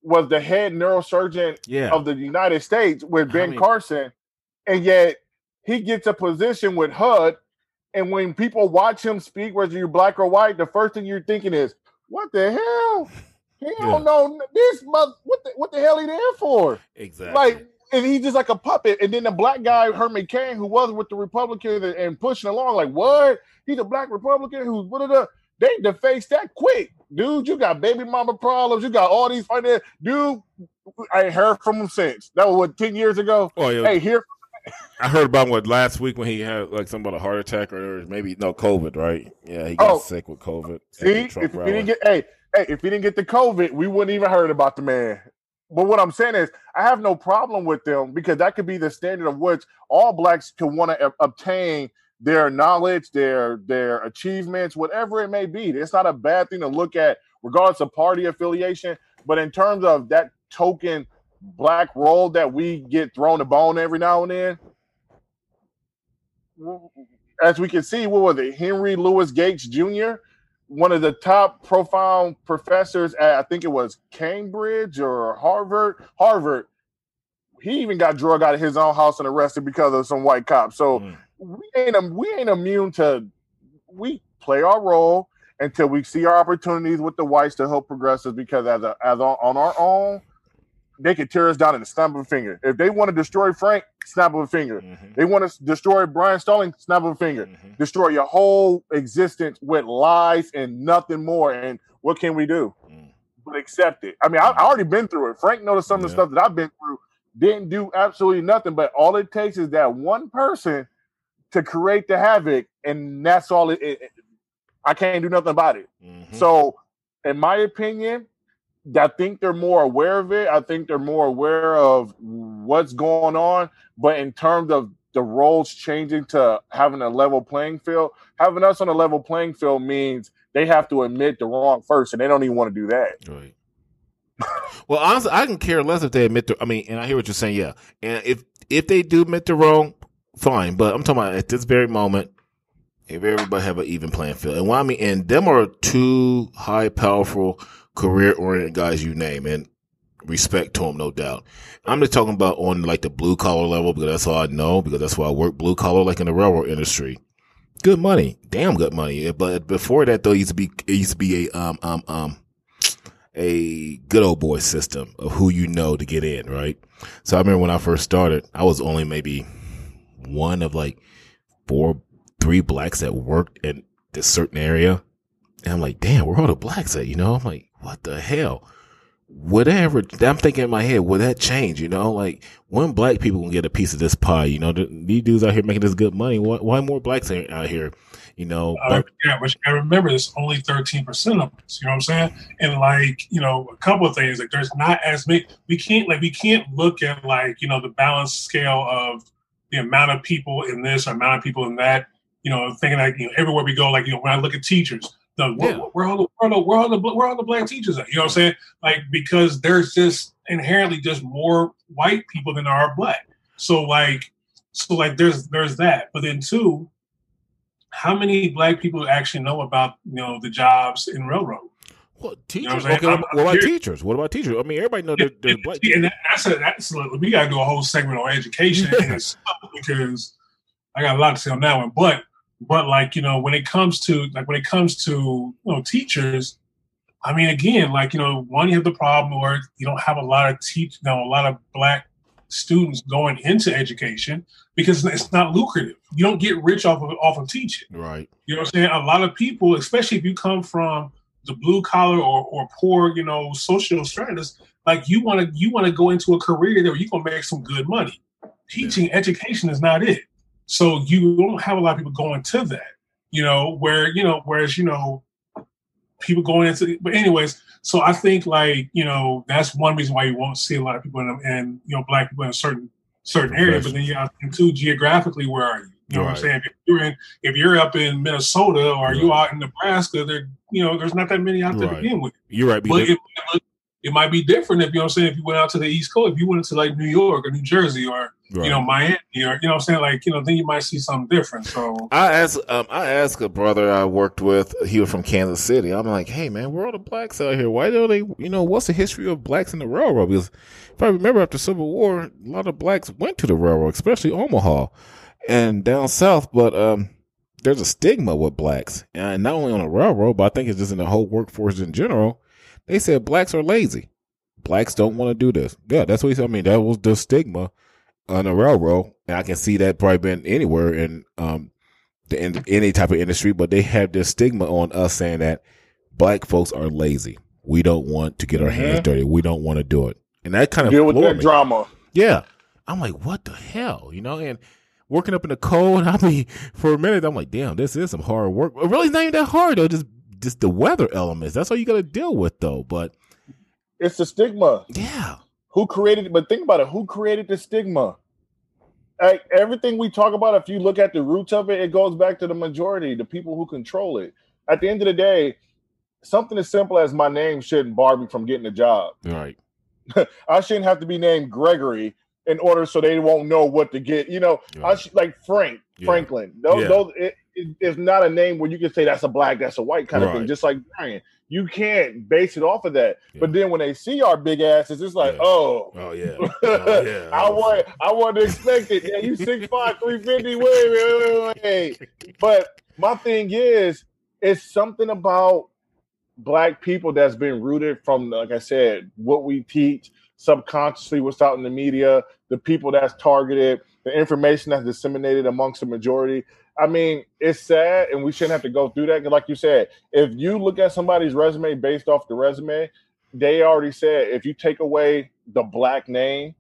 was the head neurosurgeon Yeah. of the United States with I Ben mean- Carson, and yet he gets a position with HUD. And when people watch him speak, whether you're black or white, the first thing you're thinking is, "What the hell? He [LAUGHS] Yeah. don't know this. Mother, what the what the hell he there for?" Exactly. Like, and he's just like a puppet. And then the black guy, Herman Cain, who was with the Republicans and, and pushing along, like, what? He's a black Republican who's what the they defaced that quick. Dude, you got baby mama problems. You got all these finance. Dude, I ain't heard from him since. That was what, 10 years ago? oh yeah. Hey, here. I heard about what last week when he had like something about a heart attack or maybe no COVID, right? Yeah, he got Oh. sick with COVID. See, if he didn't get hey, hey, if he didn't get the COVID, we wouldn't even heard about the man. But what I'm saying is, I have no problem with them because that could be the standard of which all blacks can want to obtain their knowledge, their their achievements, whatever it may be. It's not a bad thing to look at, regardless of party affiliation. But in terms of that token black role that we get thrown a bone every now and then, as we can see, what was it? Henry Louis Gates Jr., one of the top profile professors at I think it was Cambridge or Harvard. Harvard. He even got drug out of his own house and arrested because of some white cops. So Mm. We ain't we ain't immune to we play our role until we see our opportunities with the whites to help progressives because as a as on, on our own, they can tear us down in the snap of a finger. If they want to destroy Frank, snap of a finger. Mhm, They want to destroy Brian Stalling, snap of a finger mhm. destroy your whole existence with lies and nothing more. And what can we do Mm. but accept it? I mean, I, I already been through it. Frank noticed some of the stuff that I've been through. Didn't do absolutely nothing, but all it takes is that one person to create the havoc, and that's all it. it- it- I can't do nothing about it. Mhm. So, in my opinion, I think they're more aware of it. I think they're more aware of what's going on. But in terms of the roles changing to having a level playing field, having us on a level playing field means they have to admit the wrong first, and they don't even want to do that. Right. well, honestly, I can care less if they admit the. I mean, and I hear what you're saying. Yeah, and if if they do admit the wrong, fine. But I'm talking about at this very moment, if everybody have an even playing field, and why I mean, and them are two high, powerful, career oriented guys you name, and respect to them, no doubt. I'm just talking about on like the blue collar level because that's all I know because that's why I work blue collar, like in the railroad industry. Good money, damn good money. But before that, though, used to be it used to be a um um um a good old boy system of who you know to get in, right? So I remember when I first started, I was only maybe one of like four, three blacks that worked in this certain area. And I'm like, damn, where are all the blacks at? You know, I'm like, what the hell? Whatever. I'm thinking in my head, will that change? You know, like when black people can get a piece of this pie, you know, these dudes out here making this good money. Why, why more blacks ain't out here? You know, Uh, yeah, but you remember, it's only thirteen percent of us. You know what I'm saying? And like, you know, a couple of things. Like, there's not as many. We can't like we can't look at like you know the balance scale of the amount of people in this or amount of people in that. You know, thinking like you know everywhere we go. Like you know, when I look at teachers, the where, Yeah. where all the where all the where all the where all the black teachers at? You know what I'm saying? Like because there's just inherently just more white people than there are black. So like, so like there's there's that. But then two how many black people actually know about you know the jobs in railroad? Know teachers. what I'm saying? okay, I'm- what about teachers? What about teachers? I mean, everybody know there, there's black. and that, that's a, that's a, we got to do a whole segment on education because I got a lot to say on that one. But But like you know, when it comes to like when it comes to you know teachers, I mean, again, like you know, one you have the problem where you don't have a lot of teach, you know, a lot of black students going into education because it's not lucrative. You don't get rich off of off of teaching. Right. You know what I'm saying? A lot of people, especially if you come from the blue collar or, or poor, you know, social stratus, like you want to you want to go into a career where you're gonna make some good money. Teaching yeah. education is not it. So you don't have a lot of people going to that. You know, where you know, whereas you know, people going into. But anyways, so I think like you know that's one reason why you won't see a lot of people in and you know black people in a certain certain area. But then you have to geographically, where are you? You know right. what I'm saying? If you're in, if you're up in Minnesota or right. you out in Nebraska, there, you know, there's not that many out there right. to begin with. You're right. But it, it, might be different if you know what I'm saying. If you went out to the East Coast, if you went to like New York or New Jersey or you know Miami or you know what I'm saying, like you know, then you might see something different. So I asked, um, I asked a brother I worked with. He was from Kansas City. I'm like, hey man, where are the blacks out here? Why don't they? You know, what's the history of blacks in the railroad? Because if I remember after Civil War, a lot of blacks went to the railroad, especially Omaha and down south, but um, there's a stigma with blacks, and not only on the railroad, but I think it's just in the whole workforce in general. They said blacks are lazy. Blacks don't want to do this. Yeah, that's what he said. I mean, that was the stigma on the railroad, and I can see that probably been anywhere in um the in, any type of industry, but they have this stigma on us saying that black folks are lazy. We don't want to get our hands mm-hmm. dirty. We don't want to do it, and that kind of deal with that me. drama. Yeah, I'm like, what the hell, you know? And working up in the cold. I mean, for a minute, I'm like, damn, this is some hard work. It really, it's not even that hard though. Just just the weather elements. That's all you got to deal with though. But it's the stigma. Yeah. Who created it? But think about it. Who created the stigma? Like everything we talk about, if you look at the roots of it, it goes back to the majority, the people who control it. At the end of the day, something as simple as my name shouldn't bar me from getting a job. Right. [LAUGHS] I shouldn't have to be named Gregory in order so they won't know what to get. You know, I sh- like Frank yeah. Franklin. Those, yeah. those it, it, it's not a name where you can say that's a black, that's a white kind right. of thing. Just like Brian, you can't base it off of that. Yeah. But then when they see our big asses, it's like, oh, oh yeah, [LAUGHS] oh, yeah. I want, I want to expect it. Yeah, you six five, three fifty. Wait, wait, wait, wait. But my thing is, it's something about black people that's been rooted from, like I said, what we teach subconsciously what's out in the media, the people that's targeted, the information that's disseminated amongst the majority. I mean, it's sad, and we shouldn't have to go through that. Like you said, if you look at somebody's resume based off the resume, they already said if you take away the black name,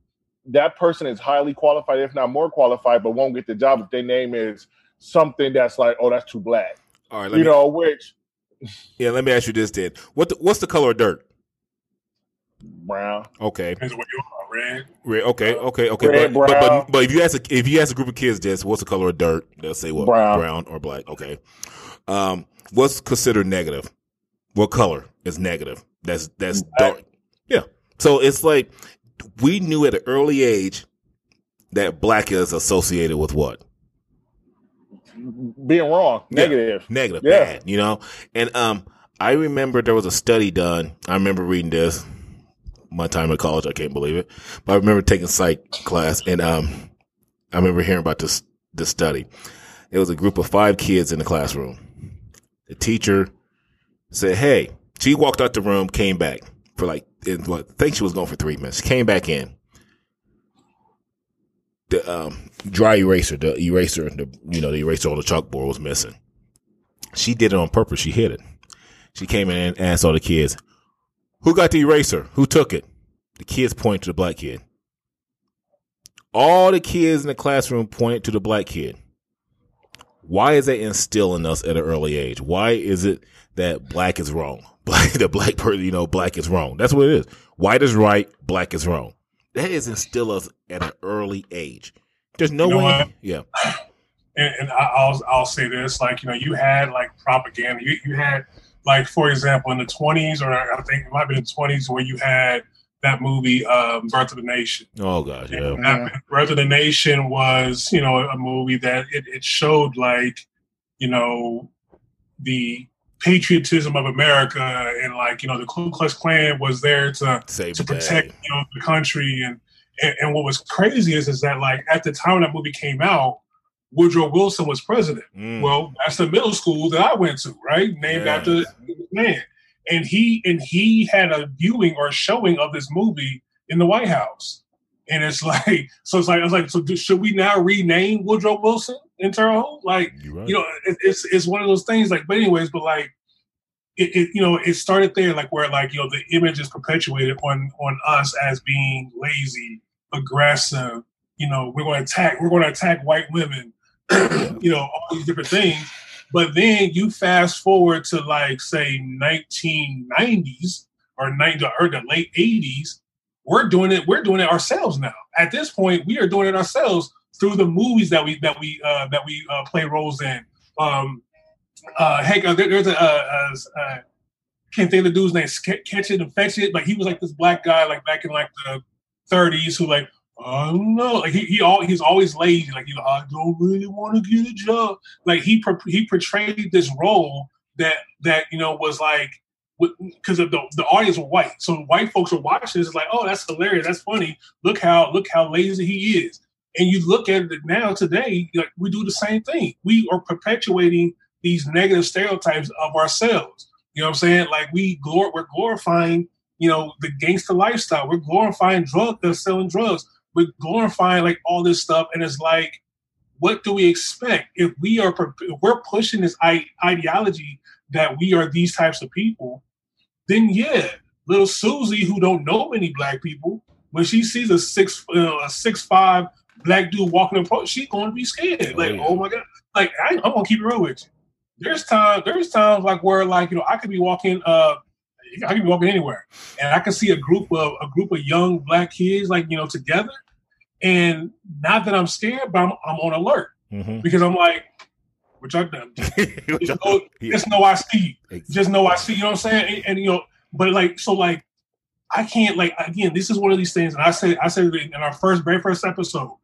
that person is highly qualified, if not more qualified, but won't get the job if their name is something that's like, oh, that's too black. All right, you me, know, which. Yeah, let me ask you this then: what the, what's the color of dirt? Brown. Okay. Red. Red. Okay. Okay. Okay. Red, but, but, but, but if you ask a, if you ask a group of kids this, what's the color of dirt? They'll say what? Brown. Brown or black. Okay. Um, what's considered negative? What color is negative? That's that's dark. Yeah. So it's like we knew at an early age that black is associated with what? Being wrong, negative, yeah. negative, yeah. bad. You know, and um, I remember there was a study done. I remember reading this my time at college. I can't believe it, but I remember taking psych class, and um, I remember hearing about this this study. It was a group of five kids in the classroom. The teacher said, "Hey," she walked out the room, came back for like, in what, I think she was going for three minutes. Came back in. The um, dry eraser, the eraser, the you know the eraser on the chalkboard was missing. She did it on purpose. She hid it. She came in and asked all the kids, who got the eraser? Who took it? The kids point to the black kid. All the kids in the classroom point to the black kid. Why is that instilling us at an early age? Why is it that black is wrong? [LAUGHS] Black, the black person, you know, black is wrong. That's what it is. White is right, black is wrong. That is instill us at an early age. There's no you know way. What? Yeah. And, and I'll I'll say this, like you know, you had like propaganda. You you had like for example in the 20s or i think it might be the 20s where you had that movie um, birth of the nation. Oh god yeah. That, birth of the nation was you know a movie that it, it showed like you know the patriotism of america and like you know the ku klux klan was there to Save to protect you know the country. And, and and what was crazy is is that like at the time that movie came out Woodrow Wilson was president. Mm. Well, that's the middle school that I went to, right? Named Yes. after the man. And he and he had a viewing or showing of this movie in the White House. And it's [LAUGHS] like, so it's like, I was like, so do, should we now rename Woodrow Wilson in Terre Haute? Like, right. you know, it, it's it's one of those things. Like, but anyways, but like, it, it you know, it started there, like where like you know the image is perpetuated on on us as being lazy, aggressive. You know, we're going to attack. We're going to attack white women. [CLEARS THROAT] you know, all these different things. But then you fast forward to like say 1990s or 90 or the late 80s. We're doing it. We're doing it ourselves now. At this point, we are doing it ourselves through the movies that we that we uh, that we uh, play roles in. Um, uh, heck, uh, there, there's a uh, uh, can't think of the dude's name. Catch it and fetch it. Like he was like this black guy, like back in like the 30s, who like I don't know. Like he he all he's always lazy. Like you know, I don't really want to get a job. Like he he portrayed this role that that you know was like because the the audience were white. So white folks were watching this. It's like, oh, that's hilarious. That's funny. Look how look how lazy he is. And you look at it now today, like we do the same thing. We are perpetuating these negative stereotypes of ourselves. You know what I'm saying? Like we glor- we're glorifying, you know, the gangster lifestyle. We're glorifying drug uh, selling drugs. We're glorifying like all this stuff, and it's like, what do we expect if we are if we're pushing this ideology that we are these types of people? Then yeah, little Susie who don't know many black people, when she sees a six uh, a six five black dude walking in front, she's going to be scared. Oh, Like, yeah. oh my god! Like I, I'm gonna keep it real with you there's time there's times like where like you know I could be walking uh I could be walking anywhere and I could see a group of a group of young black kids like you know together and not that I'm scared but I'm, I'm on alert Mhm. because I'm like what y'all done [LAUGHS] just know, Yeah. just know I see you just know I see you know what I'm saying and, and, you know but like so like I can't like again this is one of these things and I said I said in our first very first episode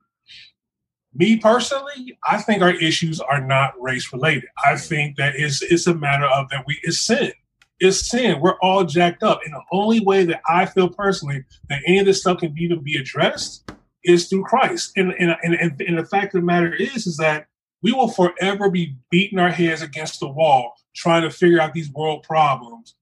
me personally, I think our issues are not race related. I think that it's it's a matter of that we it's sin. It's sin. We're all jacked up. And the only way that I feel personally that any of this stuff can even be addressed is through Christ. And and, and, and, and the fact of the matter is is that we will forever be beating our heads against the wall trying to figure out these world problems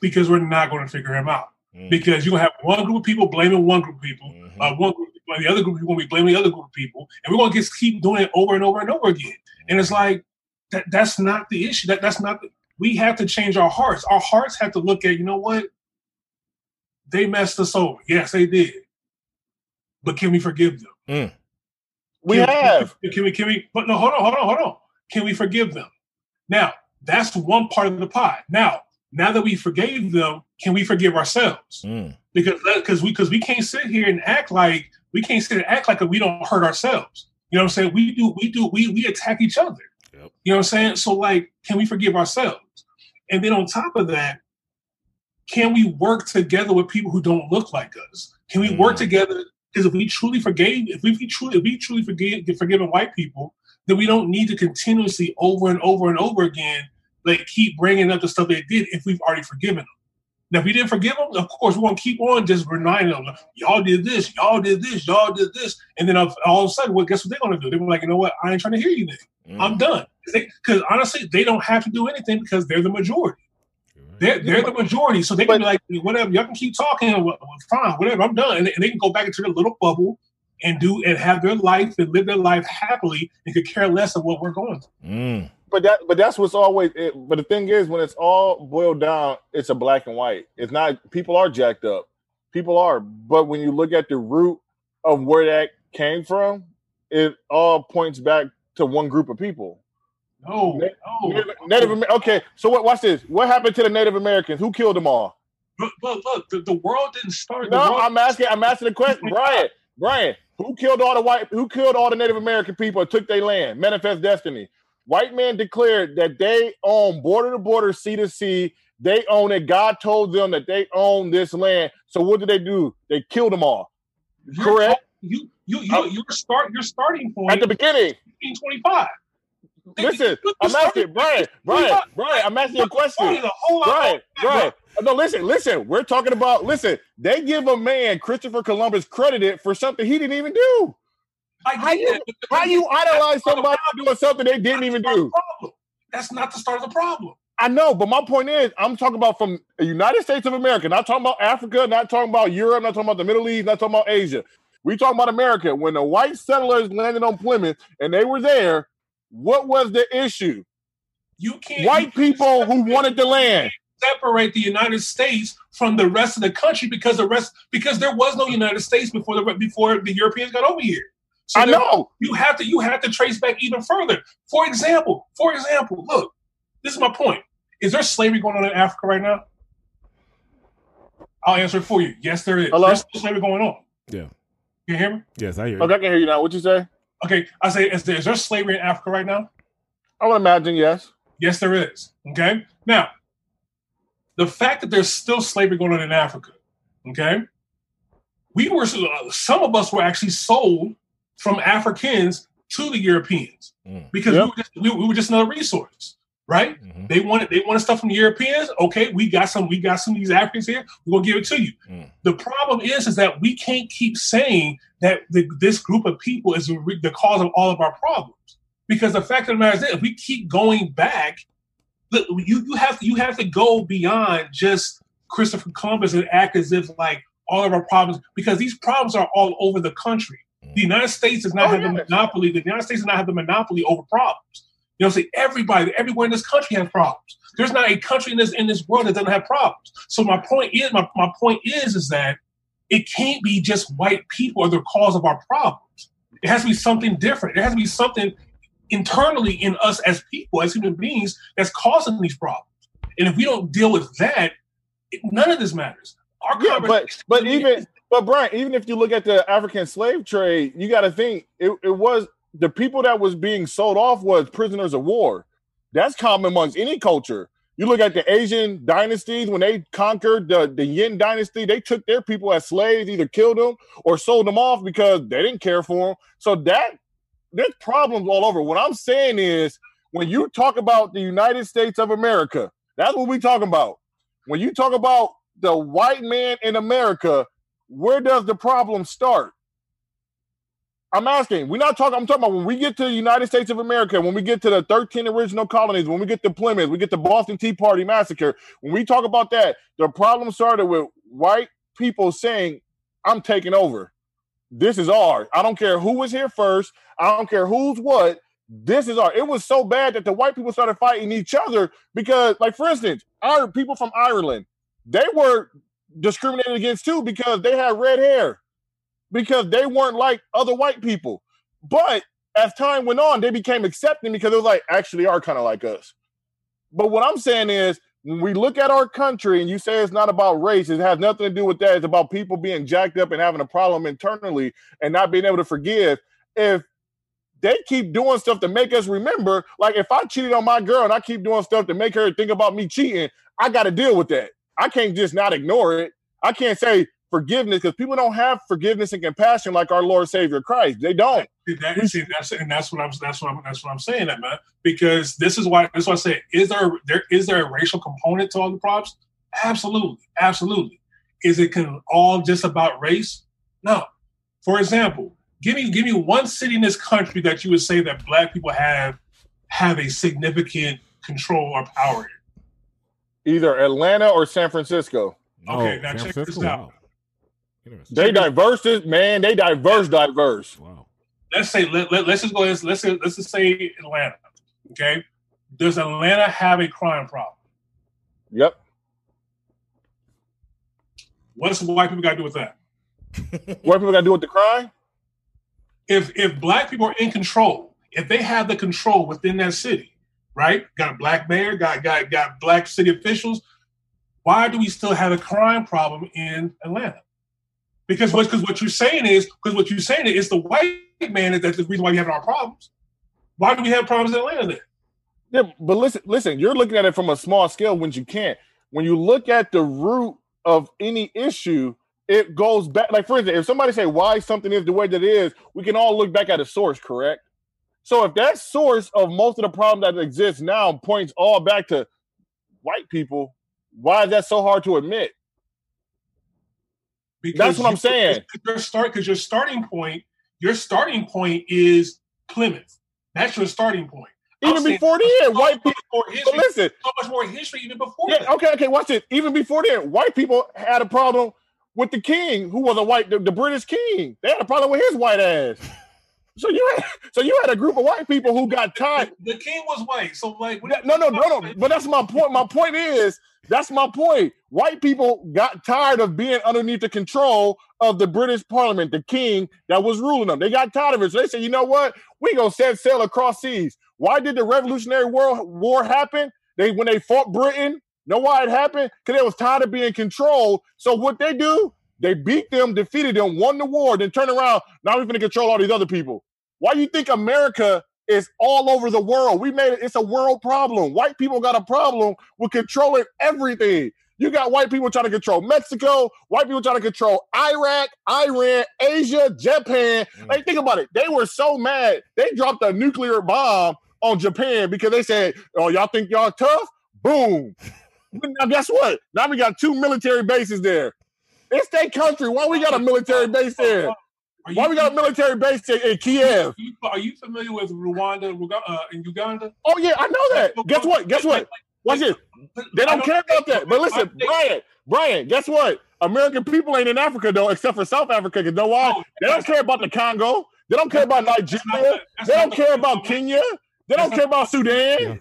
because we're not going to figure them out. Mm. Because you're gonna have one group of people blaming one group of people, Mhm. uh, one group, the other group, you're going to be blaming the other group of people, and we're going to just keep doing it over and over and over again. And it's like that. That's not the issue. That that's not. The, we have to change our hearts. Our hearts have to look at. You know what? They messed us over. Yes, they did. But can we forgive them? We Can- have. Can we? Can we? But no, hold on, hold on, hold on. Can we forgive them? Now that's one part of the pie. Now, now that we forgave them, can we forgive ourselves? Mm. because because we because we can't sit here and act like we can't sit and act like we don't hurt ourselves. You know what I'm saying? We do we do we we attack each other. Yep. You know what I'm saying? So like, can we forgive ourselves? And then on top of that, can we work together with people who don't look like us? Can we work Mm. together? Because if we truly forgave, if we truly if we truly forgive forgiven white people, then we don't need to continuously over and over and over again like keep bringing up the stuff they did if we've already forgiven them. Now, if we didn't forgive them, of course, we're going to keep on just reminding them, y'all did this, y'all did this, y'all did this. And then all of a sudden, well, guess what they're going to do? They're like, you know what? I ain't trying to hear you then. Mm. I'm done. Because honestly, they don't have to do anything because they're the majority. They're, they're the majority. So they can be like, whatever, y'all can keep talking, wha- wha- fine, whatever, I'm done. And, they- and they can go back into their little bubble and do and have their life and live their life happily and could care less of what we're going through. Mm. But that, but that's what's always. It, but the thing is, when it's all boiled down, it's a black and white. It's not. People are jacked up. People are. But when you look at the root of where that came from, it all points back to one group of people. No, Na- no. Native, Native Amer- Okay, so what? Watch this. What happened to the Native Americans? Who killed them all? But, but look, the, the world didn't start. No, world, I'm asking. I'm asking the question, [LAUGHS] Brian. Brian, who killed all the white? Who killed all the Native American people and took their land? Manifest Destiny. White man declared that they own border to border, sea to sea. They own it. God told them that they own this land. So what did they do? They killed them all. You're correct. You you you uh, you start your starting point At the beginning, 1525. Listen, I'm asking Brian, Brian, Brian. I'm asking you a question. Lot Right, right. Uh, no, listen, listen. We're talking about. Listen, they give a man Christopher Columbus credited for something he didn't even do. I How you, how you idolize somebody doing something they didn't even do? That's not the start of the problem. I know, but my point is, I'm talking about from the United States of America, not talking about Africa, not talking about Europe, not talking about the Middle East, not talking about Asia. We talking about America. When the white settlers landed on Plymouth and they were there, what was the issue? You can't White you people who wanted the land. separate the United States from the rest of the country because the rest because there was no United States before the before the Europeans got over here. So I there- know. you have to you have to trace back even further. For example, for example, look, this is my point. Is there slavery going on in Africa right now? I'll answer it for you. Yes, there is. Hello? There's slavery going on. Yeah. You hear me? Yes, I hear you. Okay, I can hear you now. What you say? Okay, I say, is there, is there slavery in Africa right now? I would imagine yes. Yes, there is. Okay. Now, the fact that there's still slavery going on in Africa, okay, we were some of us were actually sold from Africans to the Europeans Mm. because Yep. we, were just, we, we were just another resource, right? Mhm. They wanted they wanted stuff from the Europeans. Okay, we got some. We got some of these Africans here. We're gonna give it to you. Mm. The problem is, is that we can't keep saying that the, this group of people is the the cause of all of our problems. Because the fact of the matter is that if we keep going back, look, you you have to you have to go beyond just Christopher Columbus and act as if like all of our problems because these problems are all over the country. The United States does not Oh, have the monopoly. The United States does not have the monopoly over problems. You know, what I'm saying everybody, everywhere in this country has problems. There's not a country in this in this world that doesn't have problems. So my point is, my, my point is, is that it can't be just white people are the cause of our problems. It has to be something different. It has to be something internally in us as people, as human beings, that's causing these problems. And if we don't deal with that, it, none of this matters. Our Yeah, but but even but Brian, even if you look at the African slave trade, you got to think it, it was the people that was being sold off was prisoners of war. That's common amongst any culture. You look at the Asian dynasties when they conquered the, the Yin dynasty, they took their people as slaves, either killed them or sold them off because they didn't care for them. So that there's problems all over. What I'm saying is when you talk about the United States of America, that's what we talking about. When you talk about the white man in America, where does the problem start? I'm asking. We're not talking. I'm talking about when we get to the United States of America, when we get to the 13 original colonies, when we get to Plymouth, we get the Boston Tea Party massacre. When we talk about that, the problem started with white people saying, "I'm taking over. This is ours. I don't care who was here first. I don't care who's what. This is ours." It was so bad that the white people started fighting each other because, like, for instance, our people from Ireland, they were discriminated against too because they had red hair because they weren't like other white people. But as time went on, they became accepting because it was like actually are kind of like us. But what I'm saying is when we look at our country and you say it's not about race, it has nothing to do with that. It's about people being jacked up and having a problem internally and not being able to forgive. If they keep doing stuff to make us remember, like if I cheated on my girl and I keep doing stuff to make her think about me cheating, I got to deal with that. I can't just not ignore it. I can't say forgiveness because people don't have forgiveness and compassion like our Lord Savior Christ. They don't. That, see, that's and that's what I'm that's what I'm that's what I'm saying, that man. Because this is why that's why I say is there there is there a racial component to all the problems? Absolutely, absolutely. Is it can all just about race? No. For example, give me give me one city in this country that you would say that black people have have a significant control or power in. Either Atlanta or San Francisco. Okay, Oh, now San check Francisco? this out. Wow. Interesting. They diverse man. They diverse, diverse. Wow. Let's say let, let, us just go let's let's let's just say Atlanta. Okay. Does Atlanta have a crime problem? Yep. What's white people got to do with that? [LAUGHS] What people got to do with the crime? if if black people are in control, if they have the control within that city, right? Got a black mayor, got got got black city officials. Why do we still have a crime problem in Atlanta? Because what because what you're saying is because what you're saying is the white man that's the reason why we have our problems. Why do we have problems in Atlanta then? Yeah, but listen, listen, you're looking at it from a small scale when you can't. When you look at the root of any issue, it goes back. Like, for instance, if somebody say why something is the way that it is, we can all look back at a source, correct? So if that source of most of the problem that exists now points all back to white people, why is that so hard to admit? Because That's what I'm saying. Your start because your starting point your starting point is Plymouth. That's your starting point. I'm Even saying before then, so white people. more But history, listen, so much more history even before yeah, that. okay, okay, watch it. Even before then, white people had a problem with the king, who was a white, the, the British king. They had a problem with his white ass. So you had, so you had a group of white people who got tired. The, the king was white, so like That- No, no, no, no. But that's my point. My point is that's my point. White people got tired of being underneath the control of the British Parliament, the king that was ruling them. They got tired of it. So they said, you know what? We gonna set sail across seas. Why did the Revolutionary War War happen? They when they fought Britain. Know why it happened? Because they was tired of being controlled. So what they do? They beat them, defeated them, won the war, then turn around. Now we're gonna control all these other people. Why you think America is all over the world? We made it. It's a world problem. White people got a problem with controlling everything. You got white people trying to control Mexico, white people trying to control Iraq, Iran, Asia, Japan. Mm. Like, think about it. They were so mad. They dropped a nuclear bomb on Japan because they said, Oh, y'all think y'all tough? Boom. [LAUGHS] now, guess what? Now we got two military bases there. It's their country. Why we got a military base there? Are Why we got a military base there in Kiev? Are you, are you familiar with Rwanda Ruga- uh, in Uganda? Oh, yeah, I know that. Guess what? Guess what? Watch this. They I don't care about that. But listen, Brian, Brian, guess what? American people ain't in Africa though, except for South Africa. Cause know why? They don't care about the Congo. They don't care about Nigeria. They don't care about Kenya. They don't care about Sudan.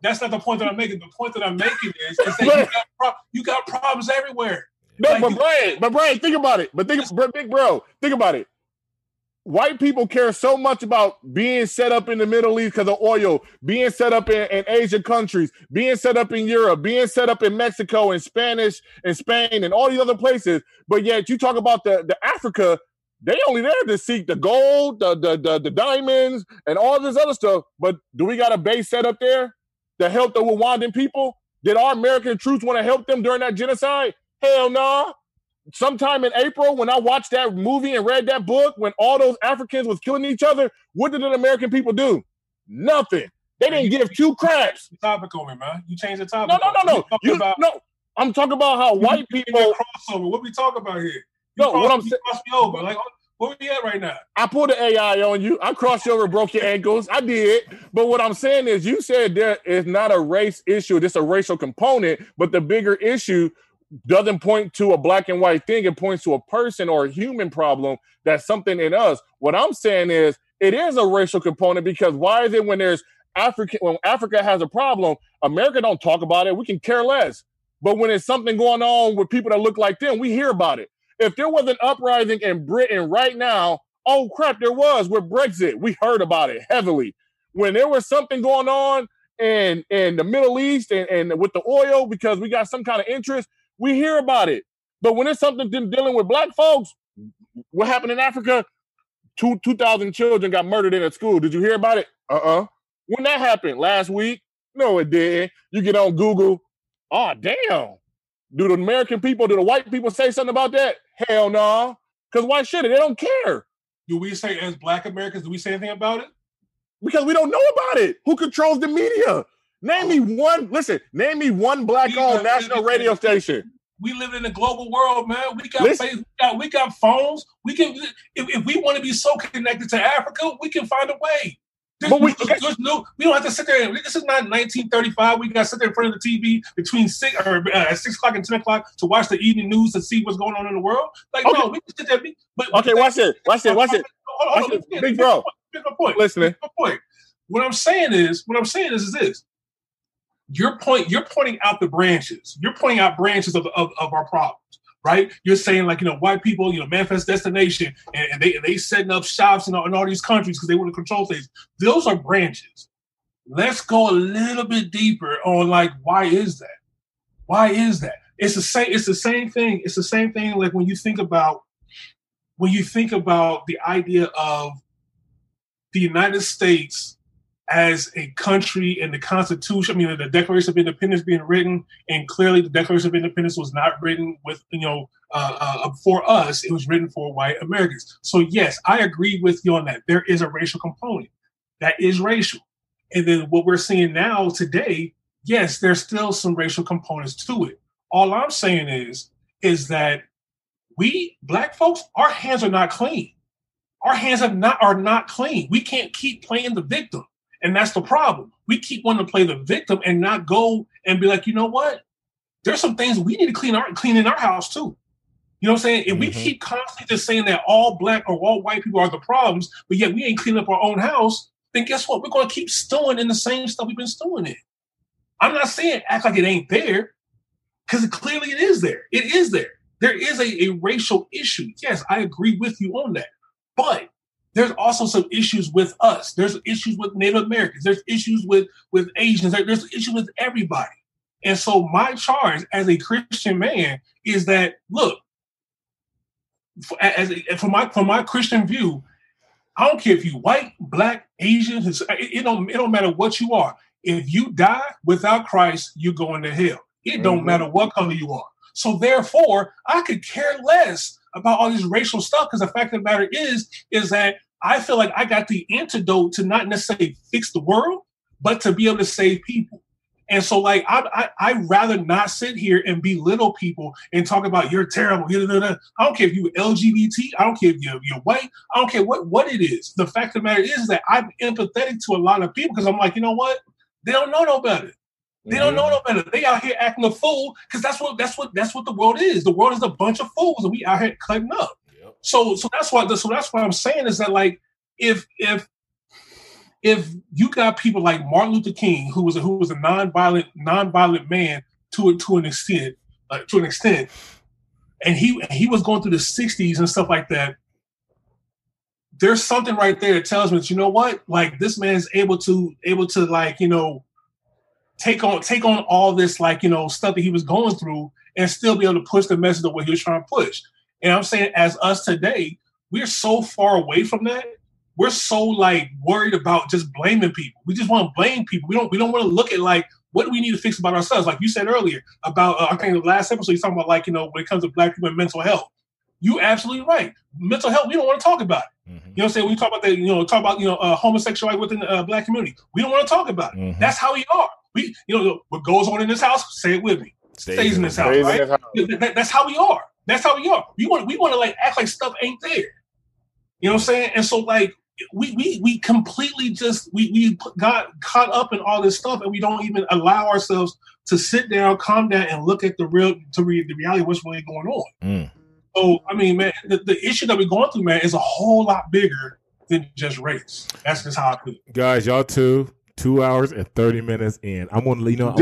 That's not the point that I'm making. The point that I'm making is, is that [LAUGHS] you got, pro- you got problems everywhere. No, Like, but Brian, but Brian, think about it. But think, big bro, think about it. White people care so much about being set up in the Middle East because of oil, being set up in, in Asian countries, being set up in Europe, being set up in Mexico and Spanish and Spain and all these other places. But yet you talk about the, the Africa, they only there to seek the gold, the, the the the diamonds, and all this other stuff. But do we got a base set up there to help the Rwandan people? Did our American troops want to help them during that genocide? Hell no. Sometime in April, when I watched that movie and read that book, when all those Africans was killing each other, what did the American people do? Nothing. They didn't give two craps. Topic on me, man. You changed the topic. No, no, no, no. You, about, no. I'm talking about how white people. crossover. What we talking about here? You No, what crossed- I'm saying- crossed me over. Like, where we at right now? I pulled the AI on you. I crossed you over, broke your ankles. I did. But what I'm saying is, you said there is not a race issue. This a racial component. But the bigger issue doesn't point to a black and white thing. It points to a person or a human problem. That's something in us. What I'm saying is, it is a racial component because why is it when there's African when Africa has a problem, America don't talk about it. We can care less. But when it's something going on with people that look like them, we hear about it. If there was an uprising in Britain right now, oh crap, there was with Brexit. We heard about it heavily. When there was something going on in in the Middle East and, and with the oil because we got some kind of interest, we hear about it. But when it's something dealing with black folks, what happened in Africa? Two two thousand children got murdered in a school. Did you hear about it? Uh uh When that happened last week? No, it didn't. You get on Google. Oh damn. Do the American people, do the white people say something about that? Hell no. Because why should it? They don't care. Do we say as Black Americans? Do we say anything about it? Because we don't know about it. Who controls the media? Name me one, listen, name me one black owned national radio station. We live in a global world, man. We got Listen. face, we got we got phones. We can if, if we want to be so connected to Africa, we can find a way. There's, But we- there's no, we don't have to sit there. This is not 1935. We got to sit there in front of the TV between six or uh, at six o'clock and ten o'clock to watch the evening news to see what's going on in the world. Like Okay. no, we can sit there. be- But Okay, watch it. Watch it. Watch it. Hold on, hold on, Watch it. let me finish, Big bro. my point. Listening. My point. What I'm saying is, what I'm saying is, is this. You're point. You're pointing out the branches. You're pointing out branches of, of, of our problems, right? You're saying like you know white people, you know, manifest destination, and, and they and they setting up shops in all, in all these countries because they want to control things. Those are branches. Let's go a little bit deeper on like why is that? Why is that? It's the same. It's the same thing. It's the same thing. Like when you think about when you think about the idea of the United States as a country and the Constitution, I mean, the Declaration of Independence being written, and clearly the Declaration of Independence was not written with, you know, uh, uh, for us, it was written for white Americans. So, yes, I agree with you on that. There is a racial component that is racial. And then what we're seeing now today, yes, there's still some racial components to it. All I'm saying is, is that we black folks, our hands are not clean. our hands have not are not clean. We can't keep playing the victim. And that's the problem. We keep wanting to play the victim and not go and be like, you know what? There's some things we need to clean our clean in our house too. You know what I'm saying? If we Mhm. keep constantly just saying that all black or all white people are the problems, but yet we ain't cleaning up our own house, then guess what? We're going to keep stewing in the same stuff we've been stewing in. I'm not saying act like it ain't there, because clearly it is there. It is there. There is a, a racial issue. Yes, I agree with you on that. But there's also some issues with us. There's issues with Native Americans. There's issues with with Asians. There- There's issues with everybody. And so my charge as a Christian man is that look, for, as a, from my from my Christian view, I don't care if you white, black, Asian. It, it don't it don't matter what you are. If you die without Christ, you're going to hell. It don't Mhm. matter what color you are. So therefore, I could care less about all this racial stuff because the fact of the matter is, is that I feel like I got the antidote to not necessarily fix the world, but to be able to save people. And so, like, I, I, I'd rather not sit here and belittle people and talk about you're terrible. I don't care if you're LGBT. I don't care if you're, you're white. I don't care what, what it is. The fact of the matter is that I'm empathetic to a lot of people because I'm like, you know what? They don't know no better. They don't know no better. They out here acting a fool because that's what that's what that's what the world is. The world is a bunch of fools, and we out here cutting up. So so that's why so that's what I'm saying is that like if if if you got people like Martin Luther King, who was a, who was a nonviolent nonviolent man to to an extent uh, to an extent, and he he was going through the '60s and stuff like that. There's something right there that tells me that you know what, like this man is able to able to like you know take on take on all this like you know stuff that he was going through and still be able to push the message of what he was trying to push. And I'm saying, as us today, we're so far away from that. We're so like worried about just blaming people. We just want to blame people. We don't. We don't want to look at like what do we need to fix about ourselves. Like you said earlier about uh, I think the last episode you talking about like you know when it comes to black people and mental health. You absolutely right. Mental health. We don't want to talk about it. Mhm. You know what I'm saying? We talk about that. You know, talk about you know uh, homosexuality within the uh, black community. We don't want to talk about it. Mhm. That's how we are. We, you know, what goes on in this house, say it with me, Stays stays, in in this this house, Stays in right? house. That- that- that's how we are. That's how we are. We want, we want to like act like stuff ain't there. You know what I'm saying? And so like we we we completely just we we got caught up in all this stuff, and we don't even allow ourselves to sit down, calm down, and look at the real to read the reality of what's really going on. Mm. So I mean, man, the, the issue that we're going through, man, is a whole lot bigger than just race. That's just how I feel. Guys, y'all two, two hours and thirty minutes in. I'm gonna, you know, I'm-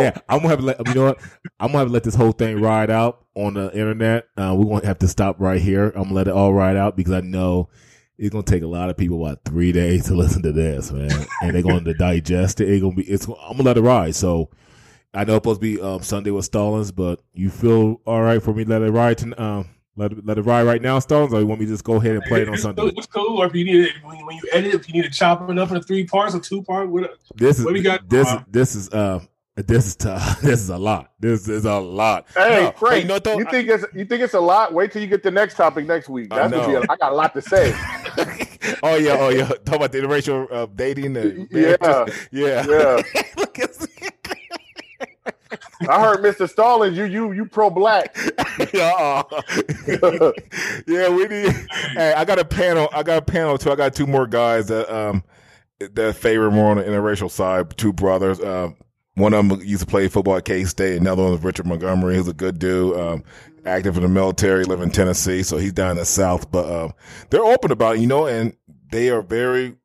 yeah, I'm gonna have to let you know what I'm gonna have to let this whole thing ride out on the internet. Uh, we're gonna have to stop right here. I'm gonna let it all ride out because I know it's gonna take a lot of people about three days to [LAUGHS] listen to this, man, and they're going to digest it. It's gonna be. It's. I'm gonna let it ride. So I know it's supposed to be um, Sunday with Stallings, but you feel all right for me to let it ride? To, um, let it, let it ride right now, Stones. or you want me to just go ahead and play it on It's Sunday? cool, It's cool. Or if you need it when, when you edit, if you need to chop it up into three parts or two parts, whatever. This is What we got, this uh, this is uh this is tough. [LAUGHS] This is a lot. This is a lot. Hey, No, Frank, you know what, though? you think it's you think it's a lot? Wait till you get the next topic next week. I That's what know. you, I got a lot to say. [LAUGHS] oh yeah, oh yeah. Talk about the interracial uh, dating. And Yeah, [LAUGHS] yeah. yeah. I heard Mr. Stallings, you you you pro black. yeah, [LAUGHS] [LAUGHS] yeah, we need. Hey, I got a panel. I got a panel too. I got two more guys that um that favor more on the interracial side. Two brothers. Um, one of them used to play football at K State. Another one is Richard Montgomery. He's a good dude. Um, active in the military, live in Tennessee, so he's down in the South. But um, they're open about it, you know, and they are very.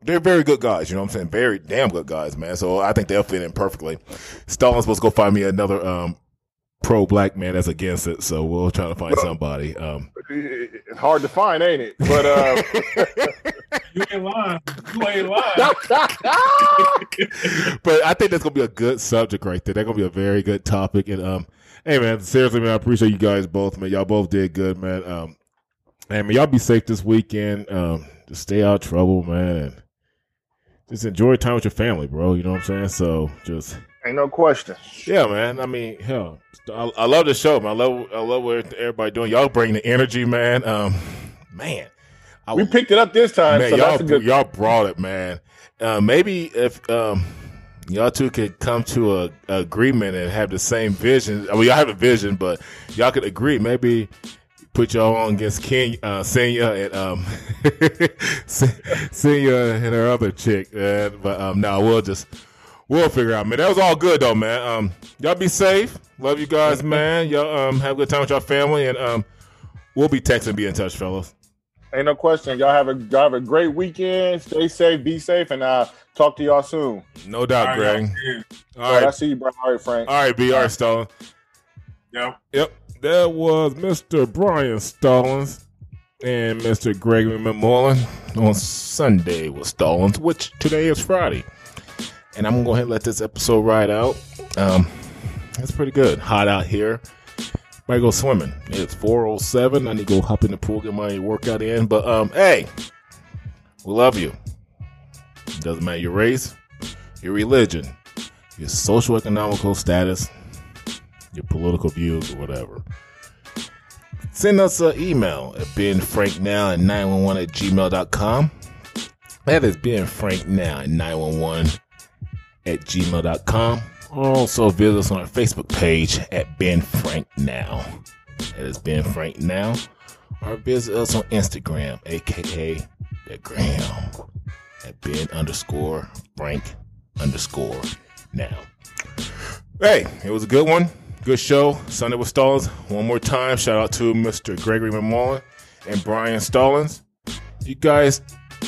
They're very good guys, you know what I'm saying? Very damn good guys, man. So I think they'll fit in perfectly. Stallings supposed to go find me another um pro black man that's against it. So we'll try to find somebody. Um, [LAUGHS] It's hard to find, ain't it? But uh, [LAUGHS] You ain't lying. You ain't lying. [LAUGHS] but I think that's gonna be a good subject right there. That's gonna be a very good topic. And um, hey man, seriously man, I appreciate you guys both, man. Y'all both did good, man. Um, hey man, y'all be safe this weekend. Um, just stay out of trouble, man, and just enjoy time with your family, bro. You know what I'm saying? So just ain't no question. yeah, man. I mean, hell, I, I love the show, man. I love I love what everybody doing. Y'all bring the energy, man. Um, man. I We picked it up this time, man, so that's a y'all good. y'all brought it, man. Uh, maybe if um, y'all two could come to a, a agreement and have the same vision. I mean, y'all have a vision, but y'all could agree. Maybe put y'all on against Ken, uh, Senior and um, [LAUGHS] Senior and her other chick. Uh, but um, no, we'll just we'll figure out, man. That was all good though, man. Um, y'all be safe. Love you guys, [LAUGHS] man. Y'all um have a good time with your family, and um, we'll be texting, be in touch, fellas. Ain't no question. Y'all have a y'all have a great weekend. Stay safe, be safe, and uh talk to y'all soon. No doubt, All right, Greg. y'all. Yeah. All All right, I see you, bro. All right, Frank. all right, BR Stone. Yep. Yep, that was Mr. Brian Stallings and Mr. Gregory McMullen on Sunday with Stallings, which today is Friday. And I'm gonna go ahead and let this episode ride out. Um, it's pretty good. Hot out here. Might go swimming. It's 407. I need to go hop in the pool, get my workout in. But um, hey, we love you. Doesn't matter your race, your religion, your social economical status, your political views, or whatever. Send us an email at benfranknow at 911 at gmail.com. That is benfranknow at 911 at gmail.com. Also visit us on our Facebook page at Ben Frank Now. That is Ben Frank Now. Or visit us on Instagram, aka the Gram, at Ben underscore Frank underscore Now. Hey, it was a good one. Good show. Sunday with Stallings. One more time, shout out to Mr. Gregory McMullen and Brian Stallings. You guys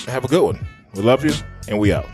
have a good one. We love you, and we out.